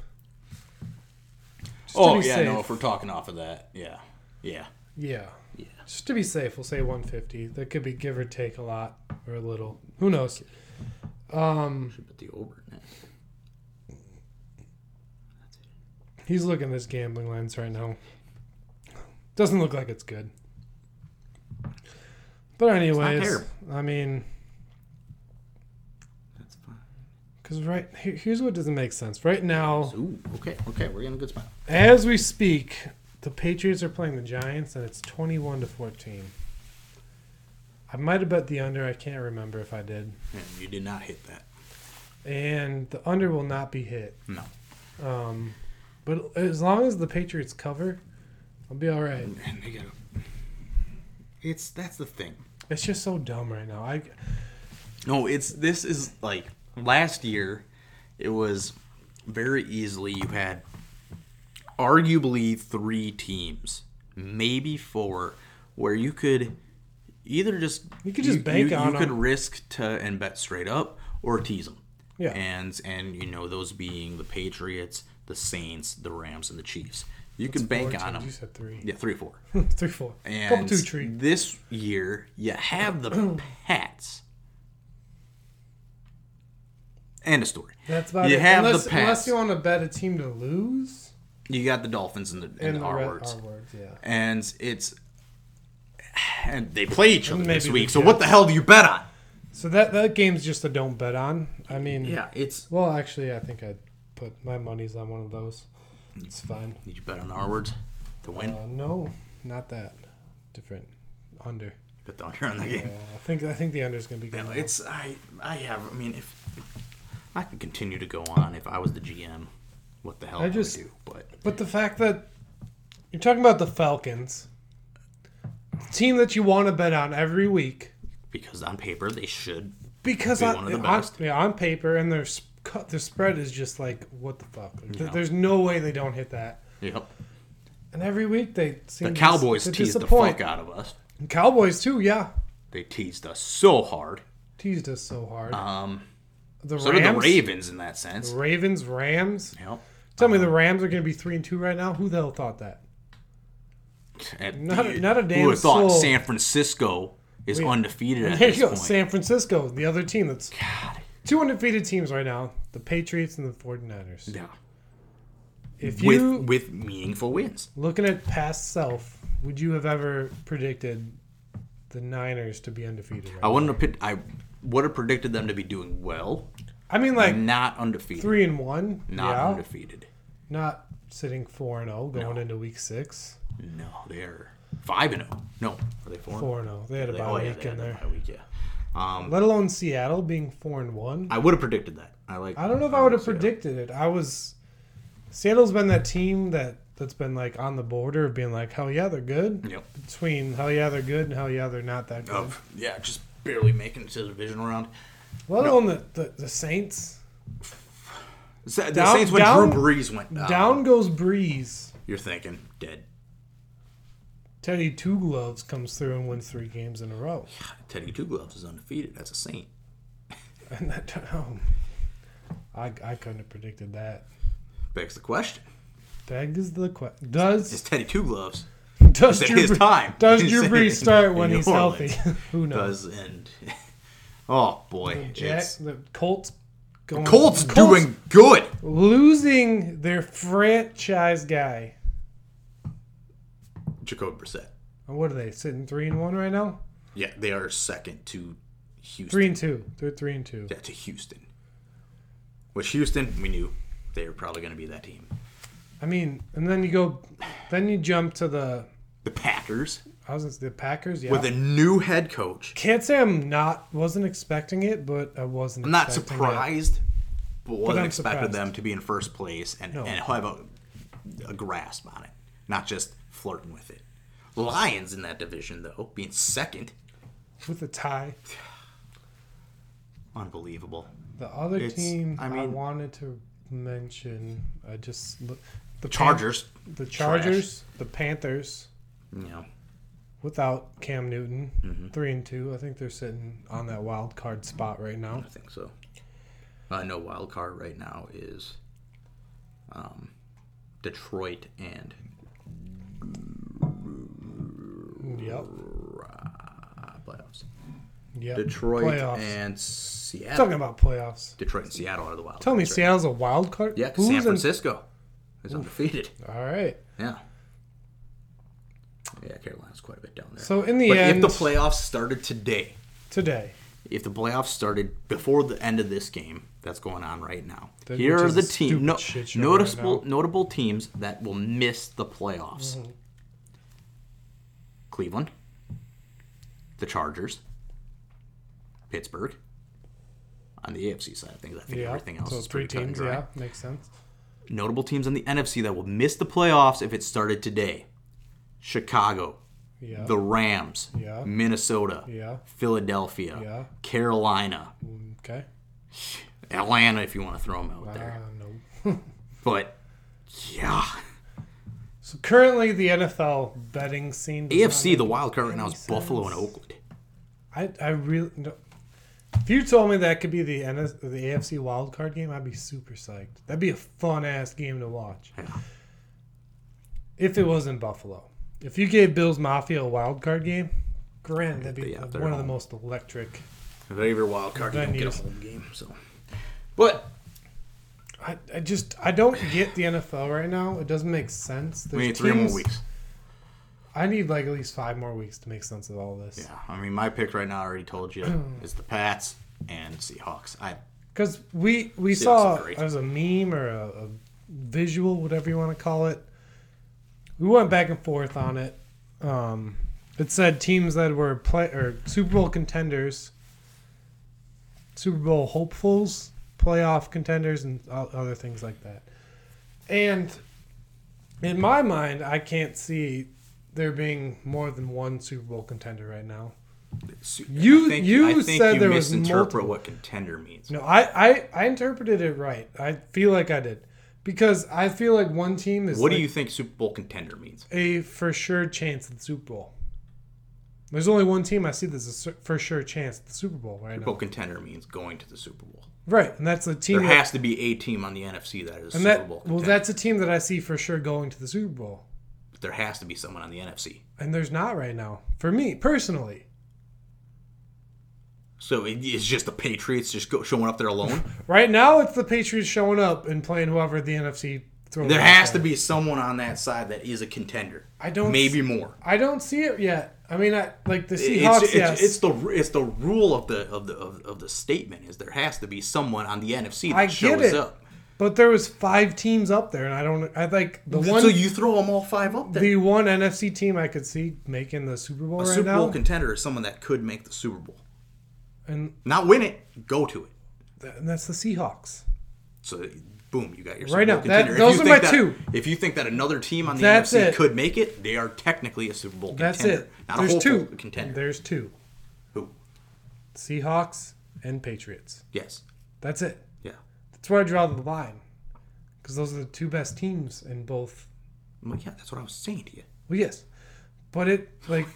Just to Oh be yeah, safe. no. If we're talking off of that, yeah, yeah, Yeah. Yeah. Just to be safe, we'll say 150. That could be give or take a lot or a little. Who knows? Um, Should put the over in that. he's looking at his gambling lens right now. Doesn't look like it's good. But anyways. I mean, That's fine. because right here, here's what doesn't make sense. Right now, Ooh, okay, okay. We're in a good spot. as we speak, the Patriots are playing the Giants, and it's 21 to 14. I might have bet the under. I can't remember if I did. And you did not hit that. And the under will not be hit. No. Um, but as long as the Patriots cover, I'll be all right. And they got. It's that's the thing. It's just so dumb right now. I No, it's this is like last year. It was very easily you had arguably three teams, maybe four, where you could either just You could just bank you, on You could 'em. risk to and bet straight up or tease them. Yeah. and and you know those being the Patriots, the Saints, the Rams, and the Chiefs. You can bank on them. You said three. Yeah, three, four. three, four. And Couple two three. this year, you have the Pats. End of story. That's about you it. have unless, the Pats. unless you want to bet a team to lose. You got the Dolphins and the, and And the the R, words. R words, yeah. And it's and they play each other this week. So what the hell do you bet on? So that that game's just a don't bet on. I mean, Yeah, it's Well, actually, I think I'd put my money's on one of those. It's fine. did you bet on the R words to win? Uh, no, not that. Different. Under. bet the under on the Yeah, game. I think I think the under's gonna be good. Now. it's I I have I mean if I could continue to go on if I was the GM, what the hell I just- do? But But the fact that you're talking about the Falcons, the team that you want to bet on every week, because on paper they should because Be on, one of the on- best. yeah, on paper and their their spread is just like what the fuck. Th- There's no way they don't hit that. Yep. And every week they seem The Cowboys to teased the fuck out of us. And Cowboys too, yeah, They teased us so hard. teased us so hard. Um, the so Rams, did the Ravens in that sense. the Ravens, Rams. Yep. Tell me the uh-huh. Rams are going to be three and two right now. Who the hell thought that? Not a- the- not a Who damn would thought soul. San Francisco is We- undefeated at There this you go, point? San Francisco, the other team that's God. two undefeated teams right now. The Patriots and the 49ers. Yeah. If With you with meaningful wins. looking at past self, would you have ever predicted the Niners to be undefeated? Right I wouldn't have I would have predicted them to be doing well, I mean, like not undefeated. three and one. not yeah, undefeated. not sitting four and zero going No. into week six. No, they're five and zero. No, are they four? Four and zero. They had a oh, yeah, week they in there. a bye week, yeah. Um, Let alone Seattle being four and one. I would have predicted that. I like. I don't know if I would have predicted it. I was Seattle's been that team that that's been like on the border of being like, hell yeah, they're good. Yep. Between hell yeah, they're good and hell yeah, they're not that good. Of yeah, just barely making it to the division round. Let alone the, the, the Saints. The Down- Saints when down- Drew Brees went down. Down goes Brees. You're thinking dead. Teddy Two Gloves comes through and wins three games in a row. Teddy Two Gloves is undefeated. That's a saint. And that, um, I, I couldn't have predicted that. Begs the question: is the question. Does Is Teddy Two Gloves? does Drew his Bre- time? Does Drew Brees start when he's healthy? Who knows? Does and oh boy, Jack, it's, the Colts going Colts doing good. losing their franchise guy. Jacoby Brissett. What are they sitting three and one right now? Yeah, they are second to Houston. Three and two. They're three and two. Yeah, to Houston. Which Houston, we knew they were probably going to be that team. I mean, and then you go, then you jump to the. The Packers I was the Packers. Yeah. with a new head coach. Can't say I'm not wasn't expecting it, but I wasn't. I'm not surprised, but wasn't I'm expected surprised. them to be in first place and, No. and have a, a grasp on it, not just flirting with it. Lions in that division, though, being second, with a tie. unbelievable. The other It's- team I I, mean- wanted to mention, I just the Pan- Chargers, the Chargers, the Panthers know, without Cam Newton, Mm-hmm. three and two. I think they're sitting on that wild card spot right now. I think so. I know wild card right now is um, Detroit and Yep. uh, playoffs. Yep. Detroit Playoffs. and Seattle. Talking about playoffs. Detroit and Seattle are the wild. Tell me, right Seattle's a wild card. Yeah, Who's San in- Francisco is undefeated. All right. Yeah. Yeah, Carolina's quite a bit down there. So in the but end, if the playoffs started today, today, if the playoffs started before the end of this game that's going on right now, That- here are the a teams, stupid no, shit noticeable, right notable teams that will miss the playoffs: Mm-hmm. Cleveland, the Chargers, Pittsburgh. On the AFC side of things, I think yeah. everything else so is three pretty cut and dry. Yeah, makes sense. Notable teams in the NFC that will miss the playoffs if it started today: Chicago, Yeah. the Rams, Yeah. Minnesota, Yeah. Philadelphia, Yeah. Carolina, Okay. Atlanta, if you want to throw them out Uh, there. no. But yeah, So currently, the NFL betting scene. AFC, the wild card right now is any Buffalo and. Oakland. I I really. No. If you told me that could be the NS, the AFC wild card game, I'd be super psyched. That'd be a fun ass game to watch. Yeah. If it was in Buffalo, if you gave Bills Mafia a wild card game, grand, that'd be Yeah, one they're of the most electric. If they ever wild card, you don't get a Venues. home game. So, but I, I just I don't get the NFL right now. It doesn't make sense. we need There's three more weeks. I need like at least five more weeks to make sense of all this. Yeah, I mean, my pick right now, I already told you, is the Pats and Seahawks. I Because we we Seahawks saw are great. as a meme or a, a visual, whatever you want to call it. We went back and forth on it. Um, it said teams that were play or Super Bowl contenders, Super Bowl hopefuls, playoff contenders, and other things like that. And in my mind, I can't see there being more than one Super Bowl contender right now. You- think, you said you there was misinterpret multiple. what contender means. No, I, I I interpreted it right. I feel like I did because I feel like one team is What do you think Super Bowl contender means? a for sure chance at the Super Bowl. There's only one team I see that's a for sure chance at the Super Bowl right Super Bowl now. contender means going to the Super Bowl. Right, and that's the team. There that- has to be a team on the NFC that is and Super that Bowl well, that's a team that I see for sure going to the Super Bowl, But there has to be someone on the NFC. and there's not right now for me personally. So it- it's just the Patriots just go, showing up there alone. Right now, it's the Patriots showing up and playing whoever the NFC throws. there has to be someone on that side that is a contender. I don't Maybe more. I don't see it yet. I mean, I like the Seahawks. it's, yes, it's the it's the rule of the of the of, of the statement is there has to be someone on the NFC that I get shows it. up. But there was five teams up there, and I don't. I like the one. so you throw them all five up there. the one NFC team I could see making the Super Bowl a right Super now, Bowl contender is someone that could make the Super Bowl, and, not win it, go to it. th- and that's the Seahawks. So boom, you got your Right now, that- If those you are my that- two. If you think that another team on the That's NFC it. could make it, they are technically a Super Bowl That's contender. it. Not There's a two. contender. There's two. Who? Seahawks and Patriots. Yes. That's it. Yeah. That's where I draw the line, because those are the two best teams in both. Well, yeah, that's what I was saying to you. Well, yes, but it like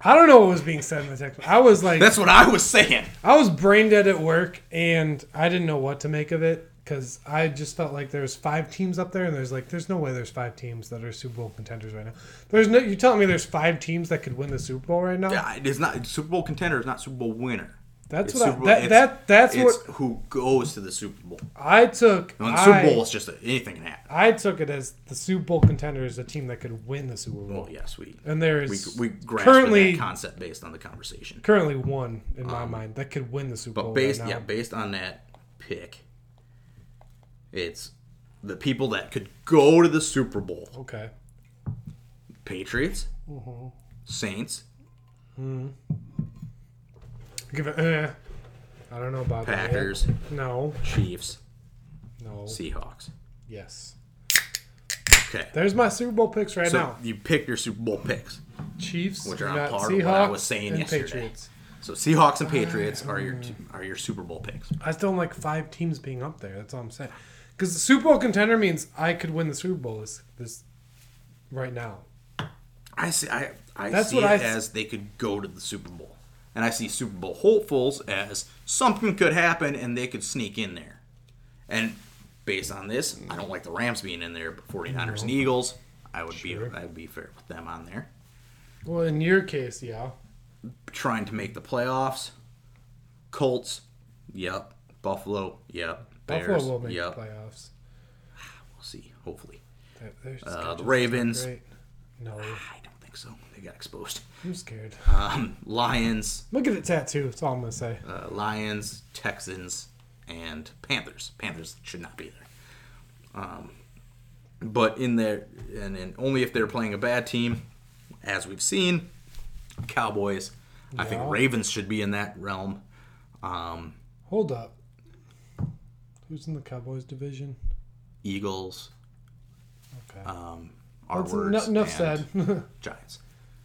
I don't know what was being said in the text. I was like, That's what I was saying. I was brain dead at work, and I didn't know what to make of it because I just felt like there's five teams up there, and there's like, there's no way there's five teams that are Super Bowl contenders right now. There's no, you telling me there's five teams that could win the Super Bowl right now? Yeah, it is not Super Bowl contender is not Super Bowl winner. That's It's what I, that, that that's it's what who goes to the Super Bowl. I took. The I, Super Bowl is just a, anything can happen. I took it as the Super Bowl contender is a team that could win the Super Bowl, Well, yes, we and there is we we currently concept based on the conversation. currently one in my mind that could win the Super Um, But Bowl. based right yeah, based on that pick, it's the people that could go to the Super Bowl: okay, Patriots, Mm-hmm. Saints, give it. Eh, I don't know about that. Packers, No, Chiefs, no, Seahawks. yes. Okay. There's my Super Bowl picks right So now. you pick your Super Bowl picks. Chiefs, Which are on par with what I Seahawks, was saying yesterday. Patriots. So Seahawks and Patriots are your are your Super Bowl picks. I still like five teams being up there. That's all I'm saying. Because the Super Bowl contender means I could win the Super Bowl this, this right now. I see. I I That's see what it I as they could go to the Super Bowl, and I see Super Bowl hopefuls as something could happen and they could sneak in there. And based on this, I don't like the Rams being in there, but 49ers and Eagles, I would Sure. be I would be fair with them on there. Well, in your case, yeah. Trying to make the playoffs, Colts, yep. Buffalo, yep. Bears, Buffalo will make yep. the playoffs. We'll see. Hopefully, uh, the Ravens. No, I don't think so. They got exposed. I'm scared. Um, Lions, Look at the tattoo. That's all I'm gonna say. uh, Lions, Texans, and Panthers. Panthers should not be there. Um, but in there, and, and only if they're playing a bad team, as we've seen, Cowboys. I think Ravens should be in that realm. Um, Hold up. Who's in the Cowboys division? Eagles, Okay. um, our That's words, enough said. Giants.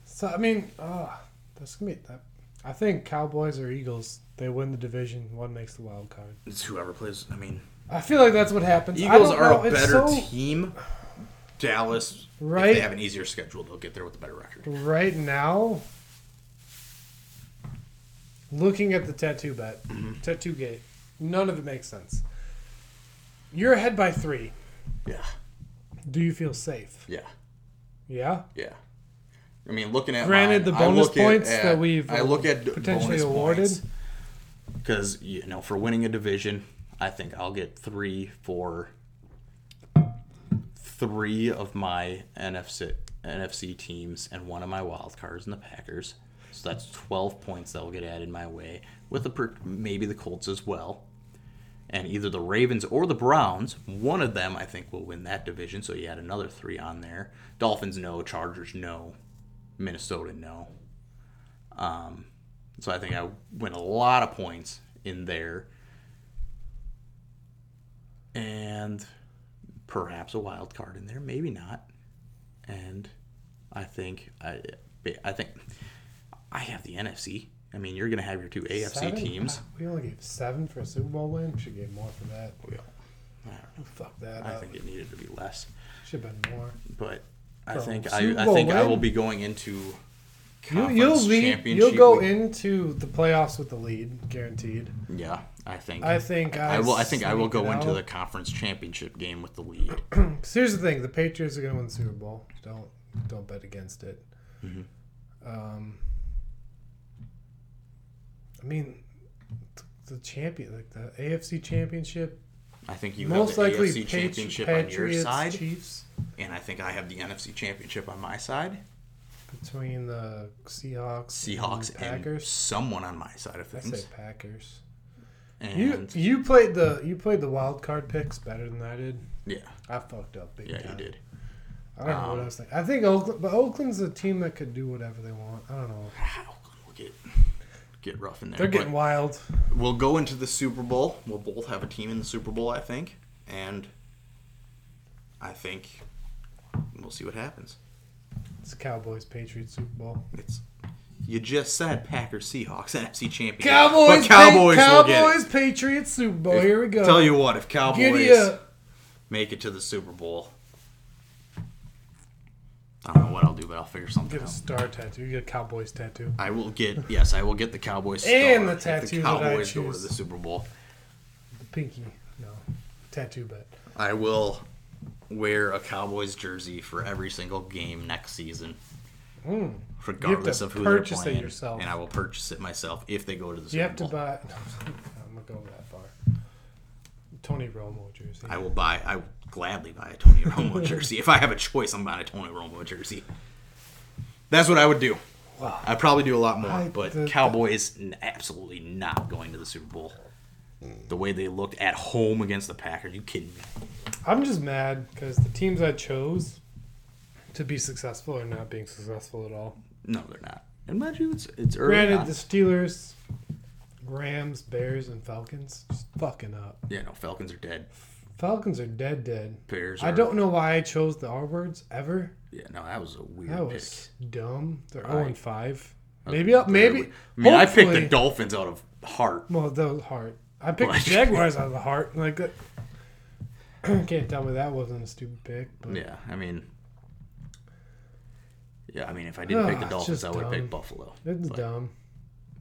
so I mean, uh, that's gonna be that. I think Cowboys or Eagles, they win the division. One makes the wild card. It's whoever plays. I mean, I feel like that's what happens. Eagles are know, a better so- team. Dallas, if Right. they have an easier schedule, they'll get there with a better record. right now, looking at the tattoo bet, Mm-hmm. tattoo gate, none of it makes sense. You're ahead by three. Yeah, Do you feel safe? yeah. Yeah. Yeah. I mean, looking at Granted, mine, the bonus points at- that we've, I look at potentially awarded. because you know for winning a division, I think I'll get three for three of my NFC NFC teams and one of my wild cards in the Packers. So that's twelve points that will get added my way with the per- maybe the Colts as well. And either the Ravens or the Browns, one of them I think will win that division. So you had another three on there. Dolphins no, Chargers no, Minnesota no. Um, so I think I win a lot of points in there, and perhaps a wild card in there, maybe not. And I think I, I think I have the NFC. I mean, you're gonna have your two AFC Seven? teams. We only gave seven for a Super Bowl win. Should give more for that. Well, I don't know. Fuck that. I up. think it needed to be less, Should have been more. but I think Super I, I Bowl think I win? will be going into You, conference you'll lead. championship You'll go week. into the playoffs with the lead, guaranteed. Yeah, I think. I think I, I will. I think I will sneak go it into out. the conference championship game with the lead. here's the thing: the Patriots are going to win the Super Bowl. Don't don't bet against it. Mm-hmm. Um, I mean, the champion, like the AFC Championship, I think you most have the likely AFC championship on your Patriots, side, Chiefs and I think I have the NFC championship on my side. between the Seahawks, Seahawks and and Packers. someone on my side of things. I say. Packers. And You you played the you played the wild card picks better than I did. yeah, I fucked up big yeah, time. you did. I don't know what Um, I was thinking. I think Oakland, but Oakland's a team that could do whatever they want. I don't know. Get rough in there. They're but getting wild. we'll go into the Super Bowl. We'll both have a team in the Super Bowl, I think, and I think we'll see what happens. It's Cowboys Patriots Super Bowl. It's you just said Packers Seahawks NFC championship, Cowboys, but Cowboys Pa- Cowboys Patriots Super Bowl. Here we go. Tell you what, if Cowboys make it to the Super Bowl, I don't know what I'll do, but I'll figure something out. Get a out. star tattoo. You get a Cowboys tattoo. I will get yes, I will get the Cowboys star And the if tattoo the that I Cowboys go to choose. the Super Bowl. The pinky. No. Tattoo bet. I will wear a Cowboys jersey for every single game next season, Mm. regardless of who purchase it they're playing. yourself. And I will purchase it myself if they go to the Super Bowl. You have to Bowl. buy. I'm gonna go that far. Tony Romo jersey. I will buy. I gladly buy a Tony Romo jersey if I have a choice. I'm buying a Tony Romo jersey. That's what I would do. Wow. I'd probably do a lot more, I- but the- Cowboys n- absolutely not going to the Super Bowl. The way they looked at home against the Packers, you kidding me? I'm just mad because the teams I chose to be successful are not being successful at all. No, they're not. And mind you, it's it's early. Granted, on. the Steelers, Rams, Bears, and Falcons just fucking up. yeah, no, Falcons are dead. Falcons are dead, dead. Bears. I are- don't know why I chose the R words ever. Yeah, no, that was a weird That pick. was dumb. They're zero and five. Maybe maybe. I mean, I picked the hopefully- Dolphins out of heart. Well, that was hard. I picked Like- the Jaguars out of the heart. Like, uh, can't tell me that wasn't a stupid pick. But Yeah, I mean, yeah, I mean, if I didn't pick the Ah, Dolphins, just I would have dumb. picked Buffalo. it's dumb.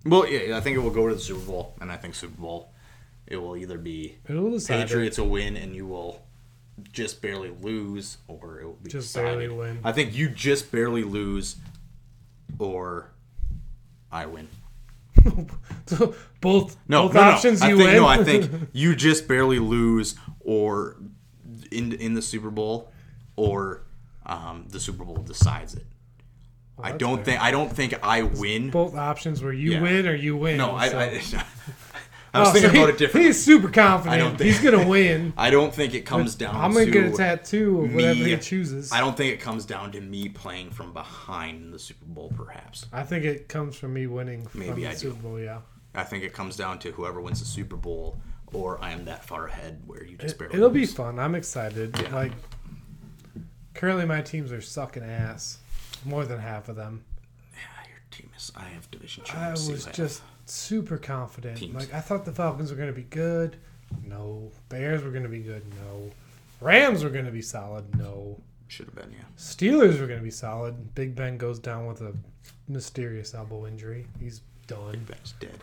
Well, yeah, I think it will go to the Super Bowl, and I think Super Bowl, it will either be It'll decide. Patriots will win, and you will just barely lose, or it will be Just decided. barely win. I think you just barely lose, or I win. So both No, both no, options no. I you think, win. No, I think you just barely lose, or in in the Super Bowl, or um, the Super Bowl decides it. I that's don't fair. think I don't think I win. both options where you Yeah. win or you win. No, I, so- I, I was Oh, thinking so he- about it differently. He's super confident. I don't think- he's gonna win. I don't think it comes down. I'm gonna to get a tattoo of whatever me- he chooses. I don't think it comes down to me playing from behind in the Super Bowl. Perhaps I think it comes from me winning from Maybe the I do. Super Bowl. Yeah, I think it comes down to whoever wins the Super Bowl, or I am that far ahead where you just it, barely. it'll be fun. I'm excited. Yeah. Like currently, my teams are sucking ass. More than half of them. Yeah, your team is. I have division I was just super confident. Teams. Like I thought the Falcons were gonna be good. No. Bears were gonna be good. No. Rams were gonna be solid. No. should have been yeah. Steelers were going to be solid. Big Ben goes down with a mysterious elbow injury. He's done. Ben's dead.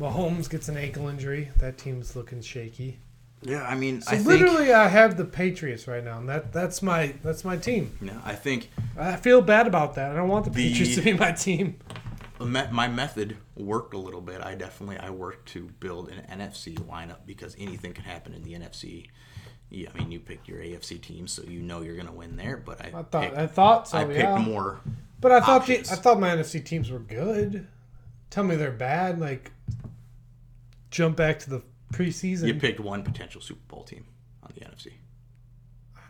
Mahomes gets an ankle injury. That team's looking shaky. Yeah, I mean, So I think. literally, I have the Patriots right now, and that that's my that's my team. Yeah, I think I feel bad about that. I don't want the, The- Patriots to be my team. Me- my method worked a little bit. I definitely I worked to build an NFC lineup because anything can happen in the NFC. Yeah, I mean, you picked your AFC team, so you know you're gonna win there. But I, I thought picked, I thought so. I picked yeah. more. But I thought the. I thought my NFC teams were good. Tell me they're bad. Like jump back to the preseason. You picked one potential Super Bowl team on the NFC.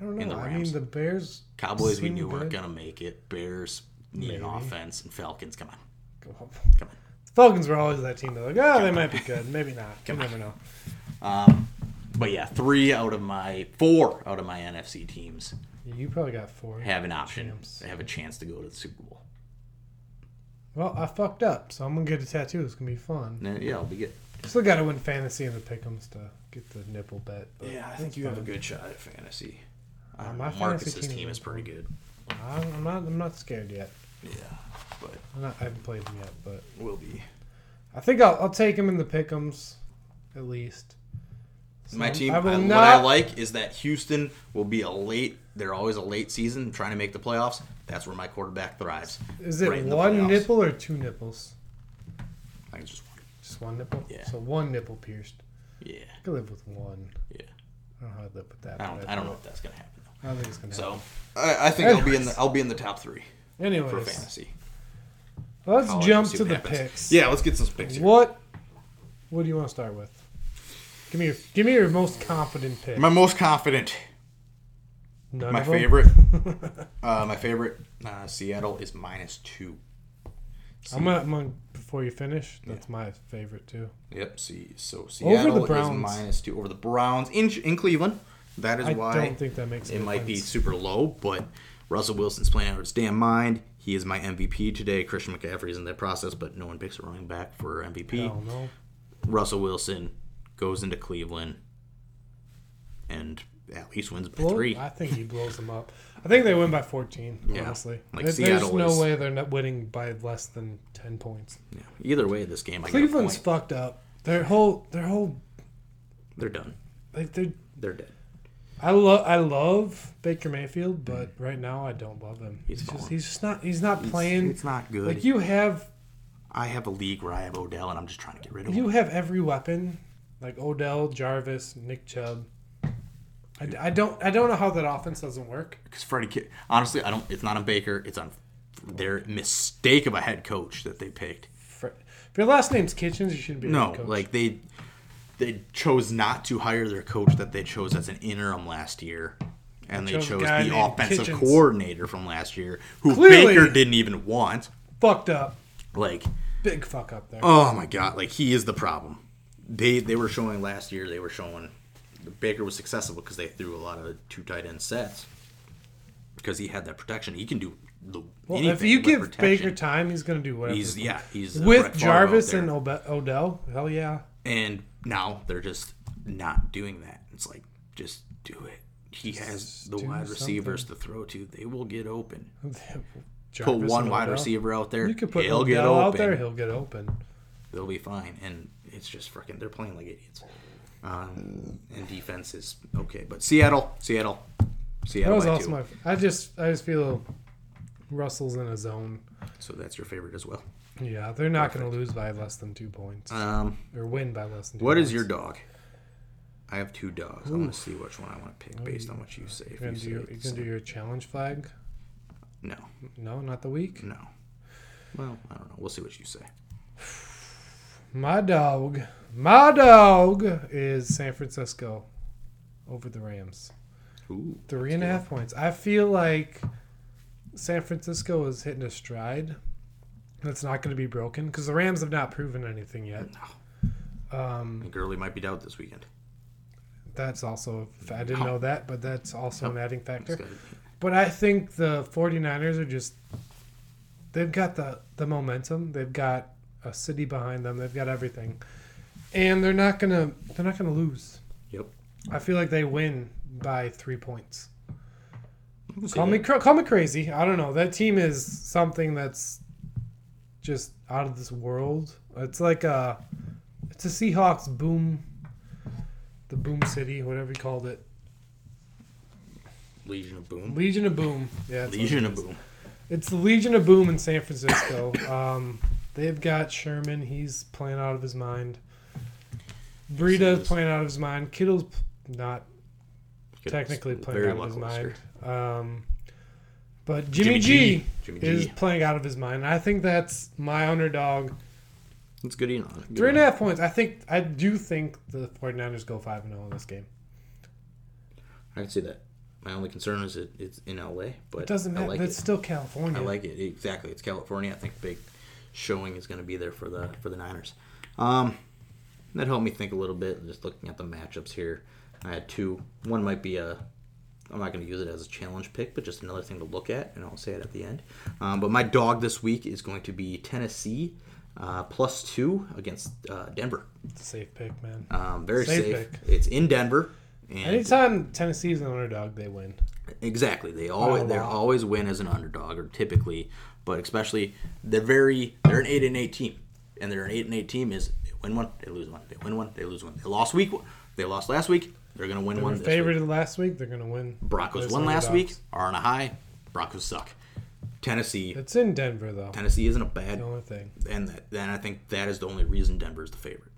I don't in know. the I mean, Rams. the Bears. Cowboys we knew weren't gonna make it. Bears need an offense, and Falcons, come on, Come on. Falcons were always that team. They're like, oh, they might be good, maybe not. You Come on. never know. Um, but yeah, three out of my four out of my NFC teams You probably got four. have an option. Champs. They have a chance to go to the Super Bowl. Well, I fucked up, so I'm gonna get a tattoo. It's gonna be fun. And, yeah, it'll be good. Still got to win fantasy and the pick'ems to get the nipple bet. but Yeah, I think you have a good shot at fantasy. Uh, my fantasy Marcus's team team is pretty good. I'm not. I'm not scared yet. Yeah, but I'm not, I haven't played him yet, but will be. I think I'll, I'll take him in the pick'ems, at least. So My team, I I what not. I like is that Houston will be a late. They're always a late season trying to make the playoffs. That's where my quarterback thrives. is it right one nipple or two nipples? I think it's just one. Just one nipple. Yeah. So one nipple pierced. Yeah, I could live with one. yeah. I don't know how to live with that. I don't. I don't know if that's gonna happen though. I don't think it's gonna So happen. I, I think I'll be in the. I'll be in the top three for fantasy. let's College, jump to the happens. picks. Yeah, let's get some picks here. What? What do you want to start with? Give me your give me your most confident pick. My most confident. None My favorite. uh, my favorite. Uh, Seattle is minus two. I'm gonna, I'm gonna before you finish. That's my favorite too. Yep. See, so Seattle is Browns. minus two over the Browns in in Cleveland. That is I why don't think that makes it any might be super low, but Russell Wilson's playing out of his damn mind. He is my MVP today. Christian McCaffrey's in that process, but no one picks a running back for MVP. No. Russell Wilson goes into Cleveland and at least wins by Blow- three. I think he blows them up. I think they win by 14. Yeah. Honestly, Like There- there's no is- way they're not winning by less than 10 points. Yeah. Either way, this game, I Cleveland's fucked up. Their whole, their whole, They're done. like they're. They're dead. I love, I love Baker Mayfield, but mm. right now I don't love him. He's He's, just, he's just not, he's not playing. It's not good. like you have, I have a league where I have Odell, and I'm just trying to get rid of you him. You have every weapon, like Odell, Jarvis, Nick Chubb. I, I don't, I don't know how that offense doesn't work. Because Freddie, Ki- honestly, I don't. It's not on Baker. It's on their mistake of a head coach that they picked. For, if your last name's Kitchens, you shouldn't be a No, head coach. like they they chose not to hire their coach that they chose as an interim last year. And they chose chose the offensive Kitchens. coordinator from last year, who Clearly- Baker didn't even want. fucked up, Like, big fuck up there. oh my god, like he is the problem. They they were showing last year. They were showing Baker was successful because they threw a lot of two tight end sets because he had that protection. He can do the well, anything if you give protection. Baker time, he's gonna do whatever. he's yeah, he's with Brett Favre out Jarvis and Obe- Odell. Hell yeah. And now they're just not doing that. It's like just do it. He has the do wide receivers to throw to. They will get open. Put one wide receiver out there. You could put he'll get open. out there. He'll get open. They'll be fine. And it's just freaking. They're playing like idiots. Um, and defense is okay, but Seattle, Seattle, Seattle. That was also my. I just, I just feel Russell's in a zone. So that's your favorite as well. Yeah, they're not going to lose by less than two points Um, or win by less than. two what points. is your dog? I have two dogs. I want to see which one I want to pick based on what you say. If You're you do your, you're the gonna do your challenge flag? no, No, not the week. no. Well, I don't know. We'll see what you say. My dog, my dog is San Francisco over the Rams. Ooh, Three and a half points. I feel like San Francisco is hitting a stride that's not going to be broken because the Rams have not proven anything yet. Um, And Gurley might be out this weekend. that's also, I didn't know that, but that's also an adding factor. But I think the 49ers are just, they've got the, the momentum. They've got a city behind them. They've got everything. And they're not going to, they're not going to lose. Yep. I feel like they win by three points. Call me that. cra- call me crazy. I don't know. That team is something that's just out of this world. It's like a it's a Seahawks boom the boom city, whatever you called it. Legion of Boom. Legion of Boom. Yeah. Legion of. Boom. It's the Legion of Boom in San Francisco. um, they've got Sherman. He's playing out of his mind. Yes, Breida's he is. playing out of his mind. Kittle's not Good. technically playing out of his mind. Um, but Jimmy, Jimmy G, G. Jimmy is G. playing out of his mind. I think that's my underdog. It's good enough. Good Three and a half points. I think I do think the 49ers go 5 0 in this game. I can see that. My only concern is it, it's in LA, but It doesn't matter. like That's it. still California. I like it exactly. It's California. I think big showing is going to be there for the for the Niners. Um, that helped me think a little bit. Just looking at the matchups here, I had two. One might be a. I'm not going to use it as a challenge pick, but just another thing to look at, and I'll say it at the end. Um, but my dog this week is going to be Tennessee uh, plus two against uh, Denver. Safe pick, man. Um, very Safe safe. pick. It's in Denver. And Anytime is an underdog, they win. Exactly. They always they always win as an underdog, or typically, but especially they're very they're an eight and eight team, and they're an eight and eight team is they win one, they lose one, they win one, they lose one. They lost week, they lost last week. They're gonna win They one. were favored week. last week. They're going to win. Broncos won last week. Are on a high. Broncos suck. Tennessee. It's in Denver, though. Tennessee isn't a bad, The only thing. and that, then I think that is the only reason Denver is the favorite.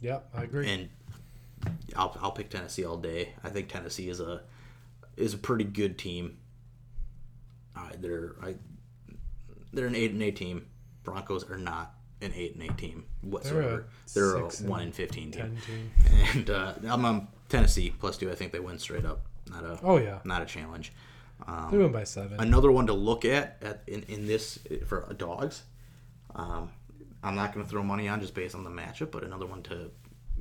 Yep, I agree. and I'll, I'll pick Tennessee all day. I think Tennessee is a is a pretty good team. Uh, they're I, they're an eight and eight team. Broncos are not an eight and eight team whatsoever. They're a, six and one in fifteen team. team. And uh, I'm on Tennessee plus two. I think they win straight up. Not a Oh, yeah. not a challenge. They win by seven. Another one to look at, at in, in this for dogs. Um, I'm not going to throw money on just based on the matchup, but another one to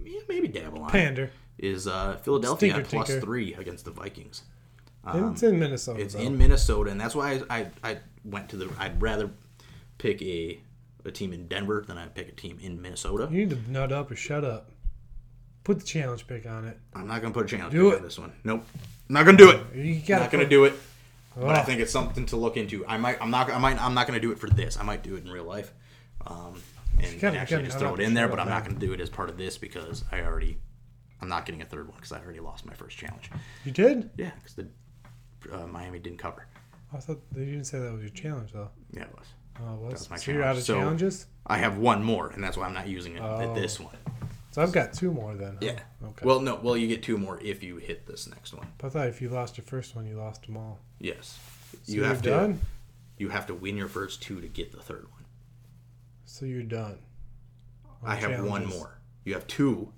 yeah, maybe dabble on Pander. is uh, Philadelphia Stinker plus three against the Vikings. it's in Minnesota. Um, It's though. in Minnesota, and that's why I, I, I went to the. I'd rather pick a a team in Denver than I pick a team in Minnesota. You need to nut up or shut up. Put the challenge pick on it. I'm not gonna put a challenge Do pick it. on this one. Nope. I'm not gonna do it. You I'm gotta not gonna put- do it. But I Oh. think it's something to look into. I might. I'm not. I might. I'm not gonna do it for this. I might do it in real life. Um, and, gotta- and actually you just gotta throw it in there. But I'm not gonna do it as part of this because I already. I'm not getting a third one because I already lost my first challenge. You did? Yeah, because the uh, Miami didn't cover. I thought you didn't say that was your challenge though. Yeah, it was. Oh, it was. was my so you're out of challenge. So- challenges. I have one more, and that's why I'm not using it Oh. at this one. So I've got two more then. huh? Yeah. Okay. Well, no. Well, you get two more if you hit this next one. But I thought if you lost your first one, you lost them all. Yes. So you you're have to. done. You have to win your first two to get the third one. So you're done. on I have one challenges. more. You have two.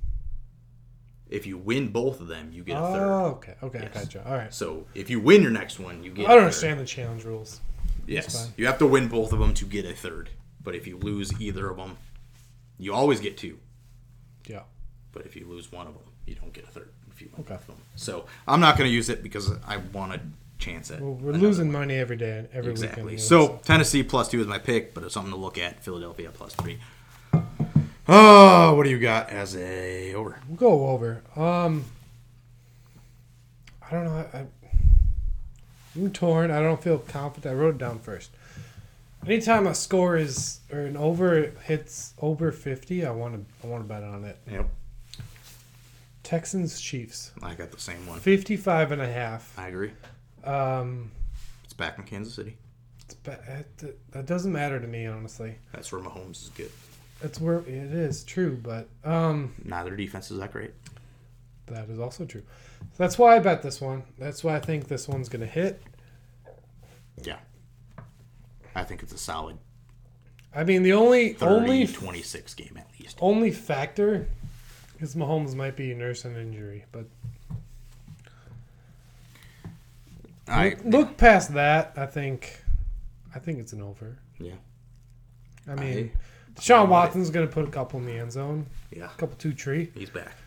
If you win both of them, you get a third. Oh, okay. Okay, Yes. I gotcha. All right. So if you win your next one, you get. I a don't third. understand the challenge rules. Yes, fine. you have to win both of them to get a third. But if you lose either of them, you always get two. Yeah. But if you lose one of them, you don't get a third. If you win Okay. both of them, so I'm not going to use it because I want to chance it. Well, we're losing one. money every day, every exactly. weekend. So Tennessee plus two is my pick, but it's something to look at. Philadelphia plus three. Oh, what do you got as a over? we'll go over. Um, I don't know. I, I'm torn. I don't feel confident. I wrote it down first. Anytime a score is or an over hits over 50, I want to I want to bet on it. Yep, Texans Chiefs I got the same one. 55 and a half. I agree. Um, It's back in Kansas City. it's, ba- it, that doesn't matter to me honestly. That's where Mahomes is good. That's where it is true, but um, Neither defense is that great. that is also true. That's why I bet this one. That's why I think this one's gonna hit. Yeah. I think it's a solid I mean, the only 30 only 26 game at least. only factor is Mahomes might be nursing an injury, but I look, look past that. I think, I think it's an over. yeah. I mean, I- Deshaun Watson's gonna put a couple in the end zone, Yeah. a couple two tree. He's back.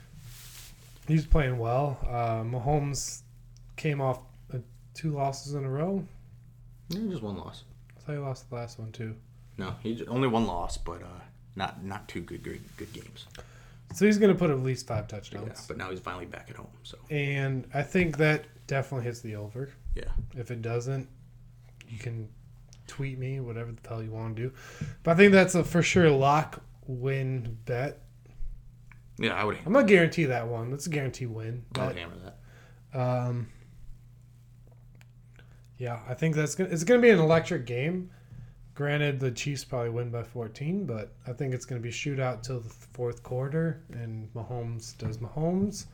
He's playing well. Uh, Mahomes came off uh, two losses in a row. Yeah, just one loss. Thought he lost the last one too. No, he only one loss, but uh, not not two good good, good games. So he's gonna put at least five Yeah, touchdowns. but now he's finally back at home. So And I think that definitely hits the over. yeah, If it doesn't, you can tweet me, whatever the hell you want to do. But I think that's a for sure lock win bet. yeah, I would. I'm gonna guarantee that one. That's a guarantee win. I would But, hammer that. um, yeah, I think that's gonna. It's gonna be an electric game. Granted, the Chiefs probably win by 14, but I think it's gonna be shootout till the fourth quarter, and Mahomes does Mahomes,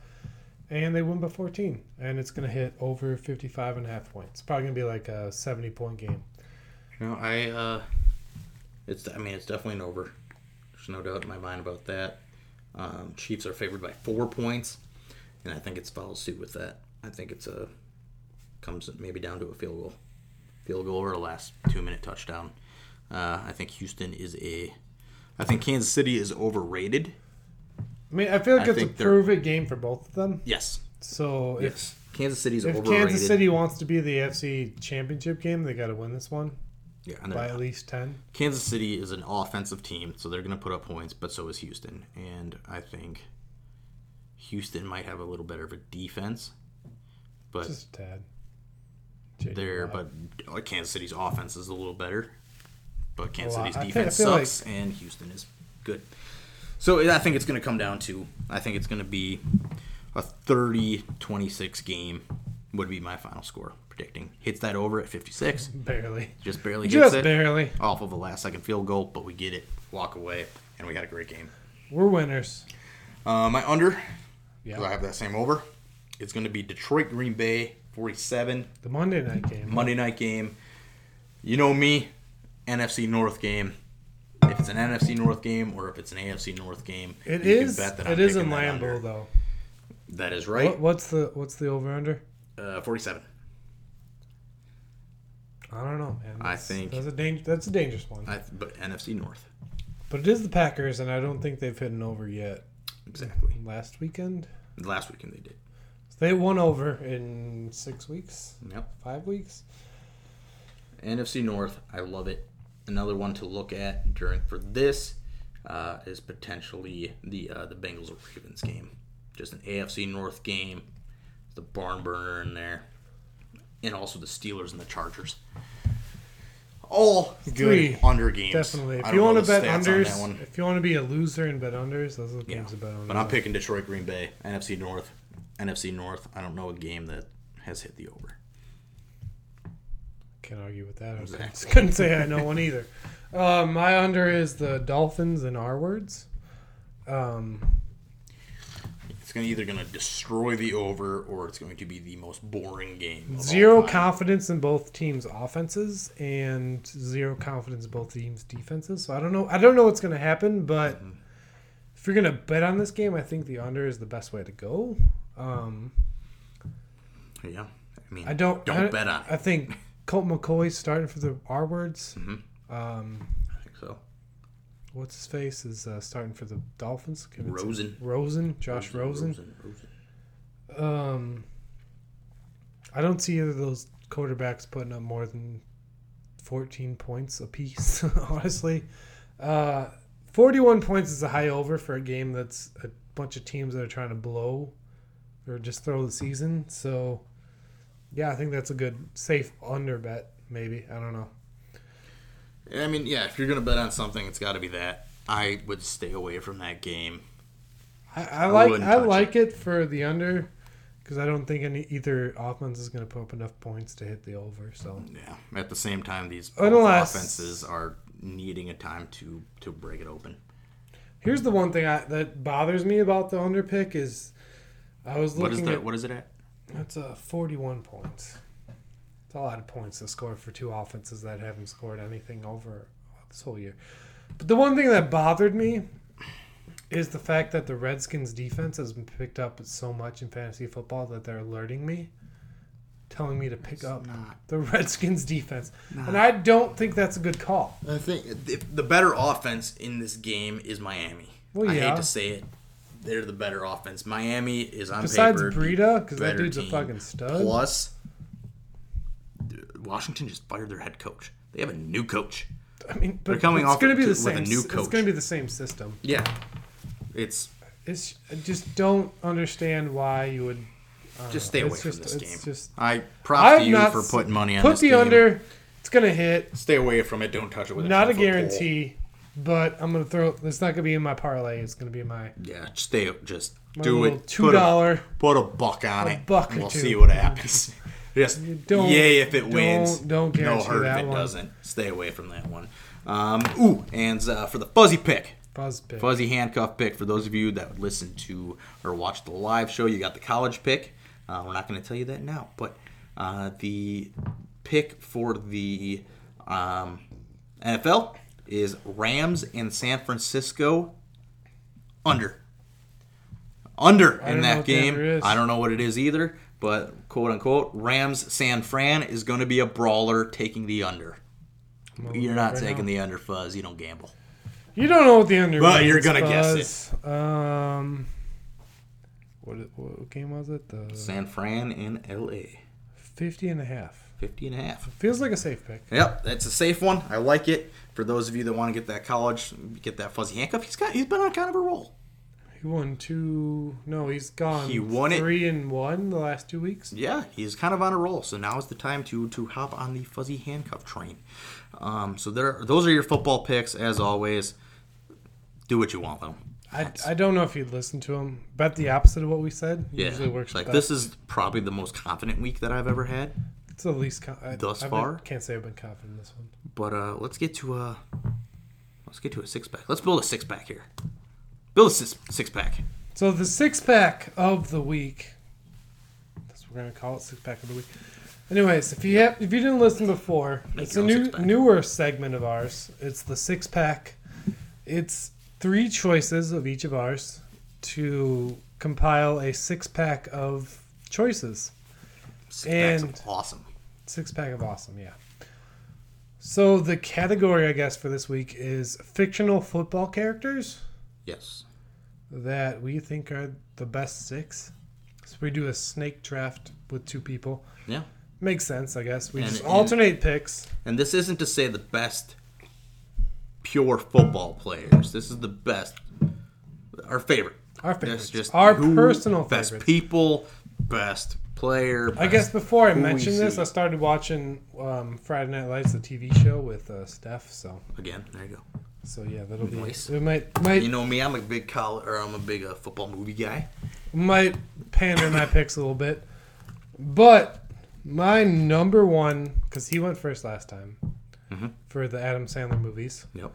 and they win by 14, and it's gonna hit over 55 and a half points. It's probably gonna be like a 70 point game. Know, I uh, it's I mean it's definitely an over. There's no doubt in my mind about that. Um, Chiefs are favored by four points, and I think it's follows suit with that. I think it's a comes maybe down to a field goal, field goal or a last two minute touchdown. Uh, I think Houston is a. I think Kansas City is overrated. I mean, I feel like I it's a prove it game for both of them. Yes. So if Yes. Kansas City's if overrated. Kansas City wants to be the AFC Championship game, they got to win this one yeah, by not. at least 10. Kansas City is an offensive team, so they're going to put up points, but so is Houston. And I think Houston might have a little better of a defense, but Just a tad. JJ they're but uh, Kansas City's offense is a little better, but Kansas lot. City's I defense feel like- sucks, and Houston is good. So I think it's going to come down to I think it's going to be a 30-26 game would be my final score predicting. Hits that over at 56, barely. just barely gets Just it barely. off of a last second field goal, but we get it, walk away, and we got a great game. We're winners. Uh, my under, Yeah. I have that same over. It's going to be Detroit Green Bay 47 The Monday night game. Monday night game. You know me, NFC North game. If it's an NFC North game or if it's an AFC North game, It you is. Can bet that It I'm is in Lambeau under. though. That is right. What, what's the what's the over under? Uh, 47. I don't know, man. I That's- think- that's a danger. That's a dangerous one. I, but NFC North. but it is the Packers, and I don't think they've hit an over yet. Exactly. Last weekend, Last weekend they did. They won over in six weeks, Yep. five weeks. NFC North, I love it. Another one to look at during for this uh, is potentially the uh, the Bengals Ravens game. Just an AFC North game, the barn burner in there, and also the Steelers and the Chargers. All good Three, under games. Definitely. If you want to bet stats on unders, if you want to be a loser and bet unders, those are the Yeah. games to bet on. But I'm picking Detroit Green Bay, NFC North. NFC North. I don't know a game that has hit the over. Can't argue with that. I Exactly. couldn't- say I know one either. Um, my under is the Dolphins and R words. Um, It's gonna either gonna destroy the over or it's going to be the most boring game. zero confidence in both teams' offenses and zero confidence in both teams' defenses. So I don't know. I don't know what's going to happen, but Mm-hmm. if you're going to bet on this game, I think the under is the best way to go. Um, Yeah. I mean, I don't. don't I, bet on it. I think Colt McCoy's starting for the R words. Mhm. Um, I think so. what's his face is uh, starting for the Dolphins. Rosen. Rosen, Josh Rosen. Rosen. Rosen. Um, I don't see either of those quarterbacks putting up more than 14 points apiece, honestly. Uh, 41 points is a high over for a game that's a bunch of teams that are trying to blow or just throw the season. So, yeah, I think that's a good safe under bet, maybe. I don't know. I mean, yeah, if you're gonna bet on something, it's got to be that. I would stay away from that game. I, I like I like it. for the under because I don't think any either offense is going to put up enough points to hit the over. So Yeah. At the same time, these Unless- offenses are needing a time to to break it open. Here's the one thing I, that bothers me about the under pick is I was What is looking that? at What is it at? that's a 41 points. It's a lot of points to score for two offenses that haven't scored anything over this whole year. But the one thing that bothered me is the fact that the Redskins defense has been picked up so much in fantasy football that they're alerting me, telling me to pick up not. the Redskins defense. And I don't think that's a good call. I think the better offense in this game is Miami. Well, yeah. I hate to say it. They're the better offense. Miami is on Besides paper. the Breida, because that dude's a fucking stud. Plus, Washington just fired their head coach. They have a new coach. I mean, but They're coming it's off going to be with the a same. new It's coach. going to be the same system. Yeah, it's It's I just don't understand why you would just stay away from just- this game. just- I props to you for putting money on put the game. under. It's going to hit. Stay away from it. Don't touch it with a. Not a 10-foot pole. But I'm going to throw. It's not going to be in my parlay. It's going to be in my, Yeah, just stay. Just my do little it. two Put a, dollar. put a buck on A it. buck or we'll two. see what happens. Just don't- yay if it wins. don't- wins. don't no guarantee hurt that if it one. doesn't. Stay away from that one. Um, ooh, and uh, for the fuzzy pick, Buzz pick. fuzzy handcuff pick. For those of you that listen to or watch the live show, you got the college pick. Uh, we're not going to tell you that now, but uh, the pick for the um, NFL is Rams and San Francisco under. Under in that what the under game. is. I don't know what it is either, but quote unquote, Rams San Fran is going to be a brawler taking the under. You're not right taking now. the under fuzz. You don't gamble. You don't know what the under. But you're gonna guess Buzz. Um, what what game was it? The San Fran in LA. 50 and a half. 50 and a half. Feels like a safe pick. Yep, that's a safe one. I like it. For those of you that want to get that college, get that fuzzy handcuff, he's got he's been on kind of a roll. He won two. No, he's gone. He won it- three and one the last two weeks. Yeah, he's kind of on a roll. So now is the time to to hop on the fuzzy handcuff train. Um, so there, those are your football picks. As always, do what you want though. I, I don't know if you'd listen to him. Bet the opposite of what we said. Yeah, Usually works like best. this is probably the most confident week that I've ever had. It's the least. Con- I, Thus I've far? been, can't say I've been confident in this one. But uh, let's get to a let's get to a six pack. Let's build a six pack here. Build a six, six pack. So the six pack of the week. That's what we're gonna call it. Six pack of the week. Anyways, if you have, if you didn't listen before, Make it's a new six-pack. newer segment of ours. It's the six pack. It's three choices of each of ours to compile a six pack of choices. Six packs And- of awesome. Six pack of awesome, yeah. So the category, I guess, for this week is fictional football characters Yes. that we think are the best six. So we do a snake draft with two people. Yeah. Makes sense, I guess. We And- just and- alternate picks. And this isn't to say the best pure football players. This is the best, our favorite Our favorite. just Our personal best favorites. people, best player. I guess before I mentioned this. I started watching um, Friday Night Lights, the TV show with uh, Steph. So, again, there you go. so yeah, that'll be. Nice. It might might You know me, I'm a big college, or I'm a big uh, football movie guy. might pander my picks a little bit, but my number one because he went first last time Mhm. for the Adam Sandler movies. Yep.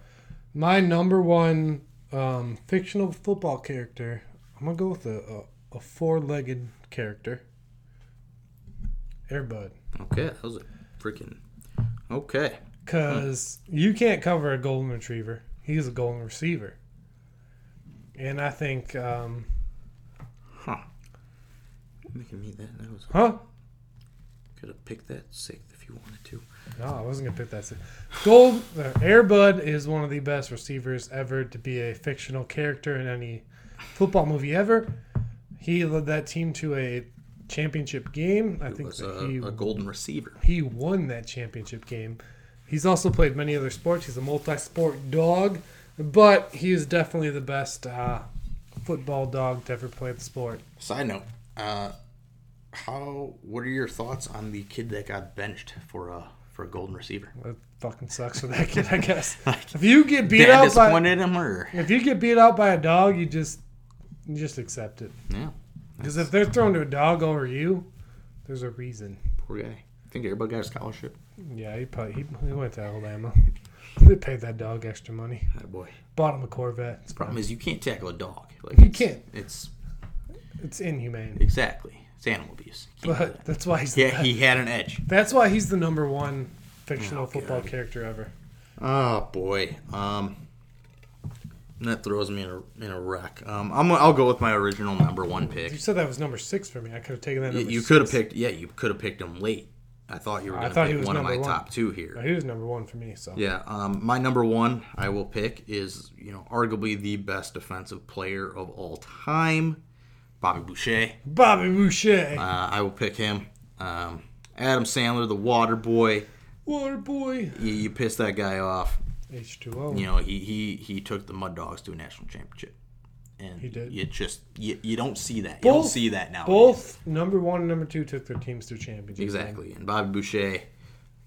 My number one um, fictional football character. I'm gonna go with a, a, a four-legged character. Airbud. Okay, that was a freaking. Okay. Because you can't cover a golden retriever. He's a golden receiver. And I think, um, Huh. You're making me that. That was. huh? Could have picked that sixth if you wanted to. No, I wasn't gonna pick that. si- Gold uh, Airbud is one of the best receivers ever to be a fictional character in any football movie ever. He led that team to a championship game. I It think was that a, he a golden receiver. he won that championship game. He's also played many other sports. He's a multi-sport dog, but he is definitely the best uh, football dog to ever play the sport. Side note, uh, how? What are your thoughts on the kid that got benched for a for a golden receiver? That fucking sucks for that kid, I guess. If you get beat out by him, or if you get beat out by a dog, you just you just accept it. yeah, Because if they're throwing to a dog over you, there's a reason. poor guy. I think everybody got a scholarship. Yeah, he probably he, he went to Alabama. They paid that dog extra money. That boy. Bought him a Corvette. It's, Problem is, you can't tackle a dog. Like You can't. It's it's inhumane. exactly. It's animal abuse. Can't But that's why he's the yeah, he had an edge. That's why he's the number one fictional Oh, football God. character ever. Oh boy. Um, that throws me in a in a wreck. Um, I'm I'll go with my original number one pick. You said that was number six for me. I could have taken that. You, Number you six. could have picked. Yeah, you could have picked him late. I thought you were going to pick was one of my one. top two here. He was number one for me. So Yeah, um, my number one I will pick is you know arguably the best defensive player of all time, Bobby Boucher. Bobby Boucher, Uh, I will pick him. Um, Adam Sandler, the Water Boy. Water Boy, You, you piss that guy off. H two O. You know he he he took the Mud Dogs to a national championship, and He did. You just you, you don't see that. You don't see that now. Both number one and number two took their teams to championship. Exactly. And Bobby Boucher,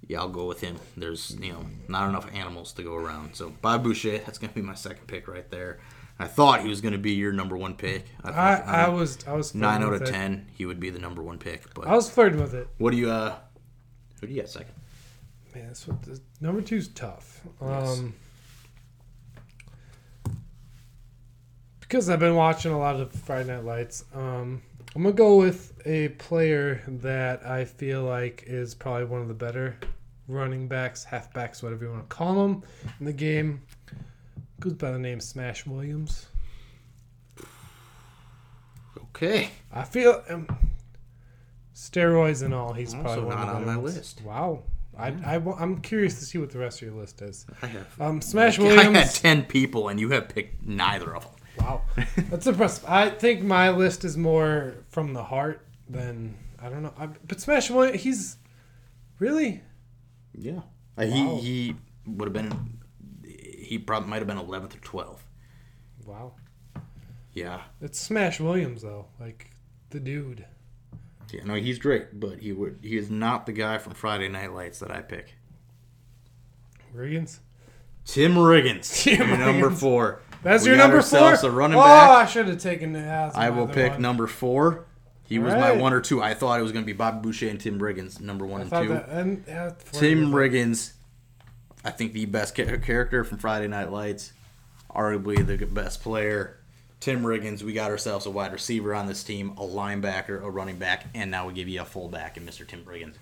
yeah, I'll go with him. There's, you know, not enough animals to go around. So Bobby Boucher, that's going to be my second pick right there. I thought he was going to be your number one pick. I, I, I um, was I was nine out of it. ten, he would be the number one pick. But I was flirting with it. what do you, uh, who do you got second? Man, that's what number two's tough. Yes. Um, because I've been watching a lot of Friday Night Lights. Um, I'm gonna go with a player that I feel like is probably one of the better running backs, halfbacks, whatever you want to call them in the game. Goes by the name Smash Williams. Okay. I feel um, steroids and all. He's Also probably one not of on my ones. list. Wow. I, I, am curious to see what the rest of your list is. I have. Um, Smash I had 10 people, and you have picked neither of them. Wow, that's impressive. I think my list is more from the heart than I don't know. I, but Smash Williams, he's really Yeah. Uh, Wow. He, he would have been, he probably might have been 11th or 12th. wow. Yeah. It's Smash Williams though, like the dude. Yeah, no, he's great, but he would he is not the guy from Friday Night Lights that I pick. Riggins. Tim Riggins, Tim your number four. That's We your number four. a running oh, back. I should have taken the. I will pick one. number four. He was my one or two. I thought it was going to be Bobby Boucher and Tim Riggins, number one I and two. that, and, yeah, Tim. Riggins, I think the best ca- character from Friday Night Lights, arguably the best player. Tim Riggins, we got ourselves a wide receiver on this team, a linebacker, a running back, and now we give you a fullback in Mr. Tim Riggins.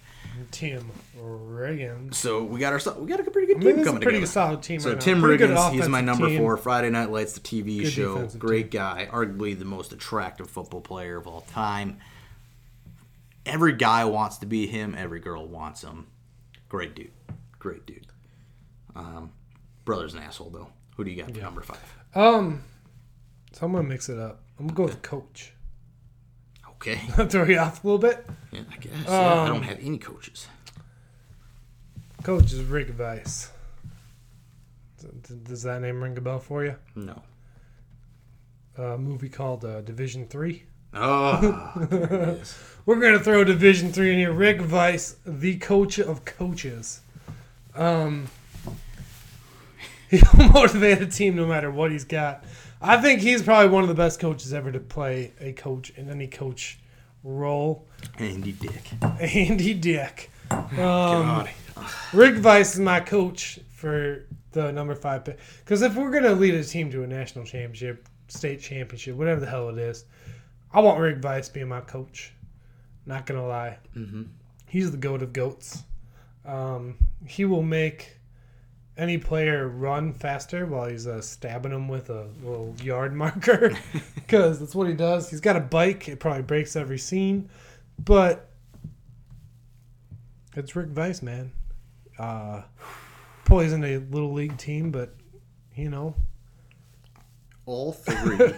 Tim Riggins. So we got ourselves we got a pretty good I team mean, a coming pretty together. solid team. So right. Tim Pretty Riggins, he's my number team. four. Friday Night Lights, the TV Good show. Great guy, arguably the most attractive football player of all time. Every guy wants to be him. Every girl wants him. Great dude. Great dude. Um, brother's an asshole though. Who do you got for number five? Um, so I'm gonna mix it up. I'm gonna go with Coach. Okay. Throw you off a little bit. Yeah, I guess. Yeah, I don't Um, have any coaches. Coach is Rick Vice. Does that name ring a bell for you? No. a movie called uh, Division Three. Oh, there it is. We're gonna throw Division Three in here. Rick Weiss, the coach of coaches. Um, he'll motivate a team no matter what he's got. I think he's probably one of the best coaches ever to play a coach in any coach role. Andy Dick. Andy Dick. Um, God. Rick Weiss is my coach for the number five pick. Because if we're gonna lead a team to a national championship, state championship, whatever the hell it is, I want Rick Weiss being my coach. Not gonna lie, Mm-hmm. he's the goat of goats. Um, he will make any player run faster while he's uh, stabbing him with a little yard marker, because that's what he does. He's got a bike; it probably breaks every scene, but it's Rick Weiss, man. Uh, a little league team, but you know, All three.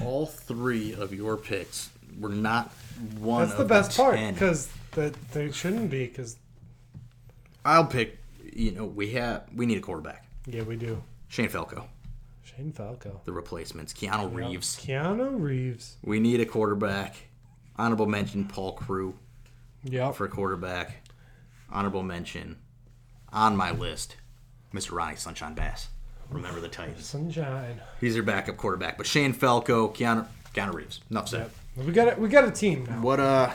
all three of your picks were not one. that's the best part because that they shouldn't be. Because I'll pick. You know, we have we need a quarterback. yeah, we do. Shane Falco, Shane Falco, the replacements. Keanu Reeves. Keanu Reeves. We need a quarterback. Honorable mention Paul Crewe Yeah. for quarterback. Honorable mention on my list, Mr. Ronnie Sunshine Bass. Remember the Titans. Sunshine. He's their backup quarterback. But Shane Falco, Keanu, Keanu Reeves. Enough said. Yep. We got a, we got a team now. What uh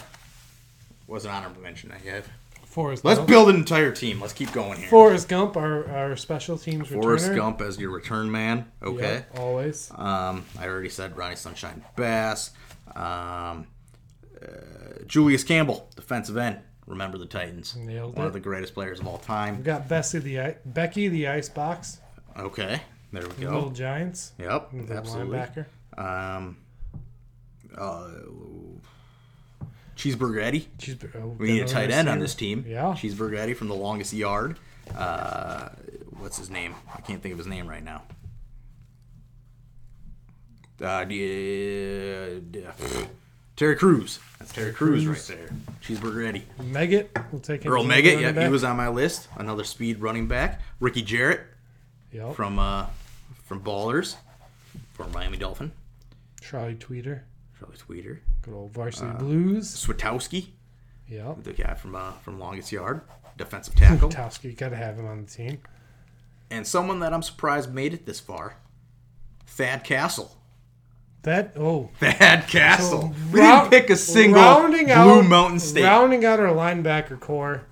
was an honorable mention I have? Forrest. Let's Gump. build an entire team. Let's keep going here. Forrest Gump, our, our special teams Forrest returner. Gump as your return man. Okay. Yep, always. Um, I already said Ronnie Sunshine Bass. Um, uh, Julius Campbell, defensive end. Remember the Titans. Nailed One it. of the greatest players of all time. We got Bessie the I- Becky the Icebox. Okay. There we go. Little. Giants. Yep. The Absolutely. linebacker. Um, uh, Cheeseburger Eddie. She's, oh, We need a tight end on this team. Yeah. Cheeseburger Eddie from the longest yard. Uh, what's his name? I can't think of his name right now. Uh, d- d- Terry Crews. That's Terry Crews right there. Cheeseburger Eddie. Meggett. We'll take him. Earl Meggett. Yeah, he was on my list. Another speed running back. Ricky Jerret Yep. from uh, from Ballers, from Miami Dolphin. Charlie Tweeder. Charlie Tweeder. Good old Varsity Uh, Blues. Switowski, Yeah. the guy from uh, from longest yard, defensive tackle. Towski. Got to have him on the team. and someone that I'm surprised made it this far. Thad Castle. That oh. Thad Castle. we Round- didn't pick a single Blue out, Mountain State. Rounding out our linebacker corps.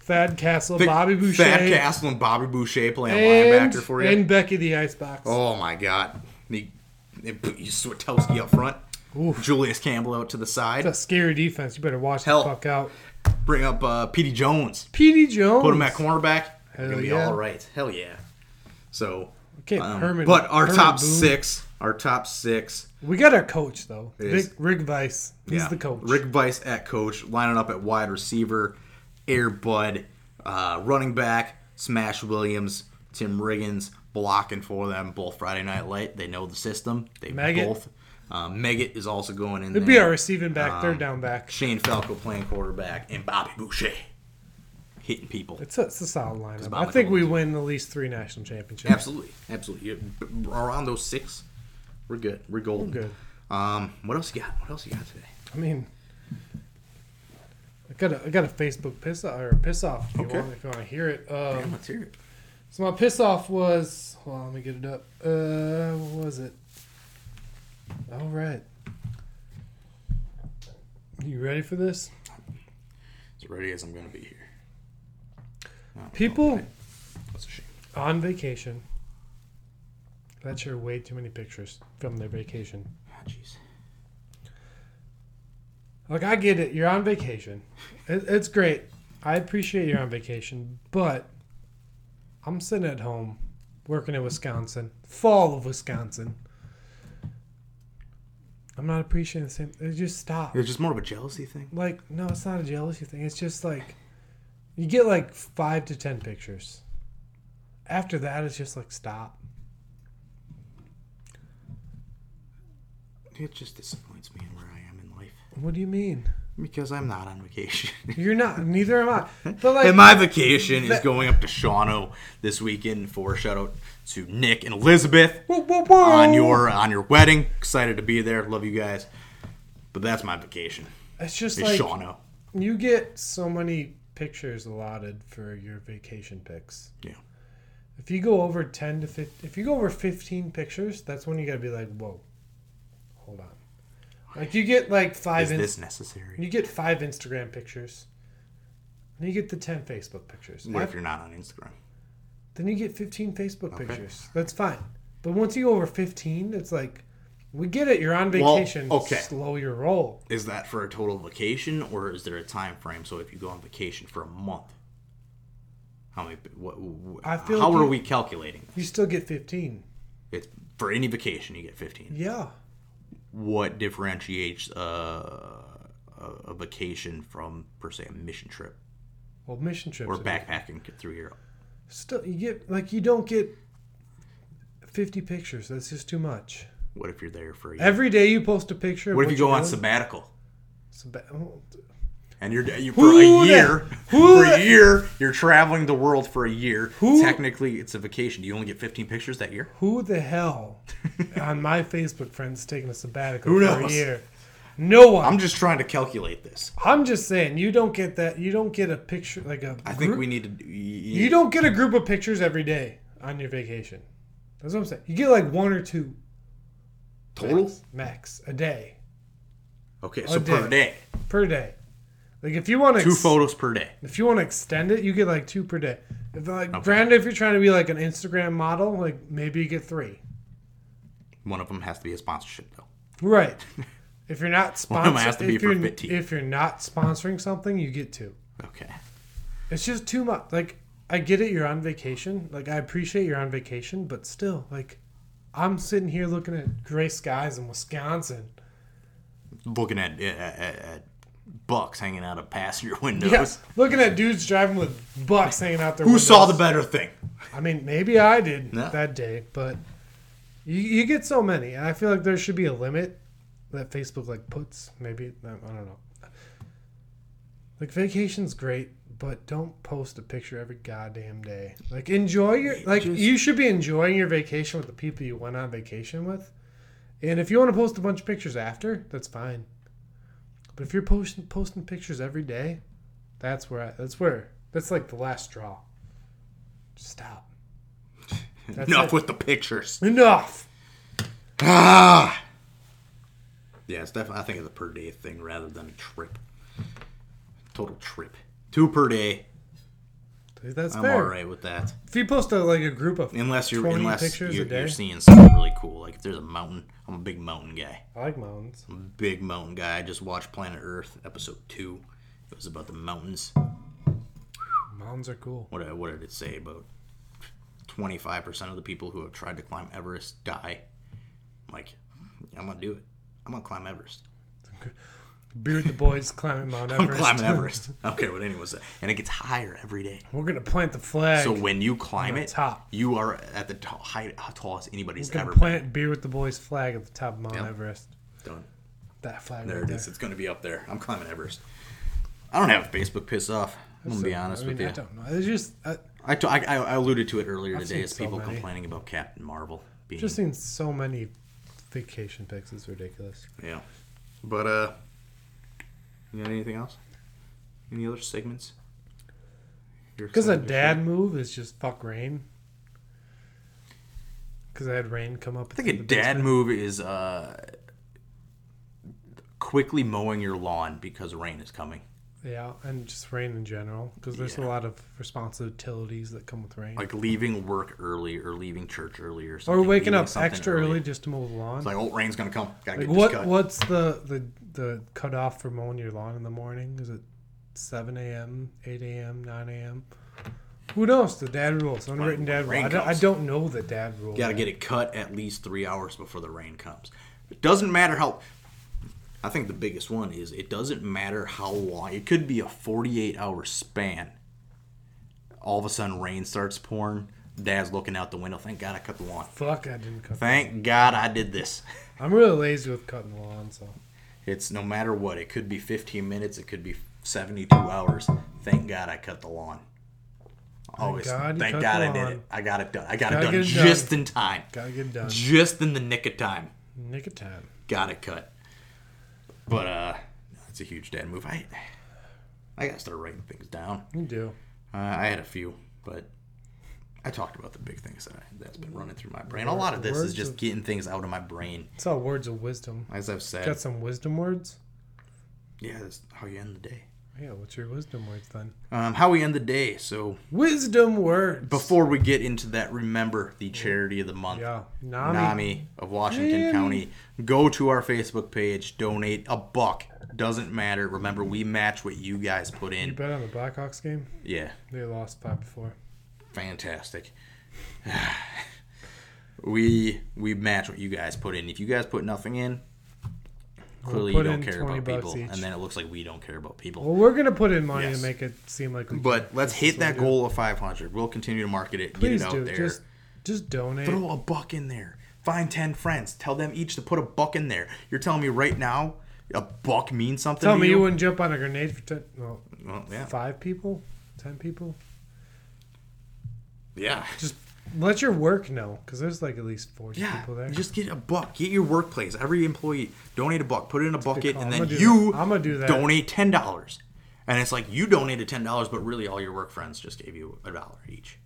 Thad Castle, Bobby Boucher, Thad Castle and Bobby Boucher playing and, linebacker for you. and Becky the Icebox. oh my God! Put you Switowski up front. Oof. Julius Campbell out to the side. That's a scary defense. You better watch Hell. the fuck out. Bring up uh, Petey Jones. Petey Jones. Put him at cornerback. Hell yeah. all right. Hell yeah. So, Okay, um, Herman. but our Herman top Boone. six, our top six We got our coach though. Rick, Rick Weiss. He's Yeah. the coach. Rick Weiss at coach, lining up at wide receiver, Air Bud, uh, running back, Smash Williams, Tim Riggins, blocking for them both Friday Night Light. They know the system. They Meggett. both. Um, Meggett is also going in It'd there. be our receiving back, Um, third down back. Shane Falco playing quarterback, and Bobby Boucher hitting people. It's a, it's a solid lineup. I think we win at least three national championships. Absolutely, absolutely. You- Around those six, we're good. We're golden. We're good. Um, what else you got? What else you got today? I mean, I got a, I got a Facebook piss off or piss off if you Okay. want if you want to hear it. Um, Let's hear it. so my piss off was hold on, let me get it up. Uh, what was it? All right. You ready for this? As ready as I'm going to be here. People okay. That's a shame. on vacation that share way too many pictures from their vacation. Ah, Jeez. Like I get it, you're on vacation. It, it's great. I appreciate you're on vacation, but I'm sitting at home working in Wisconsin, fall of Wisconsin. I'm not appreciating the same. It just stop. It's just more of a jealousy thing. Like no, it's not a jealousy thing. It's just like you get like five to ten pictures. After that, it's just like stop. It just disappoints me in where I am in life. What do you mean? Because I'm not on vacation. You're not. Neither am I. But like, and my vacation is going up to Shawano this weekend for shout out to Nick and Elizabeth whoa, whoa, whoa. on your on your wedding. Excited to be there. Love you guys. But that's my vacation. It's just Is like Shawano. you get so many pictures allotted for your vacation pics. Yeah. If you go over ten to 15, if you go over fifteen pictures, that's when you gotta be like, whoa, hold on. Like you get like five. Is in- this necessary? You get five Instagram pictures. Then you get the ten Facebook pictures. What if you're not on Instagram? Then you get fifteen Facebook Okay. pictures. That's fine. But once you go over fifteen, it's like, we get it. You're on Well, vacation. okay. Slow your roll. Is that for a total vacation or is there a time frame? So if you go on vacation for a month, how many? What? what I feel how like are you- we calculating? You still get fifteen. It's for any vacation you get 15. Yeah. What differentiates uh, a, a vacation from per se a mission trip Well, mission trips. or backpacking through Europe? Still, you get like you don't get fifty pictures. That's just too much. What if you're there for a year? Every day you post a picture. what if you go on sabbatical oh, and you're you, for Who a the- year? who For the- a year, you're traveling the world for a year. Who- Technically, it's a vacation. Do you only get 15 pictures that year? Who the hell on my Facebook friends taking a sabbatical Who for a knows? year? No one. I'm just trying to calculate this. I'm just saying you don't get that. You don't get a picture like a. I think group- we need to. You don't get a group of pictures every day on your vacation. That's what I'm saying. You get like one or two total. max, max a day Okay, so per day. day, per day. Like if you want to two photos per day. If you want to extend it, you get like two per day. If like granted, if you're trying to be like an Instagram model, like maybe you get three. One of them has to be a sponsorship, though. Right. If you're not One of 'em has sponsoring, if you're if you're not sponsoring something, you get two. Okay. It's just too much. Like I get it, you're on vacation. Like I appreciate you're on vacation, but still, like I'm sitting here looking at gray skies in Wisconsin. Looking at at, at, bucks hanging out of passenger windows. Yes, looking at dudes driving with bucks hanging out their. Who saw the better thing? I mean, maybe I did No. that day, but you, you get so many, and I feel like there should be a limit that Facebook like puts. Maybe I don't know. Like vacation's great, but don't post a picture every goddamn day. Like enjoy your like Just- you should be enjoying your vacation with the people you went on vacation with. And if you want to post a bunch of pictures after, that's fine. But if you're posting posting pictures every day, that's where I, that's where that's like the last straw. Just stop. That's Enough it. with the pictures. Enough. Ah. Yeah, it's definitely. I think it's a per day thing rather than a trip. Total trip. Two per day. That's I'm fair. all right with that. If you post a, like a group of Unless you're 20 unless pictures you're, a day, you're seeing something really cool. Like if there's a mountain, I'm a big mountain guy. I like mountains. I'm a big mountain guy. I just watched Planet Earth episode two. It was about the mountains. Mountains are cool. What did, what did it say about 25% of the people who have tried to climb Everest die? I'm like, I'm gonna do it. I'm gonna climb Everest. Be with the boys climbing Mount Everest. I'm climbing Everest. I don't care what anyone says. And it gets higher every day. We're gonna plant the flag. So when you climb it, top. you are at the to- height uh, tallest anybody's We're ever plant Beer with the Boys flag at the top of Mount Yep. Everest. Done. That flag There right it there. is. It's gonna be up there. I'm climbing Everest. I don't have Facebook piss off. I'm gonna be honest I mean, with you. I don't know. It's just I I, t- I, I alluded to it earlier I've today as so people complaining about Captain Marvel being just seen so many vacation pics. is ridiculous. yeah. But uh, you got anything else? Any other segments? Because a dad share? move is just fuck rain. Because I had rain come up. I think a dad move is uh quickly mowing your lawn because rain is coming. Yeah, and just rain in general. Because there's a lot of responsibilities that come with rain. Like leaving work early or leaving church early or or waking up extra early. just to mow the lawn. It's like, oh, rain's gonna come. Gotta Like get what? What's the the the cutoff for mowing your lawn in the morning? Is it seven a.m., eight a.m., nine a.m.? Who knows? The dad rules, unwritten dad rule. rain I don't, I don't know the dad rule. Got to get it cut at least three hours before the rain comes. It doesn't matter how. I think the biggest one is it doesn't matter how long. It could be a 48 hour span. All of a sudden, rain starts pouring. Dad's looking out the window. Thank God I cut the lawn. Fuck, I didn't cut. Thank God I did this. I'm really lazy with cutting the lawn, so It's no matter what. It could be 15 minutes. It could be 72 hours. Thank God I cut the lawn. Always. God thank God I did it. I got it done. I got Gotta it done it done. just in time. Gotta get it done. Just in the nick of time. Nick of time. Got it cut. But uh, that's a huge dad move. I I gotta start writing things down. You do. Uh, I had a few, but I talked about the big things that I, that's been running through my brain. A lot of this is just of- getting things out of my brain. It's all words of wisdom. As I've said, Got some wisdom words? yeah, that's how you end the day. Yeah, what's your wisdom words then? Um, how we end the day. So Wisdom words. before we get into that, remember the charity of the month. Yeah. NAMI. NAMI of Washington Man. County. Go to our Facebook page, donate a buck. Doesn't matter. Remember, we match what you guys put in. You bet on the Blackhawks game? Yeah, They lost five before. fantastic. we we match what you guys put in. If you guys put nothing in, clearly you don't care about people, each. and then it looks like we don't care about people. Well, we're gonna put in money Yes. to make it seem like we. But let's hit that goal of 500. We'll continue to market it, Please get it out do. there. Just, just donate. Throw a buck in there. Find 10 friends. Tell them each to put a buck in there. You're telling me right now a buck means something Tell me you? you wouldn't jump on a grenade for ten, well, Well, yeah. five people, ten people. Yeah. Just let your work know, because there's like at least forty Yeah. people there. Just get a buck. Get your workplace. Every employee donate a buck. Put it in a bucket, and then you. I'm gonna do that. donate ten dollars. And it's like you donated ten dollars, but really all your work friends just gave you a dollar each.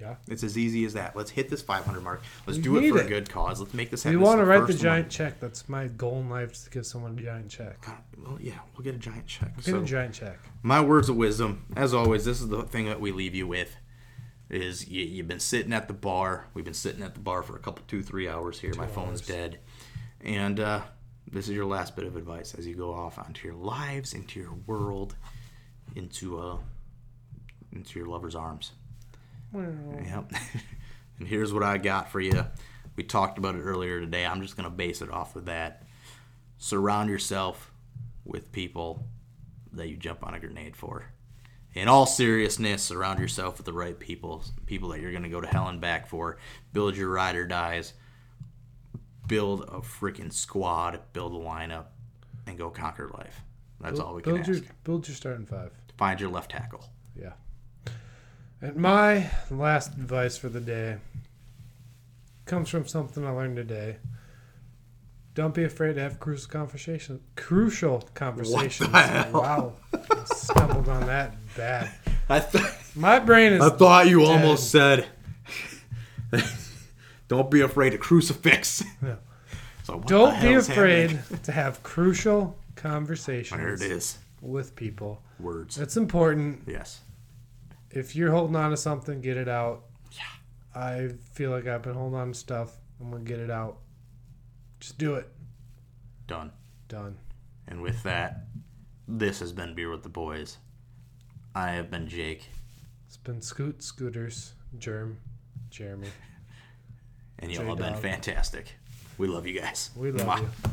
yeah. It's as easy as that. Let's hit this 500 mark. Let's We do it for a good cause. Let's make this You happen. want to write the giant one. check? That's my goal in life: is to give someone a giant check. Well, yeah, we'll get a giant check. Get So- a giant check. my words of wisdom as always this is the thing that we leave you with is you, you've been sitting at the bar. We've been sitting at the bar for a couple two three hours here. My phone's hours. dead. And uh, this is your last bit of advice as you go off onto your lives into your world into uh into your lover's arms. Yep. And here's what i got for you. We talked about it earlier today. I'm just going to base it off of that. Surround yourself with people that you jump on a grenade for. In all seriousness, surround yourself with the right people, people that you're going to go to hell and back for. Build your ride or dies. Build a freaking squad, build a lineup, and go conquer life. That's all we can build ask. your build your starting five. Find your left tackle. Yeah. And my last advice for the day comes from something I learned today. Don't be afraid to have crucial conversations. crucial conversations. Wow, I stumbled on that bad. I, th- My brain is I thought you dead. almost said, "Don't be afraid to crucifix." No. So Don't be afraid happening? to have crucial conversations There it is. with people. Words. It's important. Yes. If you're holding on to something, get it out. Yeah. I feel like I've been holding on to stuff. I'm gonna get it out. Just do it. Done. Done. And with that, this has been Beer with the Boys. I have been Jake, It's been Scoot, Scooters, Germ, Jeremy. and y'all have been fantastic. We love you guys. We love Mwah. you.